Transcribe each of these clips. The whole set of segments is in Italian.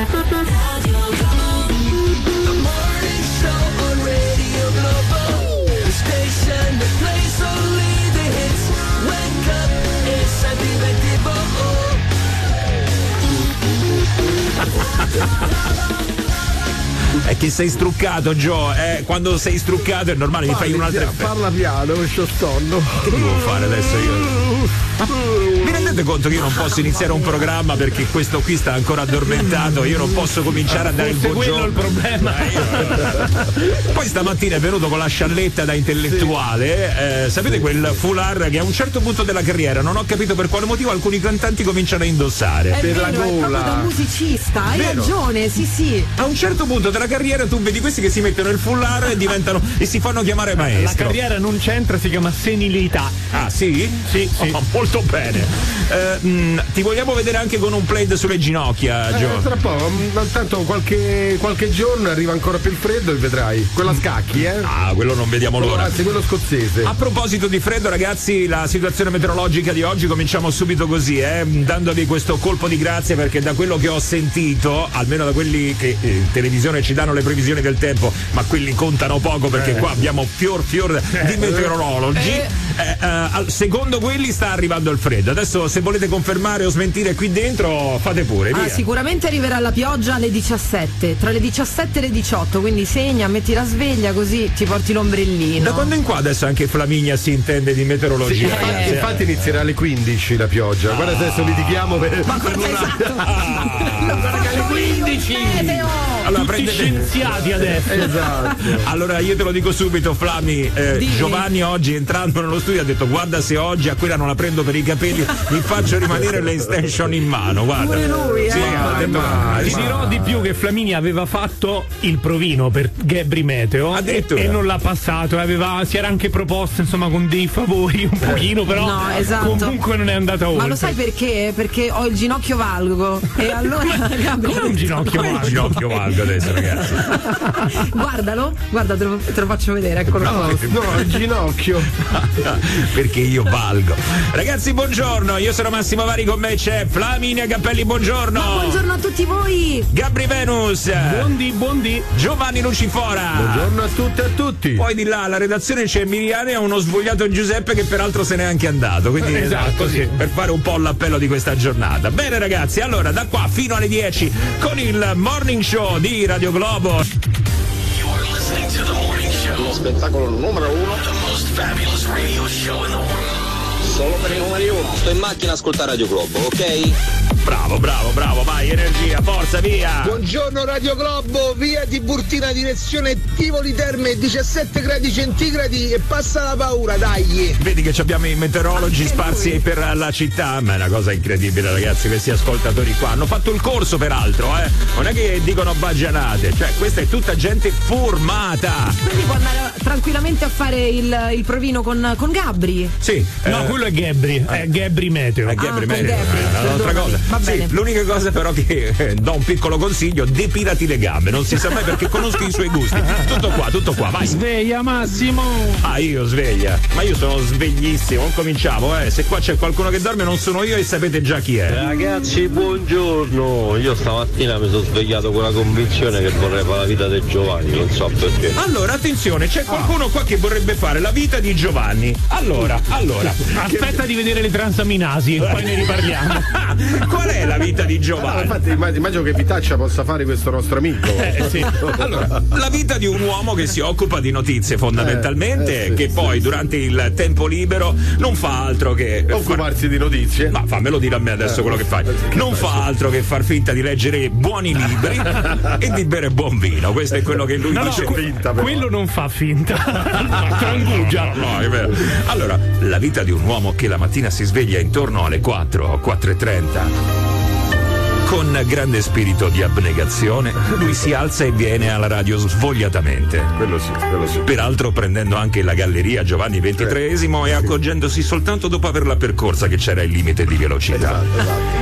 The morning show on È che sei struccato, Joe. Eh, quando sei struccato è normale, mi fai un'altra effetto. Parla piano, c'ho sonno. Che devo fare adesso io? Ma vi rendete conto che io non posso iniziare un programma perché questo qui sta ancora addormentato? Io non posso cominciare a dare il Forse quello è il buongiorno. problema. Poi stamattina è venuto con la scialletta da intellettuale. eh, sapete quel foulard che a un certo punto della carriera, non ho capito per quale motivo, alcuni cantanti cominciano a indossare. È vero, è proprio da musicista, hai ragione, sì sì. A un certo punto della carriera tu vedi questi che si mettono il foulard e diventano e si fanno chiamare La maestro. carriera non c'entra, si chiama senilità. Ah sì? Sì, sì. Oh, molto bene. Eh, mh, ti vogliamo vedere anche con un plaid sulle ginocchia, Eh, Gio. tra poco, mm, tanto qualche, qualche giorno arriva ancora più il freddo e vedrai. Quella a scacchi, eh? Ah, quello non vediamo Quello- l'ora. Anzi, quello scozzese. A proposito di freddo, ragazzi, la situazione meteorologica di oggi cominciamo subito così, eh, dandovi questo colpo di grazia perché da quello che ho sentito, almeno da quelli che eh, in televisione ci danno le previsioni del tempo, ma quelli contano poco perché qua abbiamo fior fior di meteorologi. eh, eh, al- secondo quelli sta arrivando il freddo. Adesso se volete confermare o smentire qui dentro, fate pure. Ah, sicuramente arriverà la pioggia alle 17, tra le 17 e le 18, quindi segna, metti la sveglia così ti porti l'ombrellino. Da quando in qua adesso anche Flaminia si intende di meteorologia? Sì, infatti, eh? infatti inizierà alle 15 la pioggia. Guarda se adesso litighiamo per. Ma guarda esatto! Ah. Lo io, 15. meteo! Allora, Tutti prendete- scienziati adesso. Esatto. Allora io te lo dico subito, Flami. eh. Giovanni oggi entrando nello studio ha detto: Guarda, se oggi a quella non la prendo per i capelli, mi faccio rimanere le extension in mano. Guarda. Pure lui, eh. Sì, ha detto- mai, Ti dirò di più che Flaminia aveva fatto il provino per Gabri Meteo Addirittura. e non l'ha passato, e aveva- si era anche proposto insomma con dei favori un pochino, però No, esatto. comunque non è andata oltre. Ma lo sai perché? Perché ho il ginocchio valgo e allora Gabri Come un ginocchio valgo? Valgo adesso, ragazzi. Guardalo, guarda, te lo, te lo faccio vedere, eccolo qua. No, ginocchio. Perché io valgo. Ragazzi, buongiorno. Io sono Massimo Vari, con me c'è Flaminia Cappelli, buongiorno. Buongiorno a tutti voi! Gabri Venus. Buondì, buondì. Giovanni Lucifora. Buongiorno a tutti e a tutti. Poi di là alla redazione c'è Miriane e uno svogliato Giuseppe che peraltro se n'è anche andato. Quindi Esatto, così, sì. per fare un po' l'appello di questa giornata. Bene ragazzi, allora da qua fino alle 10 con il morning show di Radio Globo. Lo spettacolo numero uno. Solo per i numeri uno. Sto in macchina a ascoltare Radio Globo, ok? Bravo, bravo, bravo, vai, energia, forza, via. Buongiorno Radio Globo, via Tiburtina, direzione Tivoli Terme, 17 gradi centigradi e passa la paura, dai! Vedi che ci abbiamo i meteorologi sparsi per la città, ma è una cosa incredibile ragazzi, questi ascoltatori qua hanno fatto il corso peraltro, eh. Non è che dicono baggianate, cioè questa è tutta gente formata. Quindi può andare tranquillamente a fare il, il provino con, con Gabri. Sì, No, eh, quello è Gabri, è Gabri Meteo. Eh, Gabri con meglio, Gabri, è un'altra cosa. Va Sì, l'unica cosa però che eh, do un piccolo consiglio, depilati le gambe, non si sa mai perché conosco i suoi gusti. Tutto qua, tutto qua, vai. Sveglia Massimo! Ah, io sveglia. Ma io sono sveglissimo, non cominciamo, eh. Se qua c'è qualcuno che dorme non sono io e sapete già chi è. Ragazzi, buongiorno. Io stamattina mi sono svegliato con la convinzione che vorrei fare la vita di Giovanni, non so perché. Allora, attenzione, c'è qualcuno qua che vorrebbe fare la vita di Giovanni. Allora, allora. Aspetta di vedere le transaminasi e poi ne riparliamo. Qual è la vita di Ah, Giovanni? infatti immag- immagino che Vitaccia possa fare questo nostro amico. Eh, sì. Allora, la vita di un uomo che si occupa di notizie fondamentalmente, Eh, eh, sì, che sì, poi sì. durante il tempo libero non fa altro che. Occuparsi di notizie. Ma fammelo dire a me adesso Eh, quello che fai. che Non fa altro che far finta di leggere buoni libri e di bere buon vino. Questo è quello che lui No, no, dice. que- finta, però. quello non fa finta. Trangugia. No, è vero. Allora, la vita di un uomo che la mattina si sveglia intorno alle 4 o 4.30. Con grande spirito di abnegazione, lui si alza e viene alla radio svogliatamente. Quello sì, quello sì. Peraltro prendendo anche la galleria Giovanni XXIII e accorgendosi soltanto dopo averla percorsa che c'era il limite di velocità.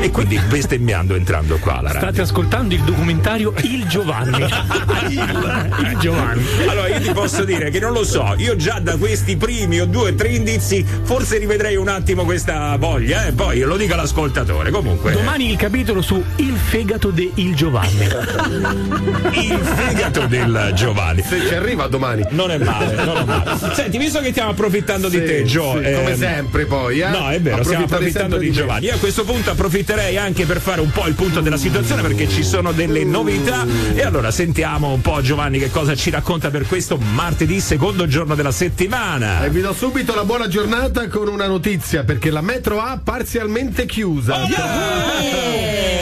E quindi bestemmiando entrando qua alla radio. State ascoltando il documentario Il Giovanni. il, il Giovanni. Allora io ti posso dire che non lo so, io già da questi primi o due o tre indizi forse rivedrei un attimo questa voglia e poi lo dico all'ascoltatore. Comunque. Domani il capitolo su il fegato de il Giovanni. Il fegato del Giovanni. Se ci arriva domani. Non è male, non è male. Senti, visto che stiamo approfittando di Sì, te, Gio. sì, come ehm, sempre poi, eh? No, è vero, stiamo approfittando di me. Giovanni. Io a questo punto approfitterei anche per fare un po' il punto della situazione perché ci sono delle novità. E allora sentiamo un po' Giovanni che cosa ci racconta per questo martedì, secondo giorno della settimana. E vi do subito la buona giornata con una notizia perché la metro A parzialmente chiusa.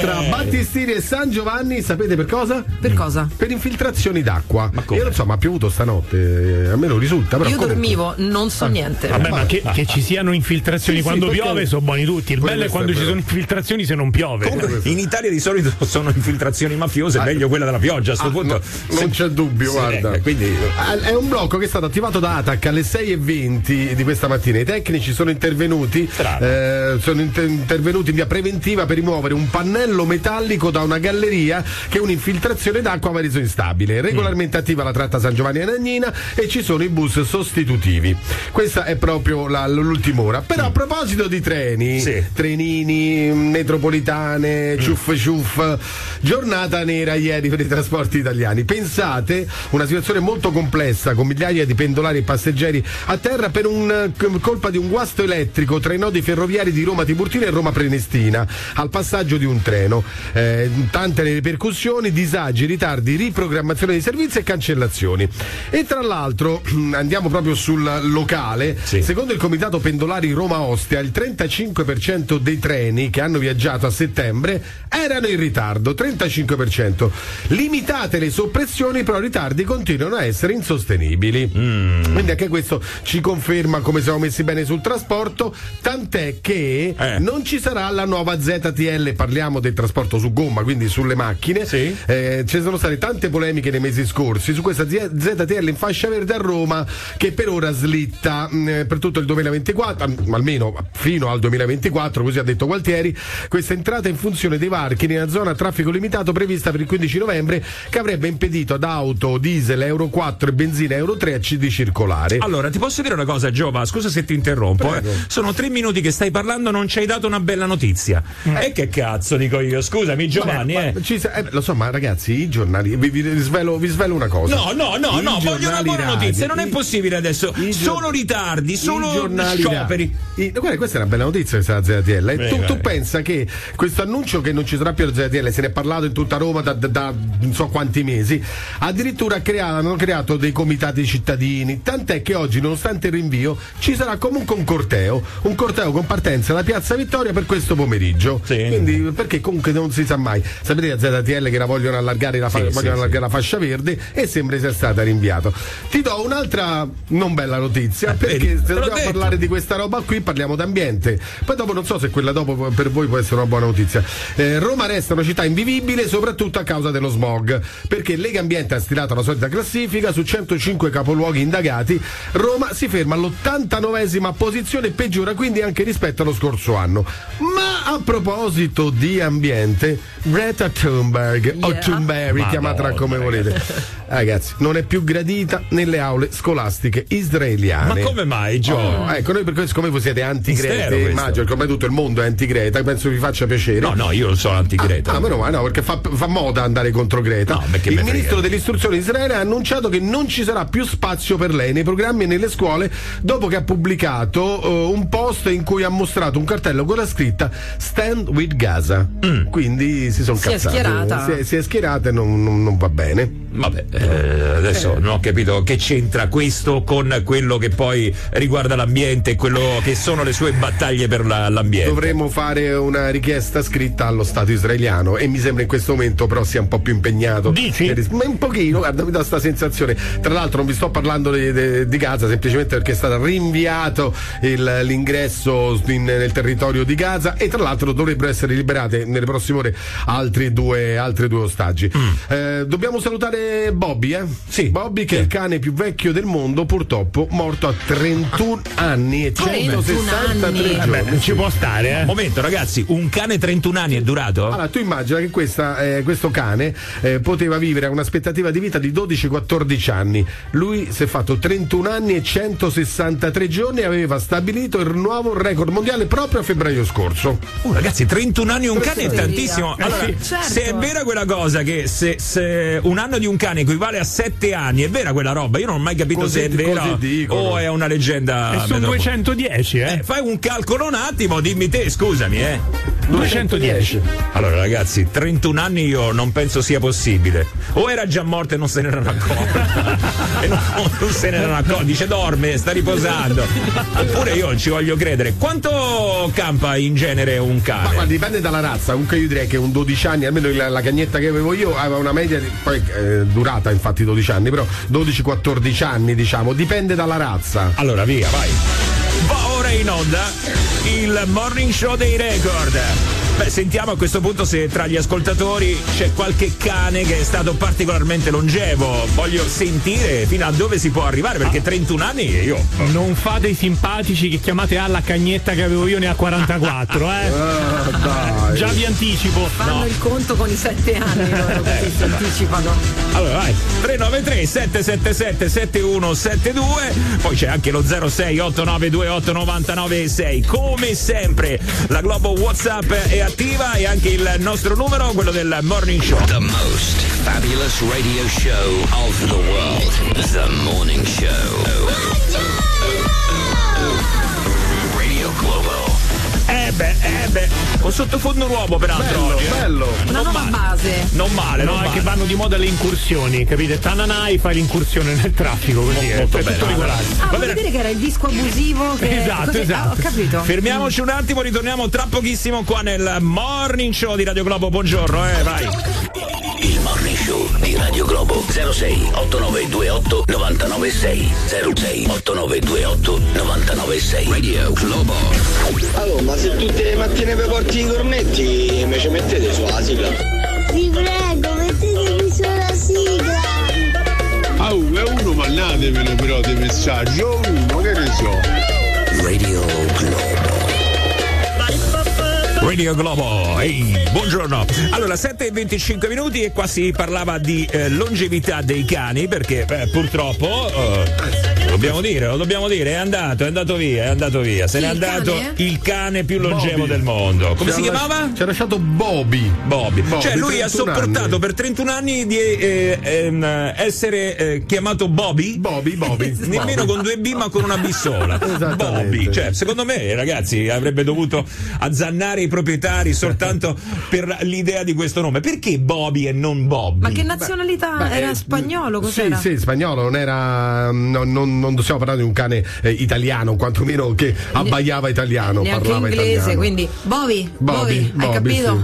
Tra Battistini e San Giovanni, sapete per cosa? Per cosa? Per infiltrazioni d'acqua. Ma come? Io non so, ma ha piovuto stanotte, eh, a me non risulta. Però Io comunque- dormivo, non so niente. Vabbè, ma che, che ci siano infiltrazioni Sì, sì, quando perché- piove sono buoni tutti. Il bello è quando ci sono infiltrazioni se non piove. Comunque, in Italia di solito sono infiltrazioni mafiose, è meglio quella della pioggia a questo Ah, punto. no, non c'è dubbio, Sì, guarda. eh, quindi Ah, È un blocco che è stato attivato da ATAC alle 6.20 di questa mattina. I tecnici sono intervenuti, eh, sono inter- intervenuti in via preventiva per rimuovere un pannello metallico da una galleria che un'infiltrazione d'acqua aveva reso instabile. Regolarmente attiva la tratta San Giovanni a Nagnina e ci sono i bus sostitutivi. Questa è proprio la- l'ultima ora. Però a proposito di treni, Sì. trenini, metropolitane, ciuff ciuff, giornata nera ieri per i trasporti italiani. Pensate, una situazione molto complessa con migliaia di pendolari e passeggeri a terra per un eh, colpa di un guasto elettrico tra i nodi ferroviari di Roma Tiburtina e Roma Prenestina al passaggio di un treno. Eh, tante le ripercussioni, disagi, ritardi, riprogrammazione dei servizi e cancellazioni. E tra l'altro andiamo proprio sul locale, Sì. secondo il comitato pendolari Roma Ostia il 35% dei treni che hanno viaggiato a settembre erano in ritardo, 35%. Limitate le soppressioni, però i ritardi continuano a essere insostenibili. Quindi anche questo ci conferma come siamo messi bene sul trasporto, tant'è che Eh. non ci sarà la nuova ZTL, parliamo del trasporto su gomma, quindi sulle macchine. Sì. Eh, ci sono state tante polemiche nei mesi scorsi su questa ZTL in fascia verde a Roma che per ora slitta mh, eh, per tutto il 2024, am- almeno fino al 2024, così ha detto Gualtieri, questa entrata in funzione dei varchi nella zona a traffico limitato prevista per il 15 novembre che avrebbe impedito ad auto diesel Euro 4 e benzina Euro 3 a c- di circolare. Allora, ti posso dire una cosa, Giova? Scusa se ti interrompo. eh. Sono tre minuti che stai parlando, non ci hai dato una bella notizia. E che cazzo dico io? Scusami, Giovanni, Ma- eh. ma ci eh, lo so, ma ragazzi, i giornali, vi, vi svelo, vi svelo una cosa. No, no, no, I no, voglio una buona radio, notizia. Non è i- possibile adesso. i gior- Solo ritardi, solo scioperi. i- guarda, questa è una bella notizia questa ZTL. E Beh, tu, tu pensa che questo annuncio che non ci sarà più la ZTL, se ne è parlato in tutta Roma da, da- da non so quanti mesi, addirittura crea- hanno creato dei comitati cittadini, tant'è che oggi, nonostante il rinvio, ci sarà comunque un corteo, un corteo con partenza da Piazza Vittoria per questo pomeriggio. Sì. Quindi, perché comunque non si sa mai. Sapete la ZTL che la vogliono allargare la, fa- Sì, vogliono sì, allargare la fascia verde e sembra sia stata rinviato. Ti do un'altra non bella notizia, perché Eh, vedi, se dobbiamo parlare di questa roba qui parliamo d'ambiente. Poi dopo non so se quella dopo per voi può essere una buona notizia. Eh, Roma resta una città invivibile soprattutto a causa dello smog, perché Lega Ambiente ha stilato la solita classifica su 105 capoluoghi indagati, Roma si ferma all'89esima posizione e peggiora quindi anche rispetto allo scorso anno. Ma a proposito di ambiente, Greta Thunberg o Yeah. Thunberg, chiamatela come volete. Ragazzi, non è più gradita nelle aule scolastiche israeliane. Ma come mai, Gio? Oh, ecco, noi per questo, siccome voi siete anti-Greta, immagino ormai tutto il mondo è anti-Greta, penso vi faccia piacere. No, no, io sono anti-Greta. Ah, meno male, no, perché fa, fa moda andare contro Greta. No, perché il ministro dell'istruzione israele ha annunciato che non ci sarà più spazio per lei nei programmi e nelle scuole dopo che ha pubblicato eh, un post in cui ha mostrato un cartello con la scritta Stand with Gaza. Mm. Quindi si sono Si è schierata. Si è, si è schierata e non, non- non va bene. Vabbè, eh, adesso non ho capito che c'entra questo con quello che poi riguarda l'ambiente e quello che sono le sue battaglie per la- l'ambiente. Dovremmo fare una richiesta scritta allo Stato israeliano e mi sembra in questo momento però sia un po' più impegnato. Dici? Eh, Ma un pochino, guarda, mi dà questa sensazione. Tra l'altro non vi sto parlando di, di- di Gaza semplicemente perché è stato rinviato il- l'ingresso in- nel territorio di Gaza e tra l'altro dovrebbero essere liberate nelle prossime ore altri due, altri due ostaggi. Eh, dobbiamo salutare c'è Bobby, eh? Sì. Bobby che è il cane più vecchio del mondo, purtroppo morto a 31 anni e 163 anni? giorni. Vabbè, non ci può stare, eh. Momento, ragazzi, un cane 31 anni è durato? Allora, tu immagina che questa, eh, questo cane eh, poteva vivere a un'aspettativa di vita di 12-14 anni. Lui si è fatto 31 anni e 163 giorni e aveva stabilito il nuovo record mondiale proprio a febbraio scorso. Oh, ragazzi, 31 anni un cane è Sì. tantissimo. Allora, sì. Certo. se è vera quella cosa che se, se un anno di un cane equivale a 7 anni, è vera quella roba? Io non ho mai capito Così- se è vera o è una leggenda. E sono metropolitana. 210, eh. Eh, fai un calcolo un attimo, dimmi te, scusami, eh. 210. Allora, ragazzi, 31 anni io non penso sia possibile. O era già morto e non se ne erano accorti. e non, non se ne erano accorti. Dice dorme, sta riposando. Oppure io ci voglio credere. Quanto campa in genere un Ma cane? guarda, dipende dalla razza. Comunque io direi che un 12 anni, almeno la, la cagnetta che avevo io, aveva una media, di, poi eh, durata infatti 12 anni, però 12-14 anni diciamo, dipende dalla razza. Allora, via, vai. Va ora in onda il morning show dei record. Beh, sentiamo a questo punto se tra gli ascoltatori c'è qualche cane che è stato particolarmente longevo. Voglio sentire fino a dove si può arrivare, perché 31 anni io. Non fate i simpatici che chiamate alla cagnetta che avevo io ne ha 44, eh. Ah, dai. Già vi anticipo. Fanno il conto con i sette anni loro così si anticipano. Allora, vai. 393 777 7172. Poi c'è anche lo 06 8928 996. Come sempre, la Globo WhatsApp è attiva e anche il nostro numero, quello del morning show. The most fabulous radio show of the world. The morning show. Beh, eh beh, con sottofondo nuovo peraltro Bello, oggi. eh. bello. Una nuova male. base. Non male, No, non è male. che vanno di moda le incursioni, capite? Tananai fai l'incursione nel traffico così, è, Molto è bene. tutto regolare. Ah, Va bene. dire che era il disco abusivo che Esatto, così- esatto. ah, ho capito. Fermiamoci un attimo, ritorniamo tra pochissimo qua nel morning show di Radio Globo. Buongiorno, eh, vai. Il morning show di Radio Globo 06 8928 996 06 8928 996 Radio Globo. Allora, ma se tutte le mattine vi porti i cornetti, me ci mettete sulla sigla? Vi prego, mettetemi sulla sigla. Ah, è uno mandatevelo però di messaggio, uno che ne so. Radio Globo. Radio Globo, ehi, buongiorno. Allora, 7 e 25 minuti e qua si parlava di eh, longevità dei cani perché beh, purtroppo, eh, lo dobbiamo dire, lo dobbiamo dire, è andato, è andato via, è andato via. Se n'è andato cane? il cane più longevo Bobby. del mondo. Come Ci si chiamava? Ci ha lasciato Bobby. Bobby. Bobby, Cioè lui ha 31 sopportato anni. per 31 anni di eh, ehm, essere eh, chiamato Bobby? Bobby, Bobby. Nemmeno con due B ma con una B sola. Bobby. Cioè, secondo me, ragazzi, avrebbe dovuto azzannare i proprietari soltanto per l'idea di questo nome. Perché Bobby e non Bobby? Ma che nazionalità Beh, era eh, spagnolo? Sì, Cos'era? sì, spagnolo, non era. Non, non, non stiamo parlando di un cane eh, italiano, quantomeno che abbaiava italiano, Neanche parlava inglese, italiano. quindi Bobby, Bobby, Bobby, hai Bobby, capito?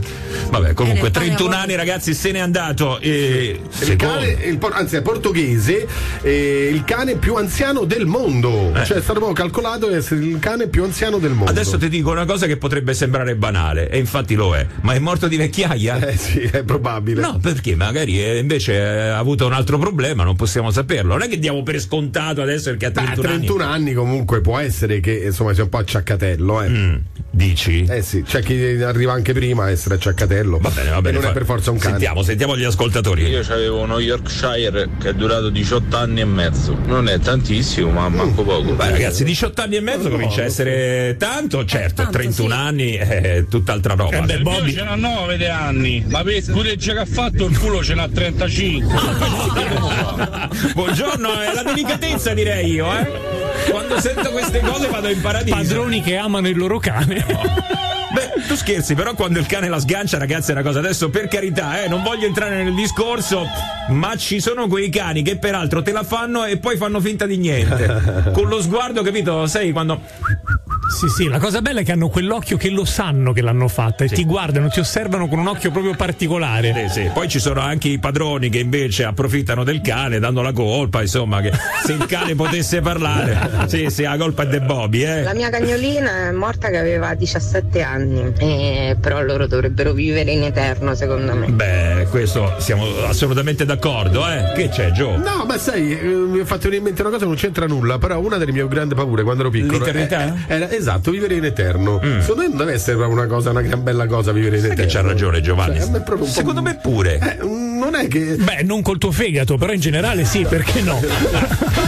Vabbè, comunque, Eh, pane 31 a anni, ragazzi, se n'è andato. eh, Il cane, il anzi è portoghese, eh, il cane più anziano del mondo. Cioè è stato calcolato di essere il cane più anziano del mondo. Adesso ti dico una cosa che potrebbe sembrare banale, e infatti lo è. Ma è morto di vecchiaia? Eh sì, è probabile. No, perché magari eh, invece eh, ha avuto un altro problema, non possiamo saperlo. Non è che diamo per scontato adesso perché ha Beh, a 31, 31 anni. comunque può essere che insomma sia un po' acciaccatello, eh. anni. Mm, dici? Eh sì, c'è chi arriva anche prima a essere acciaccatello. Va bene, va bene. E non fa- è per forza un cane. Sentiamo, sentiamo gli ascoltatori. Io avevo uno Yorkshire che è durato 18 anni e mezzo. Non è tantissimo, ma manco poco. Beh, ragazzi, 18 anni e mezzo comincia a essere tanto, certo, tanto, 31 sì. anni è tutt'altra roba. Eh beh, Bobby. ce n'ha 9 anni, ma per scureggia che ha fatto il culo ce n'ha 35. Buongiorno, è la delicatezza direi io, eh. Quando sento queste cose vado in paradiso. Padroni che amano il loro cane. Beh, tu scherzi, però quando il cane la sgancia, ragazzi, è una cosa. Adesso, per carità, eh, non voglio entrare nel discorso, ma ci sono quei cani che peraltro te la fanno e poi fanno finta di niente. Con lo sguardo, capito? Sai quando. Sì, sì, la cosa bella è che hanno quell'occhio che lo sanno che l'hanno fatta e ti guardano, ti osservano con un occhio proprio particolare. Sì, sì. Poi ci sono anche i padroni che invece approfittano del cane dando la colpa, insomma, che se il cane potesse parlare, sì, sì, la colpa è de Bobby, eh. La mia cagnolina è morta che aveva 17 anni, eh, però loro dovrebbero vivere in eterno secondo me. Beh, questo siamo assolutamente d'accordo, eh. Che c'è, Joe? No, ma sai, eh, mi ha fatto venire in mente una cosa, non c'entra nulla, però una delle mie grandi paure quando ero piccolo. L'eternità? Eh, Era, esatto, vivere in eterno. Secondo me non deve essere una cosa, una gran bella cosa vivere in Sai eterno. che c'ha ragione Giovanni. Cioè, me proprio un Secondo me pure. Eh, non è che. Beh, non col tuo fegato, però in generale sì, perché no?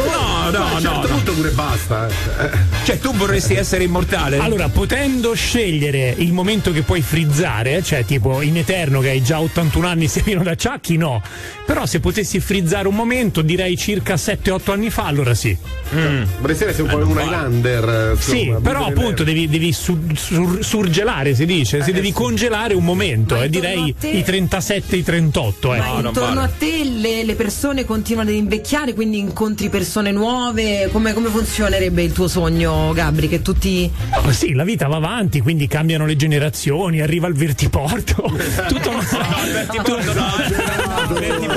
No, no, a un certo no, no. punto pure basta. eh. Cioè, tu vorresti essere immortale? Allora, potendo scegliere il momento che puoi frizzare, cioè tipo in eterno che hai già 81 anni sei pieno d'acciacchi, no. Però se potessi frizzare un momento, direi circa 7-8 anni fa, allora sì. Vorresti essere un po' un Highlander. Sì, però appunto devi, devi su- sur- surgelare, si dice, si devi congelare un momento, e intorno direi i 37, i 38. Eh. Ma non intorno vale. a te le, le persone continuano ad invecchiare, quindi incontri persone nuove. Come, come funzionerebbe il tuo sogno, Gabri? Che tutti. Oh, sì, la vita va avanti, quindi cambiano le generazioni, arriva il vertiporto. Tutto Vertiporto, no, Vertiporto.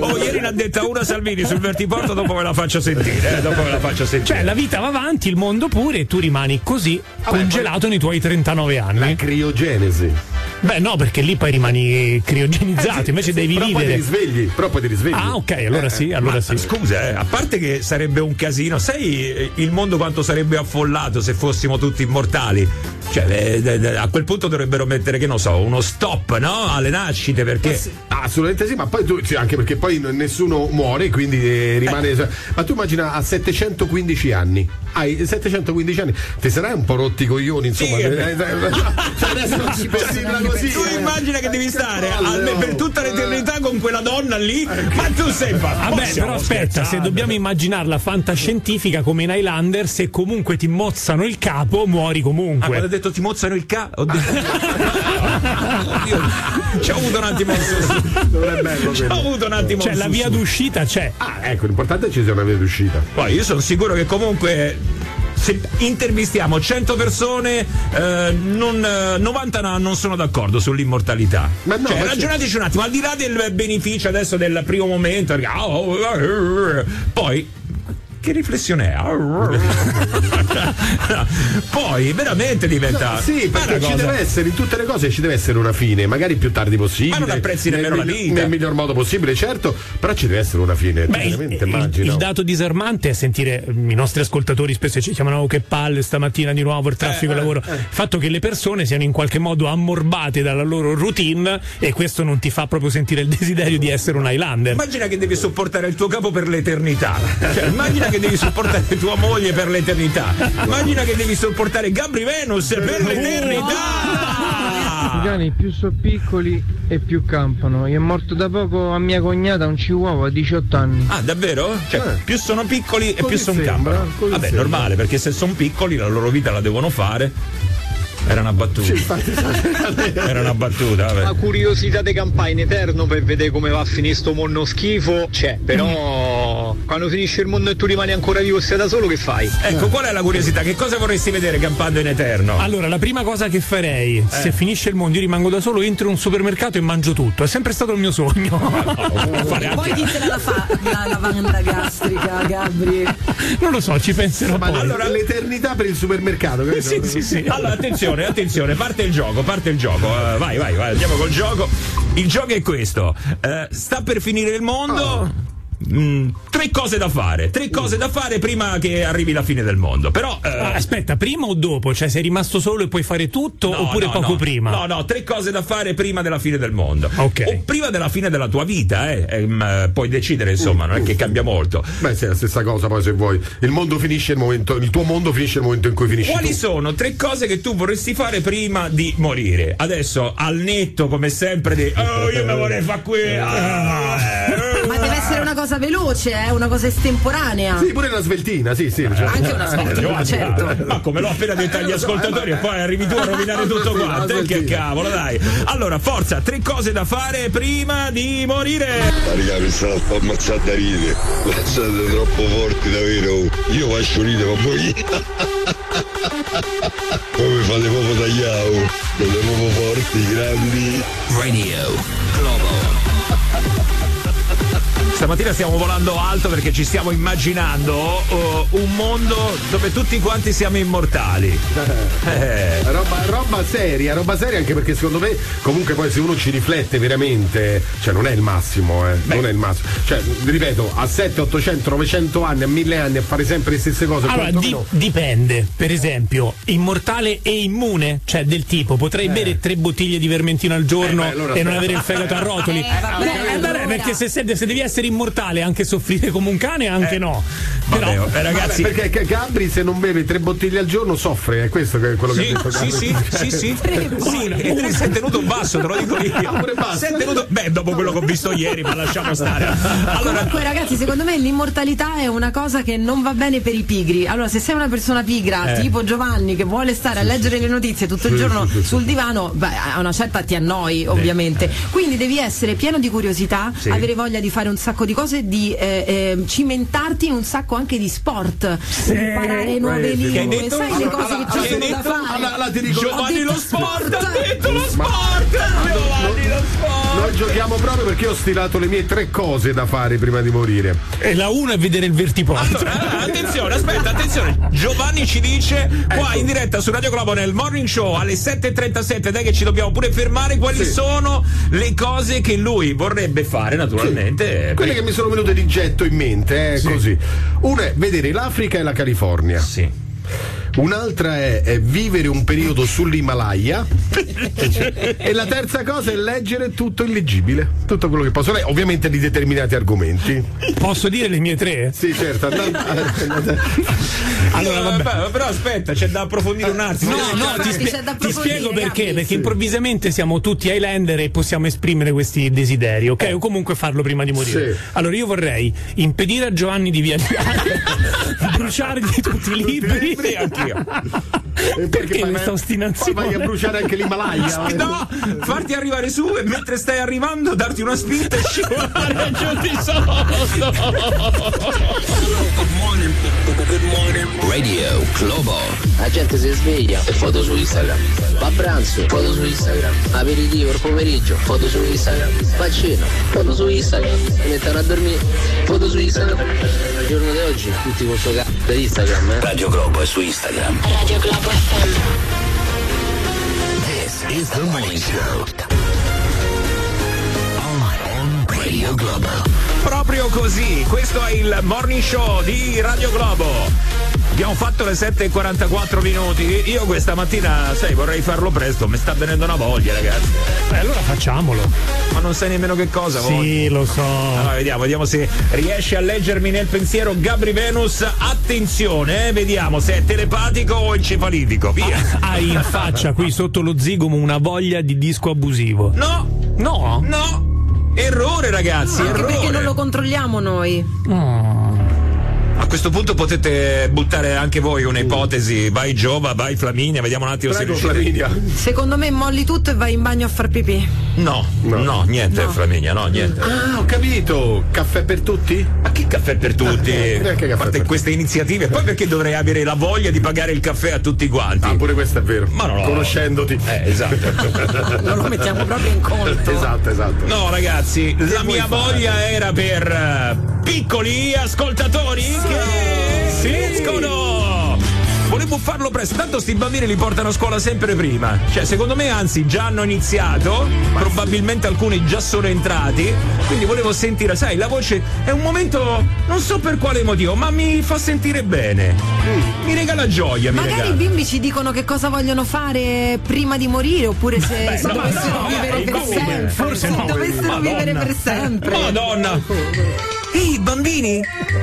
Oh, ieri ne ha detta una Salvini sul Vertiporto, dopo me la faccio sentire, eh, dopo me la faccio sentire. Cioè, la vita va avanti, il mondo pure, e tu rimani così, congelato nei tuoi 39 La anni. criogenesi. Beh, no, perché lì poi rimani criogenizzato, invece devi però poi ti vivere. risvegli. Però poi ti risvegli. Ah, ok, allora sì, allora Ma, sì. Scusa, eh, a parte che sarebbe un casino, sai eh, il mondo quanto sarebbe affollato se fossimo tutti immortali? Cioè, eh, eh, eh, a quel punto dovrebbero mettere, che non so, uno stop, no? Alle nascite, perché. Ah, Assolutamente sì, ma poi tu, sì, anche perché poi nessuno muore, quindi eh, rimane. Ma tu immagina a 715 anni. Hai 715 anni, ti sarai un po' rotti i coglioni, insomma. Sì, eh, eh. eh, cioè, adesso non così. Tu immagina che devi stare oh. per tutta l'eternità con quella donna lì, ma tu sei fatto. Vabbè, però aspetta, se dobbiamo immaginarla fantascientifica come in Highlander, se comunque ti mozzano il capo, muori Ah, quando ho comunque. detto ti mozzano il ca. Ho detto... Oddio, ci ho avuto un attimo. Ci ho avuto un attimo. Cioè, la via d'uscita c'è. Ah, ecco, l'importante è che ci sia una via d'uscita. Poi io sono sicuro che comunque se intervistiamo 100 persone, eh, non, eh, 90 no- non sono d'accordo sull'immortalità. Ma no, Cioè, ma c'è- ragionateci un attimo, al di là del beneficio adesso del primo momento, perché, ah, oh, ah, eh, poi. Che riflessione è? Poi veramente diventa. Sì, ma è perché ci cosa- deve essere, in tutte le cose ci deve essere una fine, magari più tardi possibile. Ma non apprezzi nel nemmeno la miglior- vita. Nel miglior modo possibile, certo, però ci deve essere una fine. Beh, il, immagino. il dato disarmante è sentire mm, i nostri ascoltatori spesso ci chiamano "Oh, che palle stamattina di nuovo il traffico e lavoro. Il fatto che le persone siano in qualche modo ammorbate dalla loro routine e questo non ti fa proprio sentire il desiderio di essere un Highlander. Immagina che devi sopportare il tuo capo per l'eternità. Cioè, immagina che devi sopportare tua moglie per l'eternità. Immagina che devi sopportare Gabri Venus per l'eternità. cani più sono piccoli e più campano. Io è morto da poco a mia cognata un chihuahua a 18 anni. Ah, davvero? Cioè, Eh. più sono piccoli e Così più sono campano. così Vabbè, sembra. normale, perché se sono piccoli la loro vita la devono fare. Era una battuta. Era una battuta, La vabbè. curiosità dei campai in eterno per vedere come va a finire sto mondo schifo c'è, però quando finisce il mondo e tu rimani ancora vivo e sei da solo che fai? Ecco, qual è la curiosità? Che cosa vorresti vedere campando in eterno? Allora, la prima cosa che farei, se finisce il mondo, io rimango da solo, entro in un supermercato e mangio tutto. È sempre stato il mio sogno. Fare Poi anche- ditela la, fa- la lavanda gastrica, Gabri. non lo so, ci penserò Ma poi. allora, l'eternità per il supermercato, capito? Sì, sì, sì. Allora, attenzione, attenzione, parte il gioco, parte il gioco. Eh, vai, vai, vai, andiamo col gioco. Il gioco è questo. Eh, sta per finire il mondo. Mm, tre cose da fare, tre cose da fare prima che arrivi la fine del mondo. Però eh, Ah, Aspetta, prima o dopo? Cioè, sei rimasto solo e puoi fare tutto no, oppure no, poco no. prima? No, no, tre cose da fare prima della fine del mondo. Ok. O prima della fine della tua vita, eh. Ehm, eh, puoi decidere, insomma, non è che cambia molto. Beh, sì, è la stessa cosa poi se vuoi. Il mondo finisce il momento, il tuo mondo finisce il momento in cui finisci Quali tu. sono tre cose che tu vorresti fare prima di morire? Adesso al netto, come sempre, di oh, io mi vorrei fare qui. ah, eh, essere una cosa veloce, eh? una cosa estemporanea. Sì, pure una sveltina, sì, sì. cioè- Anche una sveltina, Giovanni, certo. Ma come l'ho appena detto agli ascoltatori e poi arrivi tu a rovinare tutto quanto? Eh, Che cavolo, dai. Allora, forza, tre cose da fare prima di morire. Raga, mi sta un po' ammazzata a ridere. Siete troppo forti davvero. Io faccio ridere, ma voi. Come fate proprio tagliamo? Siete proprio forti, grandi. Radio Globo. Stamattina stiamo volando alto perché ci stiamo immaginando uh, un mondo dove tutti quanti siamo immortali. Eh. Roba, roba seria, roba seria anche perché secondo me comunque poi se uno ci riflette veramente, cioè non è il massimo, eh, non è il massimo. Cioè, ripeto, a 7, 800, 900 anni, a 1000 anni a fare sempre le stesse cose. Allora, di- dipende. Per esempio, immortale e immune, cioè del tipo, potrei bere tre bottiglie di vermentino al giorno Eh, beh, allora e non avere il fegato a rotoli. Eh, vabbè, eh, beh, allora. perché se, se- se devi essere immortale, anche soffrire come un cane, anche no. Però, Vabbè, eh, ragazzi, Vabbè, perché Gabri se non beve tre bottiglie al giorno soffre, è questo che è quello che Sì, ha detto sì, Gabri. sì, sì, sì. Sì, e te sei tenuto basso, te lo dico io. Pure basso. Sei tenuto- Beh, dopo quello che ho visto ieri, ma lasciamo stare. Allora, Comunque, ragazzi, secondo me l'immortalità è una cosa che non va bene per i pigri. Allora, se sei una persona pigra, Eh. tipo Giovanni, che vuole stare a leggere le notizie tutto il giorno sul divano, beh, a una certa ti annoi, ovviamente. Quindi devi essere pieno di curiosità, Sì. avere voglia di fare un sacco di cose, di eh, eh, cimentarti in un sacco anche di sport, imparare nuove sì. Che hai lingue, detto? sai le Allora, cose che allora, ci che sono hai da detto? fare. Allora, allora ti dico- Giovanni detto lo sport, ha sport. detto lo sport! Giovanni lo sport! Noi giochiamo proprio perché ho stilato le mie tre cose da fare prima di morire. e la uno è vedere il vertiporto. Allora, eh, attenzione, aspetta, attenzione. Giovanni ci dice qua Ecco. in diretta su Radio Globo nel morning show alle 7.37, dai che ci dobbiamo pure fermare, quali Sì. sono le cose che lui vorrebbe fare naturalmente. eh, Quelle che mi sono venute di getto in mente, è Sì. così. Una è vedere l'Africa e la California. Sì. Un'altra è, è vivere un periodo sull'Himalaya. e la terza cosa è leggere tutto il leggibile. Tutto quello che posso leggere, ovviamente di determinati argomenti. Posso dire le mie tre? Sì, certo. andando- Allora, Eh, vabbè. beh, però aspetta, c'è da approfondire un attimo. No, No, ti, spie- ti spiego perché. Perché improvvisamente siamo tutti Highlander e possiamo esprimere questi desideri, ok? O comunque farlo prima di morire. Sì. Allora io vorrei impedire a Giovanni di viaggiare, bruciargli tutti i libri. Sì, anch'io. E Perché poi questa vai- ostinazione? Poi vai a bruciare anche l'Himalaya. No, farti arrivare su e mentre stai arrivando darti una spinta e scivolare giù di sotto. Radio Globo. La gente si sveglia e foto su Instagram. Va a pranzo, foto su Instagram. Aperitivo il pomeriggio, foto su Instagram. Va a cena, foto su Instagram. Si mettono a dormire, foto su Instagram. Il giorno di oggi tutti con sto cazzo di Instagram, eh. Radio Globo è su Instagram. Radio Globo FM. This is the morning show. On Radio Globo. Proprio così, questo è il morning show di Radio Globo. Abbiamo fatto le 7.44 minuti. Io questa mattina, sai, vorrei farlo presto, mi sta venendo una voglia, ragazzi. Beh, allora facciamolo. Ma non sai nemmeno che cosa voglio. Sì, lo so. Allora, vediamo, vediamo se riesce a leggermi nel pensiero Gabri Venus. Attenzione, eh, vediamo se è telepatico o encefalitico. Via. Hai in faccia qui sotto lo zigomo una voglia di disco abusivo. No, No? no. Errore, ragazzi, Anche perché errore. non lo controlliamo noi. A questo punto potete buttare anche voi un'ipotesi. Vai Giova, vai Flaminia, vediamo un attimo Prego, se riuscite. Flaminia. Secondo me molli tutto e vai in bagno a far pipì. No, no, niente, No. Flaminia, no, niente. Ah, ho capito. Caffè per tutti? Ma che caffè per tutti? Eh, neanche caffè a parte per queste iniziative, poi perché dovrei avere la voglia di pagare il caffè a tutti quanti? Ah, pure questo è vero. Ma no, no. Conoscendoti. Eh, esatto. Non lo mettiamo proprio in conto. esatto, esatto. No, ragazzi, la vuoi mia fare? voglia era per eh, piccoli ascoltatori che si escono. Volevo farlo presto, tanto sti bambini li portano a scuola sempre prima. Cioè, secondo me, anzi, già hanno iniziato, probabilmente alcuni già sono entrati. Quindi volevo sentire, sai, la voce è un momento, non so per quale motivo, ma mi fa sentire bene. Mi regala gioia, mi Magari regala. i bimbi ci dicono che cosa vogliono fare prima di morire oppure se, se no, dovessero no, vivere no, per no, sempre. forse se no. dovessero Madonna. vivere per sempre. Madonna! Ehi, bambini,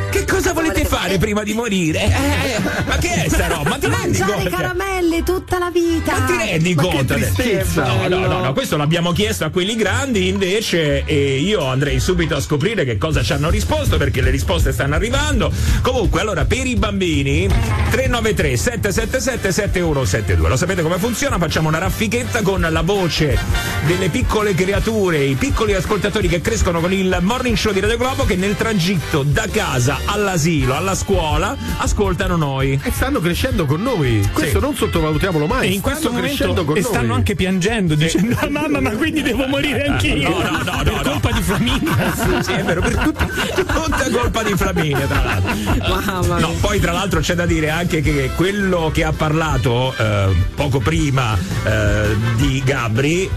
che cosa volete fare prima di morire? Eh, ma che è sta roba? Ma ti rendi Mangiare conto? caramelle tutta la vita. Ma ti rendi Ma conto? No, no, no, no, questo l'abbiamo chiesto a quelli grandi invece e io andrei subito a scoprire che cosa ci hanno risposto perché le risposte stanno arrivando. Comunque, allora, per i bambini 393 777 7172. Lo sapete come funziona? Facciamo una raffichetta con la voce delle piccole creature, i piccoli ascoltatori che crescono con il morning show di Radio Globo che nel tragitto da casa all'asilo, alla scuola, ascoltano noi. E stanno crescendo con noi. Questo non sottovalutiamolo mai. E in questo stanno crescendo momento con e noi. stanno anche piangendo dicendo "Ah, mamma ma quindi devo morire anch'io No, no, no, per no, colpa di Flaminia Sì, è vero, per tut- tutta colpa di Flaminia, tra l'altro. Mamma No, poi tra l'altro c'è da dire anche che quello che ha parlato eh, poco prima eh, di Gabri,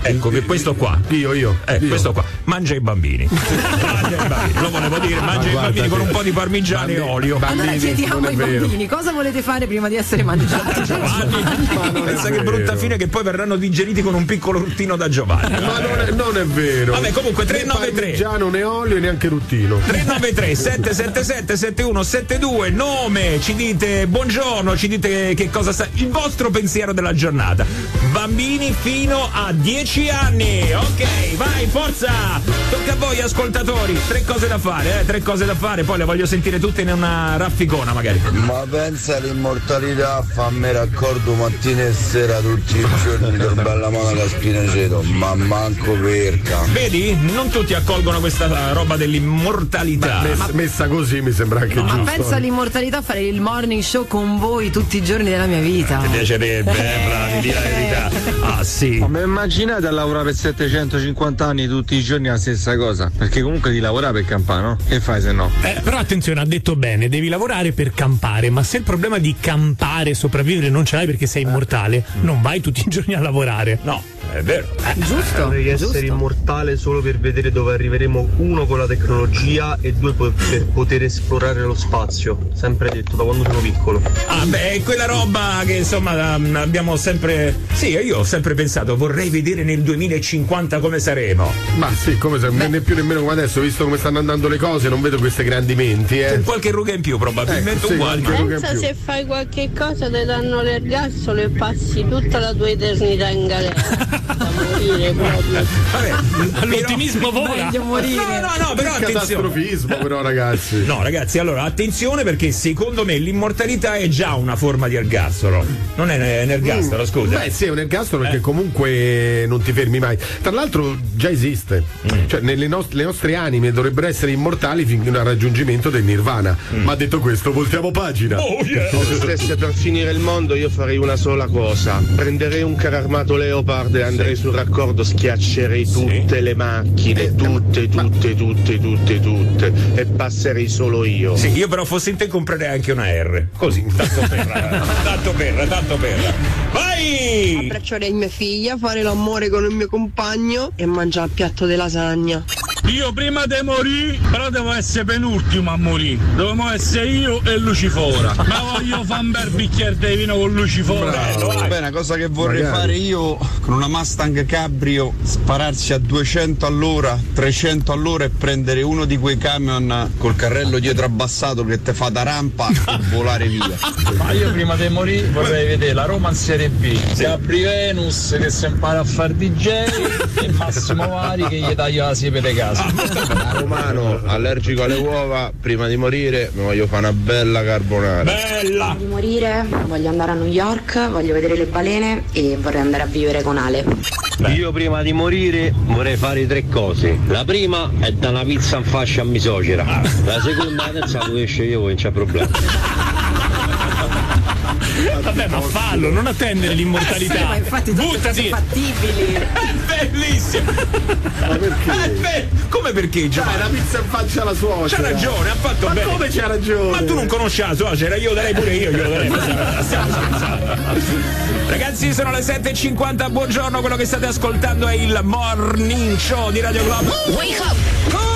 ecco che questo qua. Io, io. Eh, io. questo qua. Mangia i bambini. mangia i bambini. Lo volevo dire, mangia i bambini con un po' di parmigiano e olio. Allora chiediamo ai bambini cosa volete fare prima di essere mangiati. Pensa che brutta fine che poi verranno digeriti con un piccolo ruttino da Giovanni. Ma non è, non è vero. Vabbè, comunque, Né 393. parmigiano, né olio, neanche ruttino. 393 777 7172 nome ci dite buongiorno ci dite che cosa sta il vostro pensiero della giornata bambini fino a 10 anni ok vai forza tocca a voi ascoltatori tre cose da fare eh, tre cose da fare poi le voglio sentire tutte in una rafficona magari Ma pensa all'immortalità, fammi raccordo mattina e sera tutti i giorni per bella mano alla spinaceto, ma manco perca. vedi non tutti accolgono questa roba dell'immortalità Mess- messa così mi sembra anche Ma giusto. pensa all'immortalità a fare il morning show con voi tutti i giorni della mia vita. mi piacerebbe eh, bravi di la verità ah sì Ma immaginate a lavorare per 750 anni tutti i giorni la stessa cosa? Perché comunque di lavorare per campare, no? Che fai se no? Eh, però attenzione, ha detto bene, devi lavorare per campare, ma se il problema di campare e sopravvivere non ce l'hai perché sei immortale, non vai tutti i giorni a lavorare. no è vero Giusto? Vorrei essere giusto. immortale solo per vedere dove arriveremo, uno con la tecnologia e due per, poter esplorare lo spazio. Sempre detto da quando sono piccolo. Ah, beh, è quella roba che insomma um, abbiamo sempre. Sì, io ho sempre pensato, vorrei vedere nel 2050 come saremo. Ma sì, come se né più nemmeno come adesso, visto come stanno andando le cose, non vedo questi grandi menti, eh. Con qualche ruga in più, probabilmente Ecco, sì, ruga in Pensa più. se fai qualche cosa ti danno l'ergastolo e passi tutta la tua eternità in galera. L'ottimismo vola. No, no, no, però attenzione. Catastrofismo, però, ragazzi. No, ragazzi, allora attenzione perché secondo me l'immortalità è già una forma di ergastolo. Non è un ergastolo, scusa. Beh, sì, è un ergastolo Eh. perché comunque non ti fermi mai. Tra l'altro già esiste. Mm. Cioè, nelle nost- le nostre anime dovrebbero essere immortali fino al raggiungimento del nirvana. Ma detto questo, voltiamo pagina. Mm. Oh, yeah. Se stesse per finire il mondo io farei una sola cosa. Prenderei un carro armato Leopard e andrei sul raccordo, schiaccerei tutte le macchine, tutte, tutte, tutte, tutte, tutte. E passerei solo io. Sì, io però fossi in te comprerei anche una R. Così, tanto per. eh, tanto per, tanto per. Vai! Abbracciare mia figlia, fare l'amore con il mio compagno e mangiare il piatto di lasagna. Io prima di morire, però devo essere penultimo a morire. Dovremmo essere io e Lucifora. Ma voglio fare un bel bicchiere di vino con Lucifora. Beh, una cosa che vorrei Magari. fare io con una Mustang Cabrio, spararsi a 200 all'ora, 300 all'ora e prendere uno di quei camion col carrello dietro abbassato che te fa da rampa e volare via. Ma io prima di morire vorrei vedere la Roma in Serie B, Gabri Venus che si impara a fare DJ e Massimo Vari che gli taglia la siepe di casa. Da romano allergico alle uova, prima di morire mi voglio fare una bella carbonara. Bella! di morire, voglio andare a New York, voglio vedere le balene e vorrei andare a vivere con Ale. Io prima di morire vorrei fare tre cose. La prima è da una pizza in fascia a misogera. La seconda e la terza lo esce io, non c'è problema. Vabbè, ma fallo, non attendere l'immortalità. Sì, ma infatti Buttati. fattibili. Bellissimo! Ma perché? Eh, beh, come perché Dai, Giovanni? la pizza in faccia alla suocera. C'ha ragione, ha fatto Ma bene. come c'ha ragione? Ma tu non conosci la suocera, io darei pure io, glielo darei. Ma. Ragazzi, sono le 7.50, buongiorno, quello che state ascoltando è il Morning Show di Radio Globo. Wake up!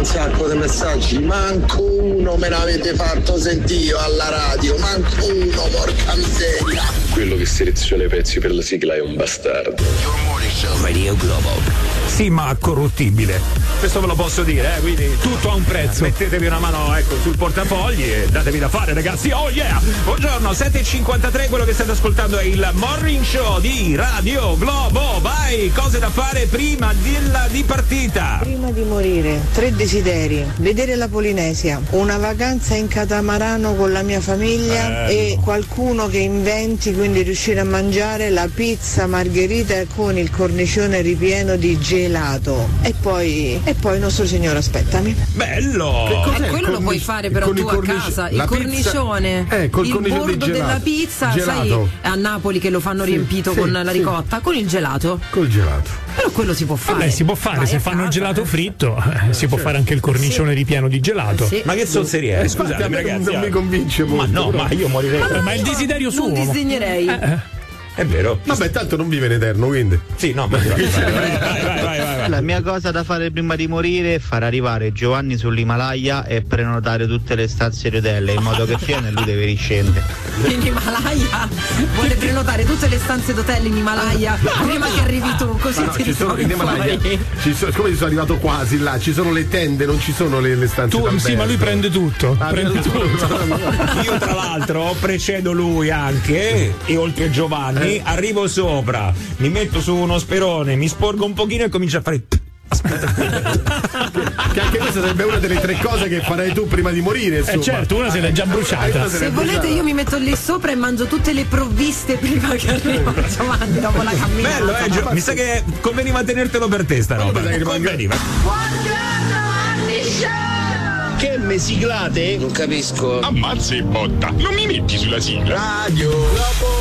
Un sacco di messaggi, manco uno me l'avete fatto sentire alla radio, manco uno, porca miseria. Quello che seleziona i pezzi per la sigla è un bastardo. Radio Globo. Sì, ma corruttibile. Questo ve lo posso dire, eh, quindi Tutto ha un prezzo. mettetevi una mano ecco, sul portafogli e datevi da fare, ragazzi. Oh yeah! Buongiorno, 7.53, quello che state ascoltando è il Morning Show di Radio Globo. Vai, cose da fare prima della di partita. Prima di morire, tre desideri. Vedere la Polinesia, una vacanza in catamarano con la mia famiglia Bello. e qualcuno che inventi, quindi riuscire a mangiare la pizza margherita con il cornicione ripieno di gelato e poi, e poi nostro signore aspettami. Bello! Eh, quello lo puoi fare però tu il a casa, il pizza- cornicione, eh, col il cornicione bordo gelato. della pizza, sai Gelato. a Napoli che lo fanno Sì, riempito sì, con la sì. ricotta, con il gelato. Col gelato. Però quello si può fare. Vabbè, si può fare, Vai se fanno il gelato eh. fritto, eh, si può fare anche il cornicione ripieno di gelato. Sì. Ma che zozzeria è? Eh, Scusate, ragazzi. non mi ah. convince Ma molto. no, però. ma io morirei. Eh, ma è il desiderio suo. Non ma- disdegnerei. È vero. Vabbè, tanto non vive in eterno, quindi. Sì, no, ma vai, vai, vai, vai, vai, vai, vai. La mia cosa da fare prima di morire è far arrivare Giovanni sull'Himalaya e prenotare tutte le stanze di hotel in modo che e lui deve riscendere. In Himalaya vuole prenotare tutte le stanze d'hotel in Himalaya prima che arrivi tu, così no, ti ci sono in Himalaya. Ci sono, come sono arrivato quasi là, ci sono le tende, non ci sono le, le stanze Tu, sì, ma lui prende tutto. Ah, prende prende tutto. tutto. Io tra l'altro precedo lui anche e oltre Giovanni Eh. arrivo sopra, mi metto su uno sperone, mi sporgo un pochino e comincio a fare Che anche questa sarebbe una delle tre cose che farai tu prima di morire. Eh Insomma. certo, una se l'è già bruciata. Eh, Se volete io mi metto lì sopra e mangio tutte le provviste prima che arrivi Giovanni dopo la camminata. bello, eh, Gio- mi sa che conveniva tenertelo per te sta roba. pensa che Conveniva. Che me siglate? Non capisco. Ammazza e botta. Non mi metti sulla sigla. Radio.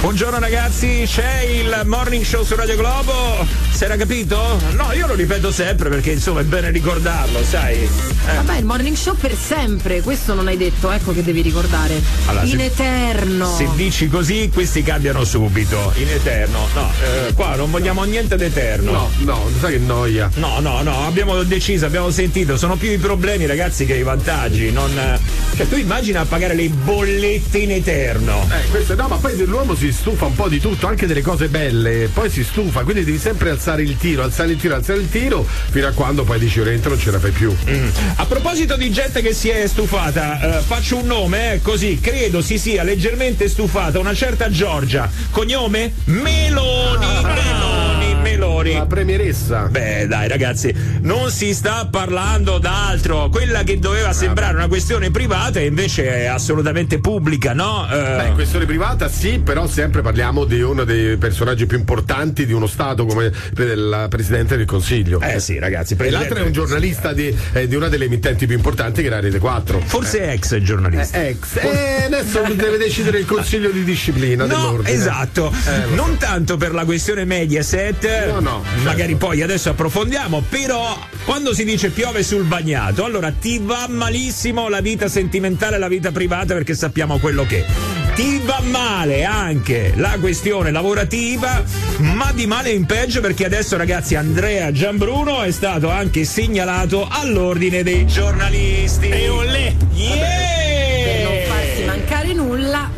Buongiorno ragazzi, c'è il morning show su Radio Globo. Si era capito? No, io lo ripeto sempre perché insomma è bene ricordarlo, sai. Eh. Vabbè, il morning show per sempre, questo non hai detto, ecco che devi ricordare. Allora, In se- eterno. Se dici così, questi cambiano subito. In eterno. No, eh, qua non vogliamo niente d'eterno. No, no, sai che noia. No, no, no, abbiamo deciso, abbiamo sentito, sono più i problemi ragazzi che i vantaggi. Non, eh, cioè tu immagina a pagare le bollette in eterno. Eh, questo, no, ma poi l'uomo si stufa un po' di tutto, anche delle cose belle, poi si stufa, quindi devi sempre alzare il tiro, alzare il tiro, alzare il tiro, fino a quando poi dici oriento non ce la fai più. Mm. A proposito di gente che si è stufata, eh, faccio un nome, eh, così credo si sia leggermente stufata una certa Giorgia. Cognome? Meloni, Meloni, Meloni. La premieressa. Beh, dai, ragazzi, non si sta parlando d'altro. Quella che doveva sembrare una questione privata, invece è assolutamente pubblica, no? Eh, Beh, questione privata sì, però sempre parliamo di uno dei personaggi più importanti di uno Stato come il Presidente del Consiglio. Eh sì, ragazzi. E l'altro è un giornalista di, eh, di una delle emittenti più importanti che era Rete 4. Forse è ex giornalista. Eh, ex. E adesso deve decidere il Consiglio di disciplina No, dell'ordine. esatto. Eh, non tanto per la questione Mediaset, No, no, magari poi adesso approfondiamo, però quando si dice piove sul bagnato, allora ti va malissimo la vita sentimentale, la vita privata perché sappiamo quello che. è. Ti va male anche la questione lavorativa, ma di male in peggio perché adesso ragazzi Andrea Giambruno è stato anche segnalato all'ordine dei giornalisti. E olè! Per non farsi mancare nulla.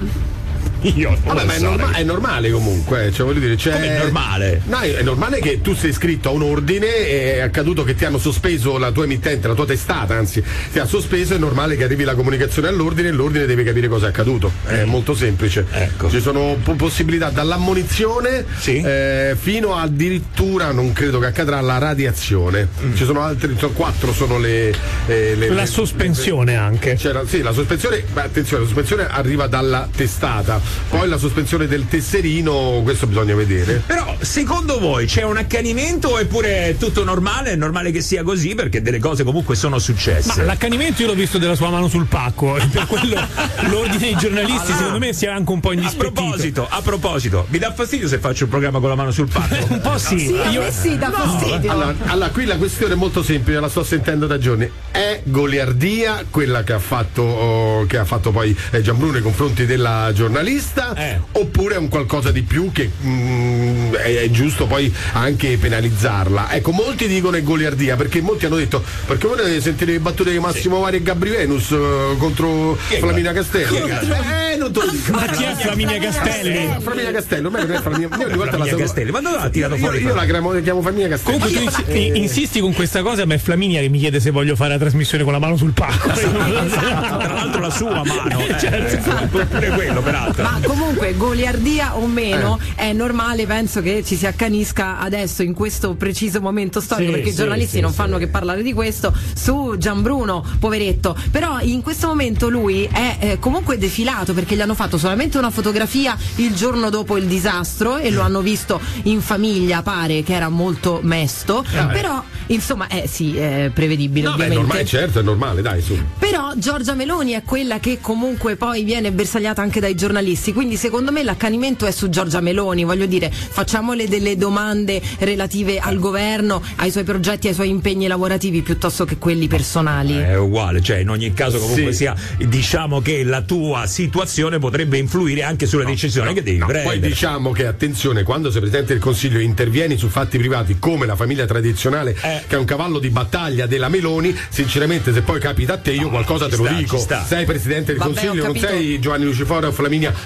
Io non Vabbè, lo ma è, norma- è normale comunque, cioè voglio dire, c'è. Come è normale? No, è normale che tu sei iscritto a un ordine, è accaduto che ti hanno sospeso la tua emittente, la tua testata, anzi, ti ha sospeso, è normale che arrivi la comunicazione all'ordine e l'ordine deve capire cosa è accaduto. È molto semplice. Ecco. Ci sono po- possibilità dall'ammonizione Sì. eh, fino addirittura, non credo che accadrà, la radiazione. Mm. Ci sono altri, sono quattro sono le. eh, le- La le- sospensione anche. c'era, sì, la sospensione, ma attenzione, la sospensione arriva dalla testata, poi la sospensione del tesserino, questo bisogna vedere. Però secondo voi c'è un accanimento oppure è tutto normale? È normale che sia così perché delle cose comunque sono successe. Ma l'accanimento io l'ho visto della sua mano sul pacco, e per quello l'ordine dei giornalisti secondo me sia anche un po' a indispettito. proposito, a proposito, mi dà fastidio se faccio un programma con la mano sul pacco? Un po' sì. Sì, a Io- me sì, dà fastidio. Allora, allora, qui la questione è molto semplice, la sto sentendo da giorni. È goliardia quella che ha fatto, oh, che ha fatto poi eh, Gianbruno nei confronti della giornalista? Eh. Oppure è un qualcosa di più che mm, è, è giusto poi anche penalizzarla? Ecco, molti dicono è goliardia perché molti hanno detto perché voi ne sentite le battute di Massimo Vari e Gabri Venus eh, contro Flaminia Castelli. Eh, non te lo dico. Ma chi è Flaminia Castelli? Eh, Flaminia non è. Io la so- Castelli, ma dove l'ha tirato io, fuori? Io la chiamo, chiamo Flaminia Castelli. Comunque tu insi- insisti con questa cosa, ma è Flaminia che mi chiede se voglio fare la trasmissione con la mano sul pacco. Tra l'altro la sua mano, eh, Certo. eh, pure quello peraltro. Ma comunque, goliardia o meno, è normale, penso che ci si accanisca adesso in questo preciso momento storico, Sì, perché i sì, giornalisti sì, non fanno che parlare di questo, su Gianbruno, poveretto. Però in questo momento lui è eh, comunque defilato perché gli hanno fatto solamente una fotografia il giorno dopo il disastro e lo hanno visto in famiglia, pare che era molto mesto. Ah, beh. Però, insomma, eh sì, è prevedibile No, beh, è ovviamente. normale, certo, è normale, dai, su. Però Giorgia Meloni è quella che comunque poi viene bersagliata anche dai giornalisti, quindi secondo me l'accanimento è su Giorgia Meloni, voglio dire, facciamole delle domande relative al governo, ai suoi progetti, ai suoi impegni lavorativi piuttosto che quelli personali. È uguale, cioè in ogni caso comunque Sì. sia, diciamo che la tua situazione potrebbe influire anche sulla decisione che devi prendere. Poi diciamo che attenzione, quando sei Presidente del Consiglio e intervieni su fatti privati come la famiglia tradizionale, Eh. che è un cavallo di battaglia della Meloni, sinceramente se poi capita a te io qualcosa te lo sta, dico. ci sta. Sei Presidente del Vabbè, Consiglio, non sei Giovanni Lucifora o Flaminia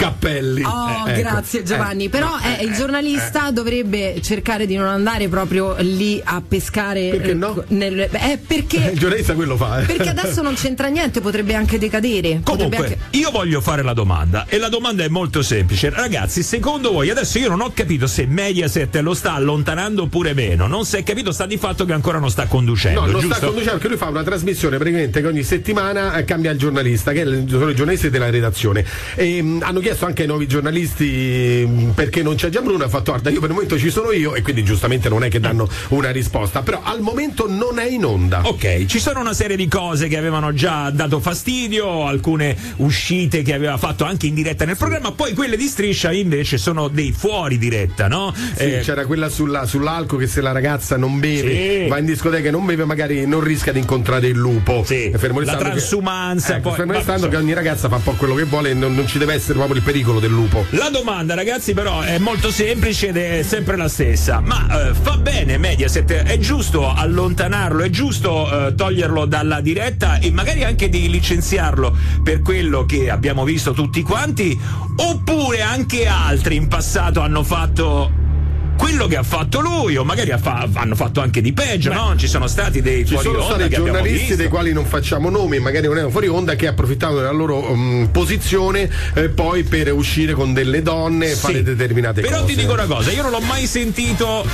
Cappelli. Oh, Eh, ecco. grazie Giovanni. Però no, eh, eh, il giornalista dovrebbe cercare di non andare proprio lì a pescare. Perché eh, no? nel- eh, perché, Il giornalista quello fa, eh. perché adesso non c'entra niente, potrebbe anche decadere. Comunque, anche- io voglio fare la domanda e la domanda è molto semplice. Ragazzi, secondo voi, adesso io non ho capito se Mediaset lo sta allontanando oppure meno. Non si è capito, sta di fatto che ancora non sta conducendo, No, non giusto? sta conducendo perché lui fa una trasmissione praticamente che ogni settimana eh, cambia il giornalista, che è il- sono i giornalisti della redazione. E, mh, hanno chiesto anche ai nuovi giornalisti mh, perché non c'è Gianbruno, ha fatto guarda, io per il momento ci sono io e quindi giustamente non è che danno una risposta, però al momento non è in onda. Ok, ci sono una serie di cose che avevano già dato fastidio, alcune uscite che aveva fatto anche in diretta nel programma, poi quelle di striscia invece sono dei fuori diretta, no? Sì, Eh, c'era quella sulla- sull'alcol che se la ragazza non beve, Sì. va in discoteca e non beve, magari non rischia di incontrare il lupo. Sì, Fermo la restando che- transumanza, Ecco, poi- fermo restando che ogni ragazza fa un po' quello che vuole e non, non ci deve essere proprio il pericolo del lupo. La domanda, ragazzi, però è molto semplice ed è sempre la stessa. Ma eh, fa bene Mediaset? È giusto allontanarlo? È giusto eh, toglierlo dalla diretta e magari anche di licenziarlo per quello che abbiamo visto tutti quanti? Oppure anche altri in passato hanno fatto quello che ha fatto lui o magari ha fa- hanno fatto anche di peggio, no? Ci sono stati dei Ci fuori sono onda stati che abbiamo giornalisti dei quali non facciamo nomi, magari non erano fuori onda, che approfittavano della loro mm, posizione eh, poi per uscire con delle donne e Sì. fare determinate Però cose. ti dico una cosa, io non l'ho mai sentito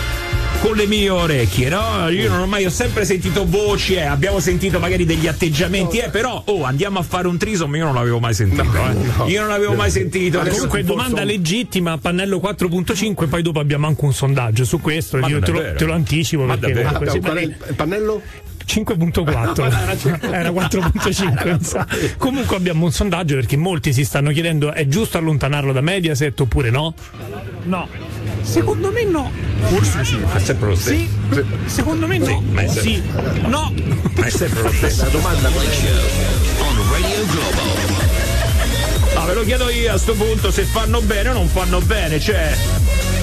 con le mie orecchie, no? Io non ho mai, ho sempre sentito voci, eh, abbiamo sentito magari degli atteggiamenti, eh, però oh, andiamo a fare un trisom, io non l'avevo mai sentito, eh. Io non l'avevo mai sentito. Adesso Comunque domanda un- legittima, pannello 4.5, poi dopo abbiamo anche un sondaggio su questo, Ma io te lo, te lo anticipo Ma perché davvero? Ah, sì, qual è il, pannello? 5.4 era 4.5 mi sa. comunque abbiamo un sondaggio perché molti si stanno chiedendo è giusto allontanarlo da Mediaset oppure no? no secondo me no. Forse sì, è sempre lo stesso. sì, secondo me no. ma è sempre- sì. No. Ma è sempre lo stesso. La domanda Ah, ve lo chiedo io a sto punto se fanno bene o non fanno bene, cioè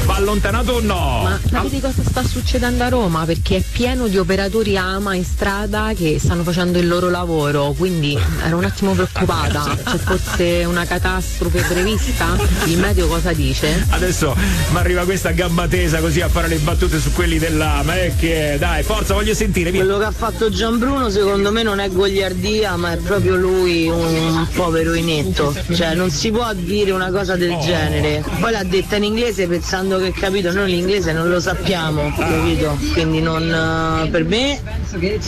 va allontanato o no? Ma sapete cosa sta succedendo a Roma? Perché è pieno di operatori AMA in strada che stanno facendo il loro lavoro, quindi ero un attimo preoccupata. C'è forse una catastrofe prevista? Il meteo cosa dice? Adesso mi arriva questa gamba tesa così a fare le battute su quelli della ma è che dai, forza, voglio sentire. via. Quello che ha fatto Gianbruno secondo me non è goliardia, ma è proprio lui un povero inetto. Cioè non si può dire una cosa del genere. Poi l'ha detta in inglese pensando che capito, noi l'inglese non lo sappiamo, capito? Quindi non eh, per me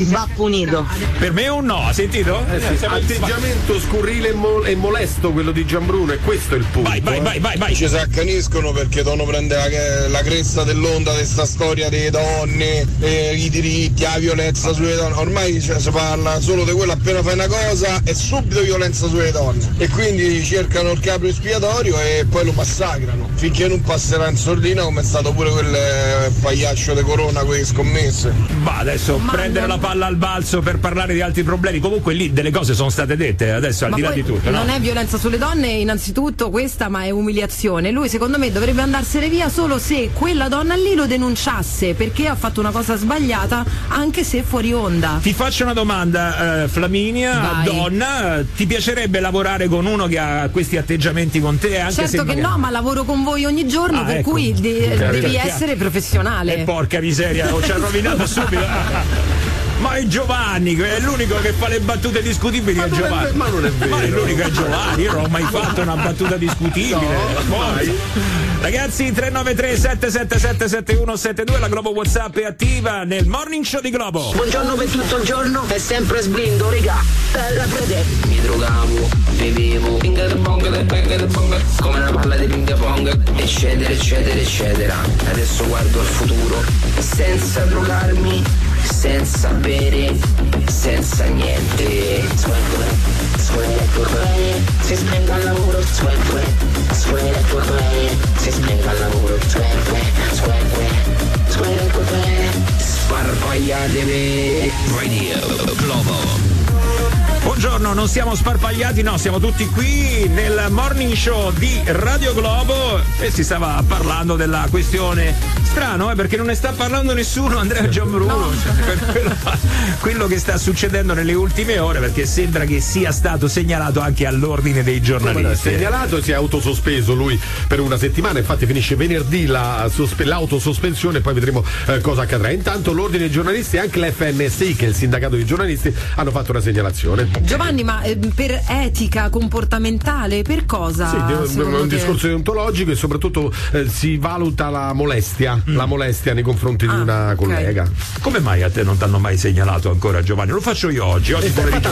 va punito. Per me è un no, ha sentito? Eh sì, Siamo- atteggiamento scurrile e, mo- e molesto quello di Gianbruno e questo è il punto. Vai, vai, eh. vai, vai, vai. Ci si accaniscono perché devono prendere la, la cresta dell'onda di sta storia delle donne, eh, i diritti, la violenza sulle donne. Ormai cioè, si parla solo di quello appena fai una cosa e subito violenza sulle donne. E quindi cercano il capro espiatorio e poi lo massacrano. Finché non passerà in sordina come è stato pure quel eh, pagliaccio di corona con le scommesse. Ma adesso prendere la palla al balzo per parlare di altri problemi. Comunque lì delle cose sono state dette, adesso al Ma di là di tutto, no? non è violenza sulle donne, innanzitutto questa, ma è umiliazione. Lui, secondo me, dovrebbe andarsene via solo se quella donna lì lo denunciasse perché ha fatto una cosa sbagliata, anche se fuori onda. Ti faccio una domanda, eh, Flaminia, Vai. donna, ti piacerebbe lavorare con uno che ha questi atteggiamenti con te? Anche se certo che magari- no, ma lavoro con voi ogni giorno, Ah, per ecco. cui devi chiaro. essere professionale. Eh, porca miseria, ci ha rovinato subito. Ma è Giovanni, che è l'unico che fa le battute discutibili, è non è Giovanni. ve- ma non è Ma è vero. l'unico è Giovanni, io non ho mai fatto una battuta discutibile. Forza. Ragazzi, 393 777 7172 la Globo WhatsApp è attiva nel morning show di Globo. Buongiorno per tutto il giorno e sempre sblindo, riga. Bella fede. Mi drogavo, bevevo, de bonga, come una palla di ping pong, eccetera, eccetera, eccetera. Adesso guardo al futuro, senza drogarmi, senza bere, senza niente. Square, square, square, si spenga al lavoro, square, square, square, si spenga al lavoro, square, square, square, square, sparpagliatevi. Radio Globo. Buongiorno, non siamo sparpagliati, no, siamo tutti qui nel morning show di Radio Globo e si stava parlando della questione strano, eh, perché non ne sta parlando nessuno Andrea Gianbruno, cioè, per quello, quello che sta succedendo nelle ultime ore, perché sembra che sia stato segnalato anche all'ordine dei no, giornalisti. segnalato, si è autosospeso lui per una settimana, infatti finisce venerdì la sospe- l'autosospensione, poi vedremo eh, cosa accadrà. Intanto l'ordine dei giornalisti e anche l'FNSI, che è il sindacato dei giornalisti, hanno fatto una segnalazione. Giovanni, ma eh, per etica comportamentale, per cosa? Sì, è un te? discorso deontologico e soprattutto eh, si valuta la molestia, la molestia nei confronti di una collega. Come mai a te non ti hanno mai segnalato ancora Giovanni? Lo faccio io oggi, oggi, Eh, pomeriggio.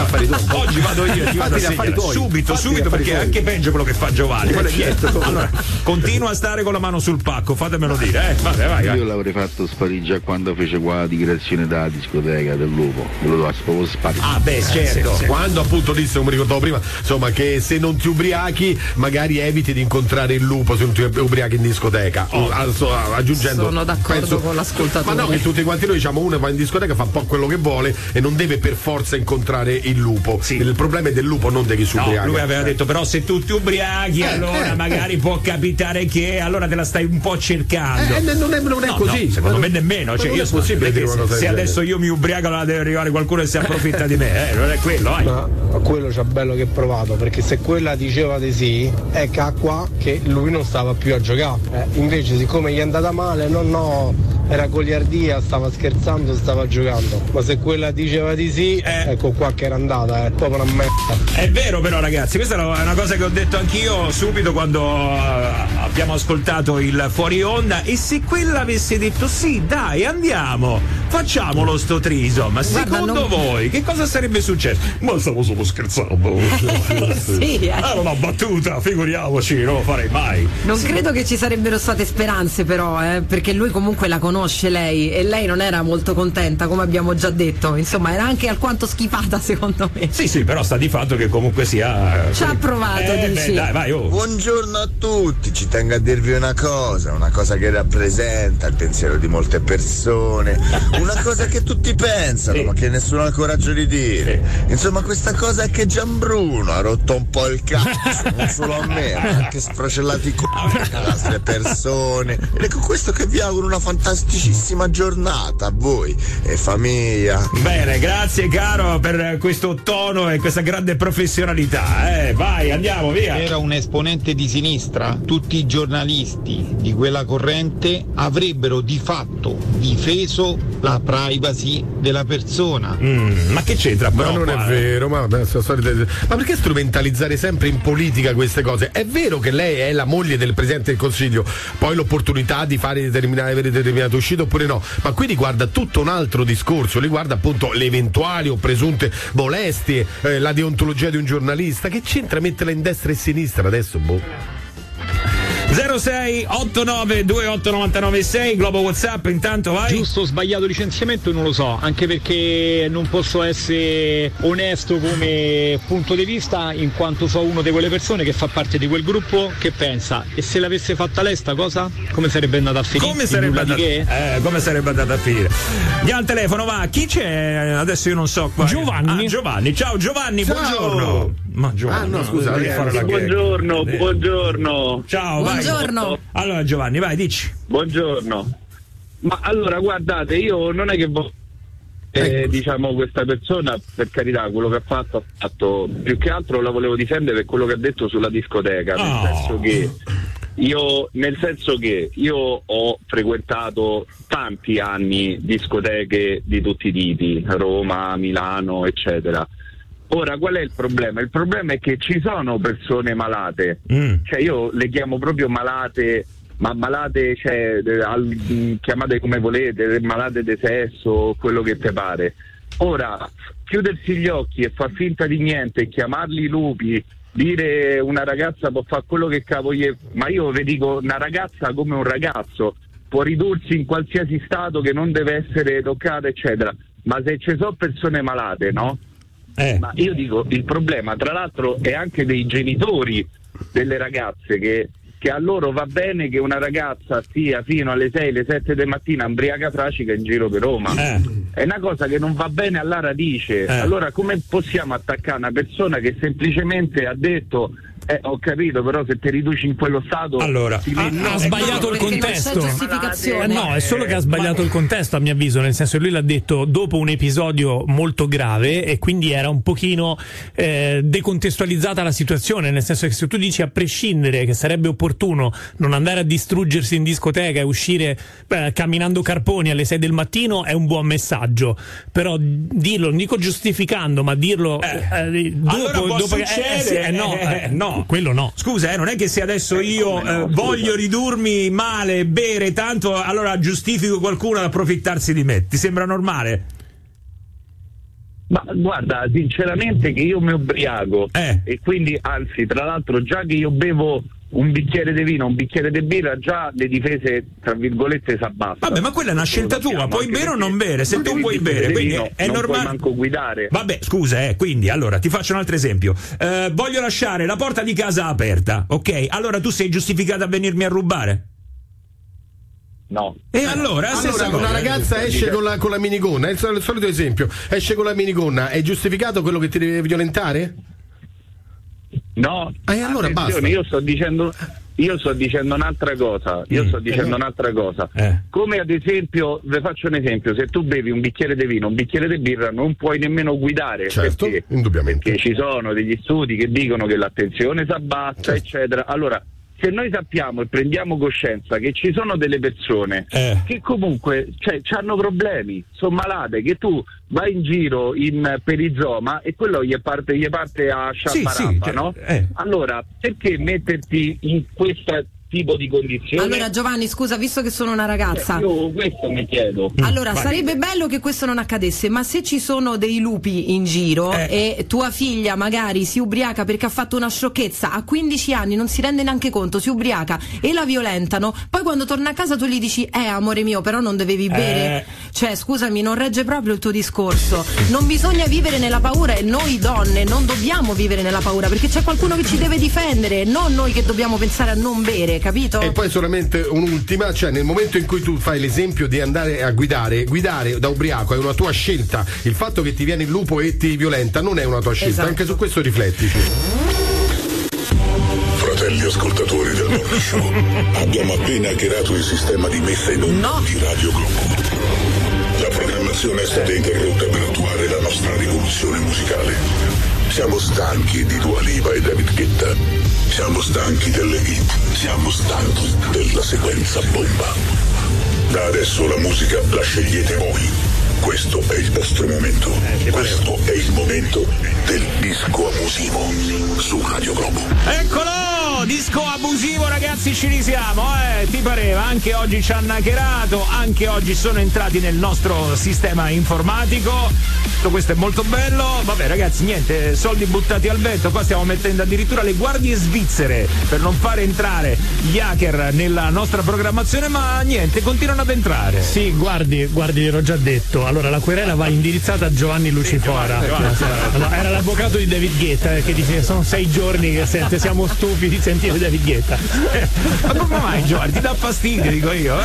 oggi vado io e ti vado a Fatti gli affari segnalare. Subito, Fatti subito, perché è anche peggio quello che fa Giovanni. Eh, Quello è certo. Allora, continua a stare con la mano sul pacco, fatemelo dire, eh. Vabbè, vai, vai. Io l'avrei fatto sparire già quando fece qua la dichiarazione dalla discoteca del lupo. Ve lo do proprio sparire. Ah, beh, certo. Quando appunto disse, come ricordavo prima, insomma, che se non ti ubriachi, magari eviti di incontrare il lupo se non ti ubriachi in discoteca. Also- aggiungendo. Sono d'accordo penso- con l'ascoltatore. Ma no, che tutti quanti noi diciamo uno va in discoteca, fa un po' quello che vuole e non deve per forza incontrare il lupo. Il problema è del lupo, non di chi si No, lui aveva Eh. detto però se tu ti ubriachi Eh, allora eh, magari può capitare che allora te la stai un po' cercando. Eh, non è, non è No, così. no, secondo me nemmeno. Cioè, non io è possibile dire una se, cosa se del adesso io mi ubriaco allora deve arrivare qualcuno e si approfitta di me, eh, non è quello, vai. A quello c'ha bello che provato, perché se quella diceva di sì, è qua che lui non stava più a giocare. Eh, invece siccome gli è andata male, no no, era goliardia, stava scherzando, stava giocando. Ma se quella diceva di sì, ecco qua che era andata, è proprio una merda. È vero però ragazzi, questa è una cosa che ho detto anch'io subito quando eh, abbiamo ascoltato il fuori onda e se quella avesse detto sì dai andiamo, facciamolo sto triso, ma Guarda, secondo non- voi che cosa sarebbe successo? Ma stavo solo scherzando. Sì, eh. Era una battuta, figuriamoci, non lo farei mai. Non credo che ci sarebbero state speranze però, eh, perché lui comunque la conosce lei e lei non era molto contenta, come abbiamo già detto. Insomma, era anche alquanto schifata secondo me. Sì, sì, però sta di fatto che comunque sia. Ci ha provato, Eh, dici. beh, dai, vai, oh. Buongiorno a tutti, ci tengo a dirvi una cosa, una cosa che rappresenta il pensiero di molte persone, una cosa che tutti pensano ma che nessuno ha il coraggio di dire. Insomma questa cosa è che Gianbruno ha rotto un po' il cazzo, non solo a me, ma anche sfracellati i c***i alle altre persone. Ed è con questo che vi auguro una fantasticissima giornata a voi e famiglia. Bene, grazie caro per questo tono e questa grande professionalità. Eh, vai, andiamo, via. Era un esponente di sinistra, tutti i giornalisti di quella corrente avrebbero di fatto difeso la privacy della persona. Mm, ma che c'entra Ma però? non è qua, eh? vero, ma, ma perché strumentalizzare sempre in politica queste cose? È vero che lei è la moglie del Presidente del Consiglio, poi l'opportunità di fare determinate, avere determinate uscite oppure no, ma qui riguarda tutto un altro discorso, riguarda appunto le eventuali o presunte molestie, eh, la deontologia di un giornalista, che c'entra metterla in destra e sinistra adesso, boh. 06 89 28 99 6 Globo Whatsapp intanto vai. Giusto o sbagliato licenziamento non lo so, anche perché non posso essere onesto come punto di vista in quanto so uno di quelle persone che fa parte di quel gruppo che pensa e se l'avesse fatta lei sta cosa? Come sarebbe andata a finire? come sarebbe, andata, che? eh, come sarebbe andata a finire? Andiamo al telefono va. Chi c'è? Adesso io non so qua. Giovanni. Ah, Giovanni. Ciao Giovanni Ciao. buongiorno ma Giovanni Ah, no, scusa, eh, fare la gag. Buongiorno, Eh. buongiorno. ciao vai. Buongiorno. allora Giovanni vai dici Buongiorno. Ma allora guardate, io non è che voglio eh, diciamo questa persona, per carità, quello che ha fatto ha fatto più che altro la volevo difendere per quello che ha detto sulla discoteca, nel Oh. senso che io nel senso che io ho frequentato tanti anni discoteche di tutti i tipi, Roma, Milano, eccetera. Ora qual è il problema? Il problema è che ci sono persone malate, cioè io le chiamo proprio malate, ma malate, cioè, al- chiamate come volete, malate di sesso, quello che te pare. Ora, chiudersi gli occhi e far finta di niente, chiamarli lupi, dire una ragazza può fare quello che cavolo gli... Ma io vi dico, una ragazza come un ragazzo può ridursi in qualsiasi stato che non deve essere toccata, eccetera. Ma se ci sono persone malate, no? Ma io dico, il problema tra l'altro è anche dei genitori delle ragazze che, che a loro va bene che una ragazza stia fino alle 6, le 7 del mattina imbriaca fracica in giro per Roma. È una cosa che non va bene alla radice. Allora come possiamo attaccare una persona che semplicemente ha detto eh, ho capito, però se ti riduci in quello stato Allora, ha, ha sbagliato il contesto. Eh, no, è solo che ha sbagliato il contesto, a mio avviso, nel senso che lui l'ha detto dopo un episodio molto grave e quindi era un pochino eh, decontestualizzata la situazione, nel senso che se tu dici a prescindere che sarebbe opportuno non andare a distruggersi in discoteca e uscire eh, camminando carponi alle 6 del mattino è un buon messaggio, però dirlo, non dico giustificando, ma dirlo eh, dopo, allora dopo che- eh, sì, eh, no, eh, eh, no. quello no. Scusa, eh, non è che se adesso io eh, voglio ridurmi male, bere tanto, allora giustifico qualcuno ad approfittarsi di me. Ti sembra normale? Ma guarda, sinceramente che io mi ubriaco e quindi anzi, tra l'altro già che io bevo un bicchiere di vino, un bicchiere di birra, già le difese tra virgolette si abbassano. Vabbè, ma quella è una scelta tua, puoi bere o non bere, se tu vuoi bere, quindi è, è non normale. puoi manco guidare. Vabbè, scusa, eh, quindi allora ti faccio un altro esempio. Eh, voglio lasciare la porta di casa aperta, ok? Allora tu sei giustificato a venirmi a rubare? No. E allora, Allora, una cosa. ragazza esce con la, con la minigonna, è il solito esempio, esce con la minigonna, è giustificato quello che ti deve violentare? No, Eh, allora attenzione, basta. io sto dicendo io sto dicendo un'altra cosa, io sto dicendo un'altra cosa. Come ad esempio, vi faccio un esempio, se tu bevi un bicchiere di vino, un bicchiere di birra, non puoi nemmeno guidare. Certo, perché? indubbiamente. Perché ci sono degli studi che dicono che l'attenzione si abbassa, Certo. eccetera. Allora, se noi sappiamo e prendiamo coscienza che ci sono delle persone Eh. che comunque cioè, hanno problemi, sono malate, che tu vai in giro in perizoma e quello gli parte, gli parte a sciapparappa, cioè, no? eh. Allora, perché metterti in questo tipo di condizioni? Allora Giovanni, scusa, visto che sono una ragazza. Io questo mi chiedo. Allora, Vai. sarebbe bello che questo non accadesse, ma se ci sono dei lupi in giro Eh. e tua figlia magari si ubriaca perché ha fatto una sciocchezza, a 15 anni non si rende neanche conto, si ubriaca e la violentano, poi quando torna a casa tu gli dici "Eh, amore mio, però non dovevi bere". Cioè, scusami, non regge proprio il tuo discorso. Non bisogna vivere nella paura e noi donne non dobbiamo vivere nella paura perché c'è qualcuno che ci deve difendere, non noi che dobbiamo pensare a non bere, capito? E poi solamente un'ultima, cioè nel momento in cui tu fai l'esempio di andare a guidare, guidare da ubriaco è una tua scelta, il fatto che ti viene il lupo e ti violenta non è una tua scelta, Esatto. anche su questo riflettici. Fratelli ascoltatori del Morning Show, abbiamo appena hackerato il sistema di messa in onda di Radio Globo. La programmazione è stata interrotta per attuare la nostra rivoluzione musicale. Siamo stanchi di Dua Lipa e David Guetta. Siamo stanchi delle hit. Siamo stanchi della sequenza bomba. Da adesso la musica la scegliete voi. Questo è il vostro momento. Questo è il momento del disco abusivo su Radio Globo. Eccolo! Disco abusivo ragazzi ci risiamo, eh? Ti pareva? Anche oggi ci hanno hackerato, anche oggi sono entrati nel nostro sistema informatico. Tutto questo è molto bello. Vabbè ragazzi, niente, soldi buttati al vento, qua stiamo mettendo addirittura le guardie svizzere per non fare entrare gli hacker nella nostra programmazione, ma niente, continuano ad entrare. Sì, guardi, guardi, l'ho già detto. Allora, la querela va indirizzata a Giovanni Lucifora. Giovanni, Giovanni. No, era l'avvocato di David Guetta eh, che dice: Sono sei giorni che sente, siamo stufi di sentire David Guetta. Ma come mai Giovanni? Ti dà fastidio, dico io.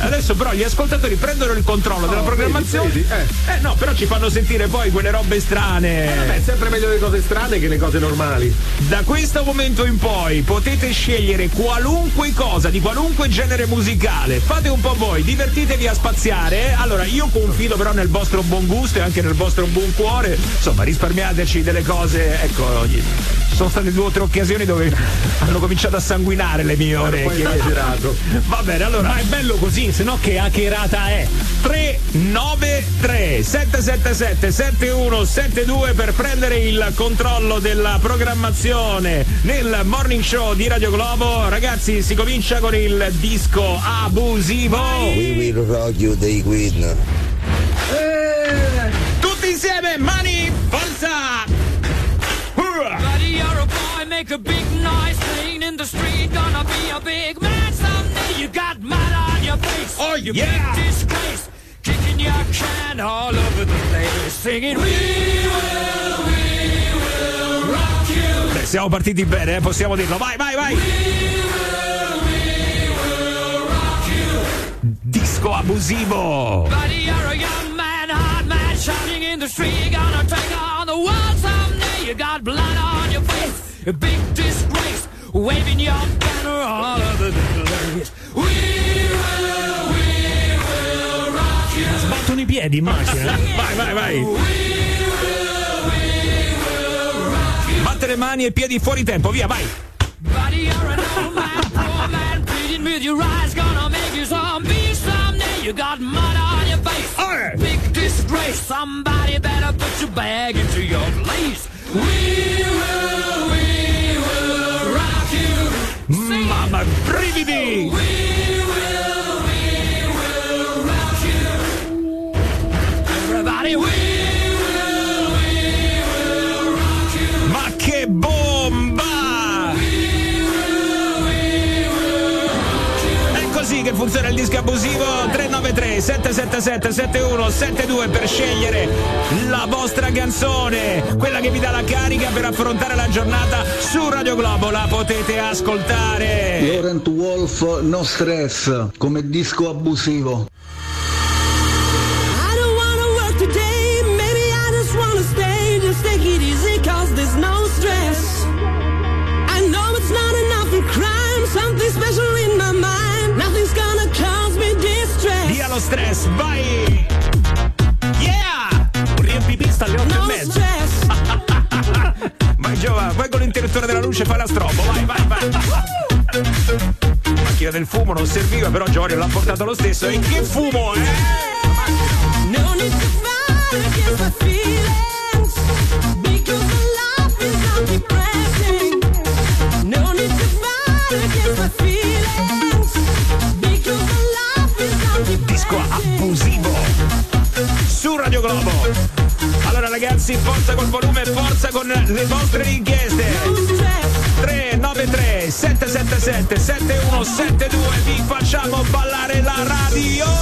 Adesso però gli ascoltatori prendono il controllo della programmazione. vedi, vedi, eh. no, però ci fanno sentire poi quelle robe strane. Eh, vabbè, è sempre meglio le cose strane che le cose normali. Da questo momento in poi potete scegliere qualunque cosa di qualunque genere musicale. Fate un po' voi, divertitevi a spaziare. Allora, io confido però nel vostro buon gusto e anche nel vostro buon cuore. Insomma, risparmiateci delle cose, ecco, sono state due o tre occasioni dove hanno cominciato a sanguinare le mie orecchie. Va bene, allora Ma è bello così, se no che hackerata è? 393 777 7172 per prendere il controllo della programmazione nel morning show di Radio Globo. Ragazzi, si comincia con il disco abusivo. We will rock you dei Queen. Eh, Tutti insieme, mani, forza! Make a big noise, playing in the street, gonna be a big man someday. You got mud on your face, oh you yeah. big disgrace, kicking your can all over the place, singing We will, we will rock you. Beh, siamo partiti bene, eh, possiamo dirlo. Vai, vai, vai! Disco abusivo! Buddy, you're a young man, hard man, shouting in the street, gonna take on the world someday. You got blood on big disgrace, waving your banner all over the place. We will, we will rock you. Sbattono i piedi in macchina. Vai, vai, vai! Batte le mani e piedi fuori tempo, via, vai! Buddy, you're an old man, poor man, pleading with your eyes, gonna make you zombie someday. You got mud on your face, big disgrace. Somebody better put your bag into your place. We will, we will rock you. Mamma, brividi! Everybody, funziona il disco abusivo 393 777 7172 per scegliere la vostra canzone, quella che vi dà la carica per affrontare la giornata su Radio Globo, la potete ascoltare. Laurent Wolf No Stress come disco abusivo. Stress, vai! Yeah! Un riempipista alle 8 No e mezza. stress. Vai Giova, vai con l'interruttore della luce, fai la strobo, vai, vai, vai. Macchina del fumo non serviva, però Giovanni l'ha portato lo stesso. E che fumo, eh? No need to fight against my feelings, abusivo su Radio Globo. Allora ragazzi, forza col volume, forza con le vostre richieste. 393 777 7172 vi facciamo ballare la radio.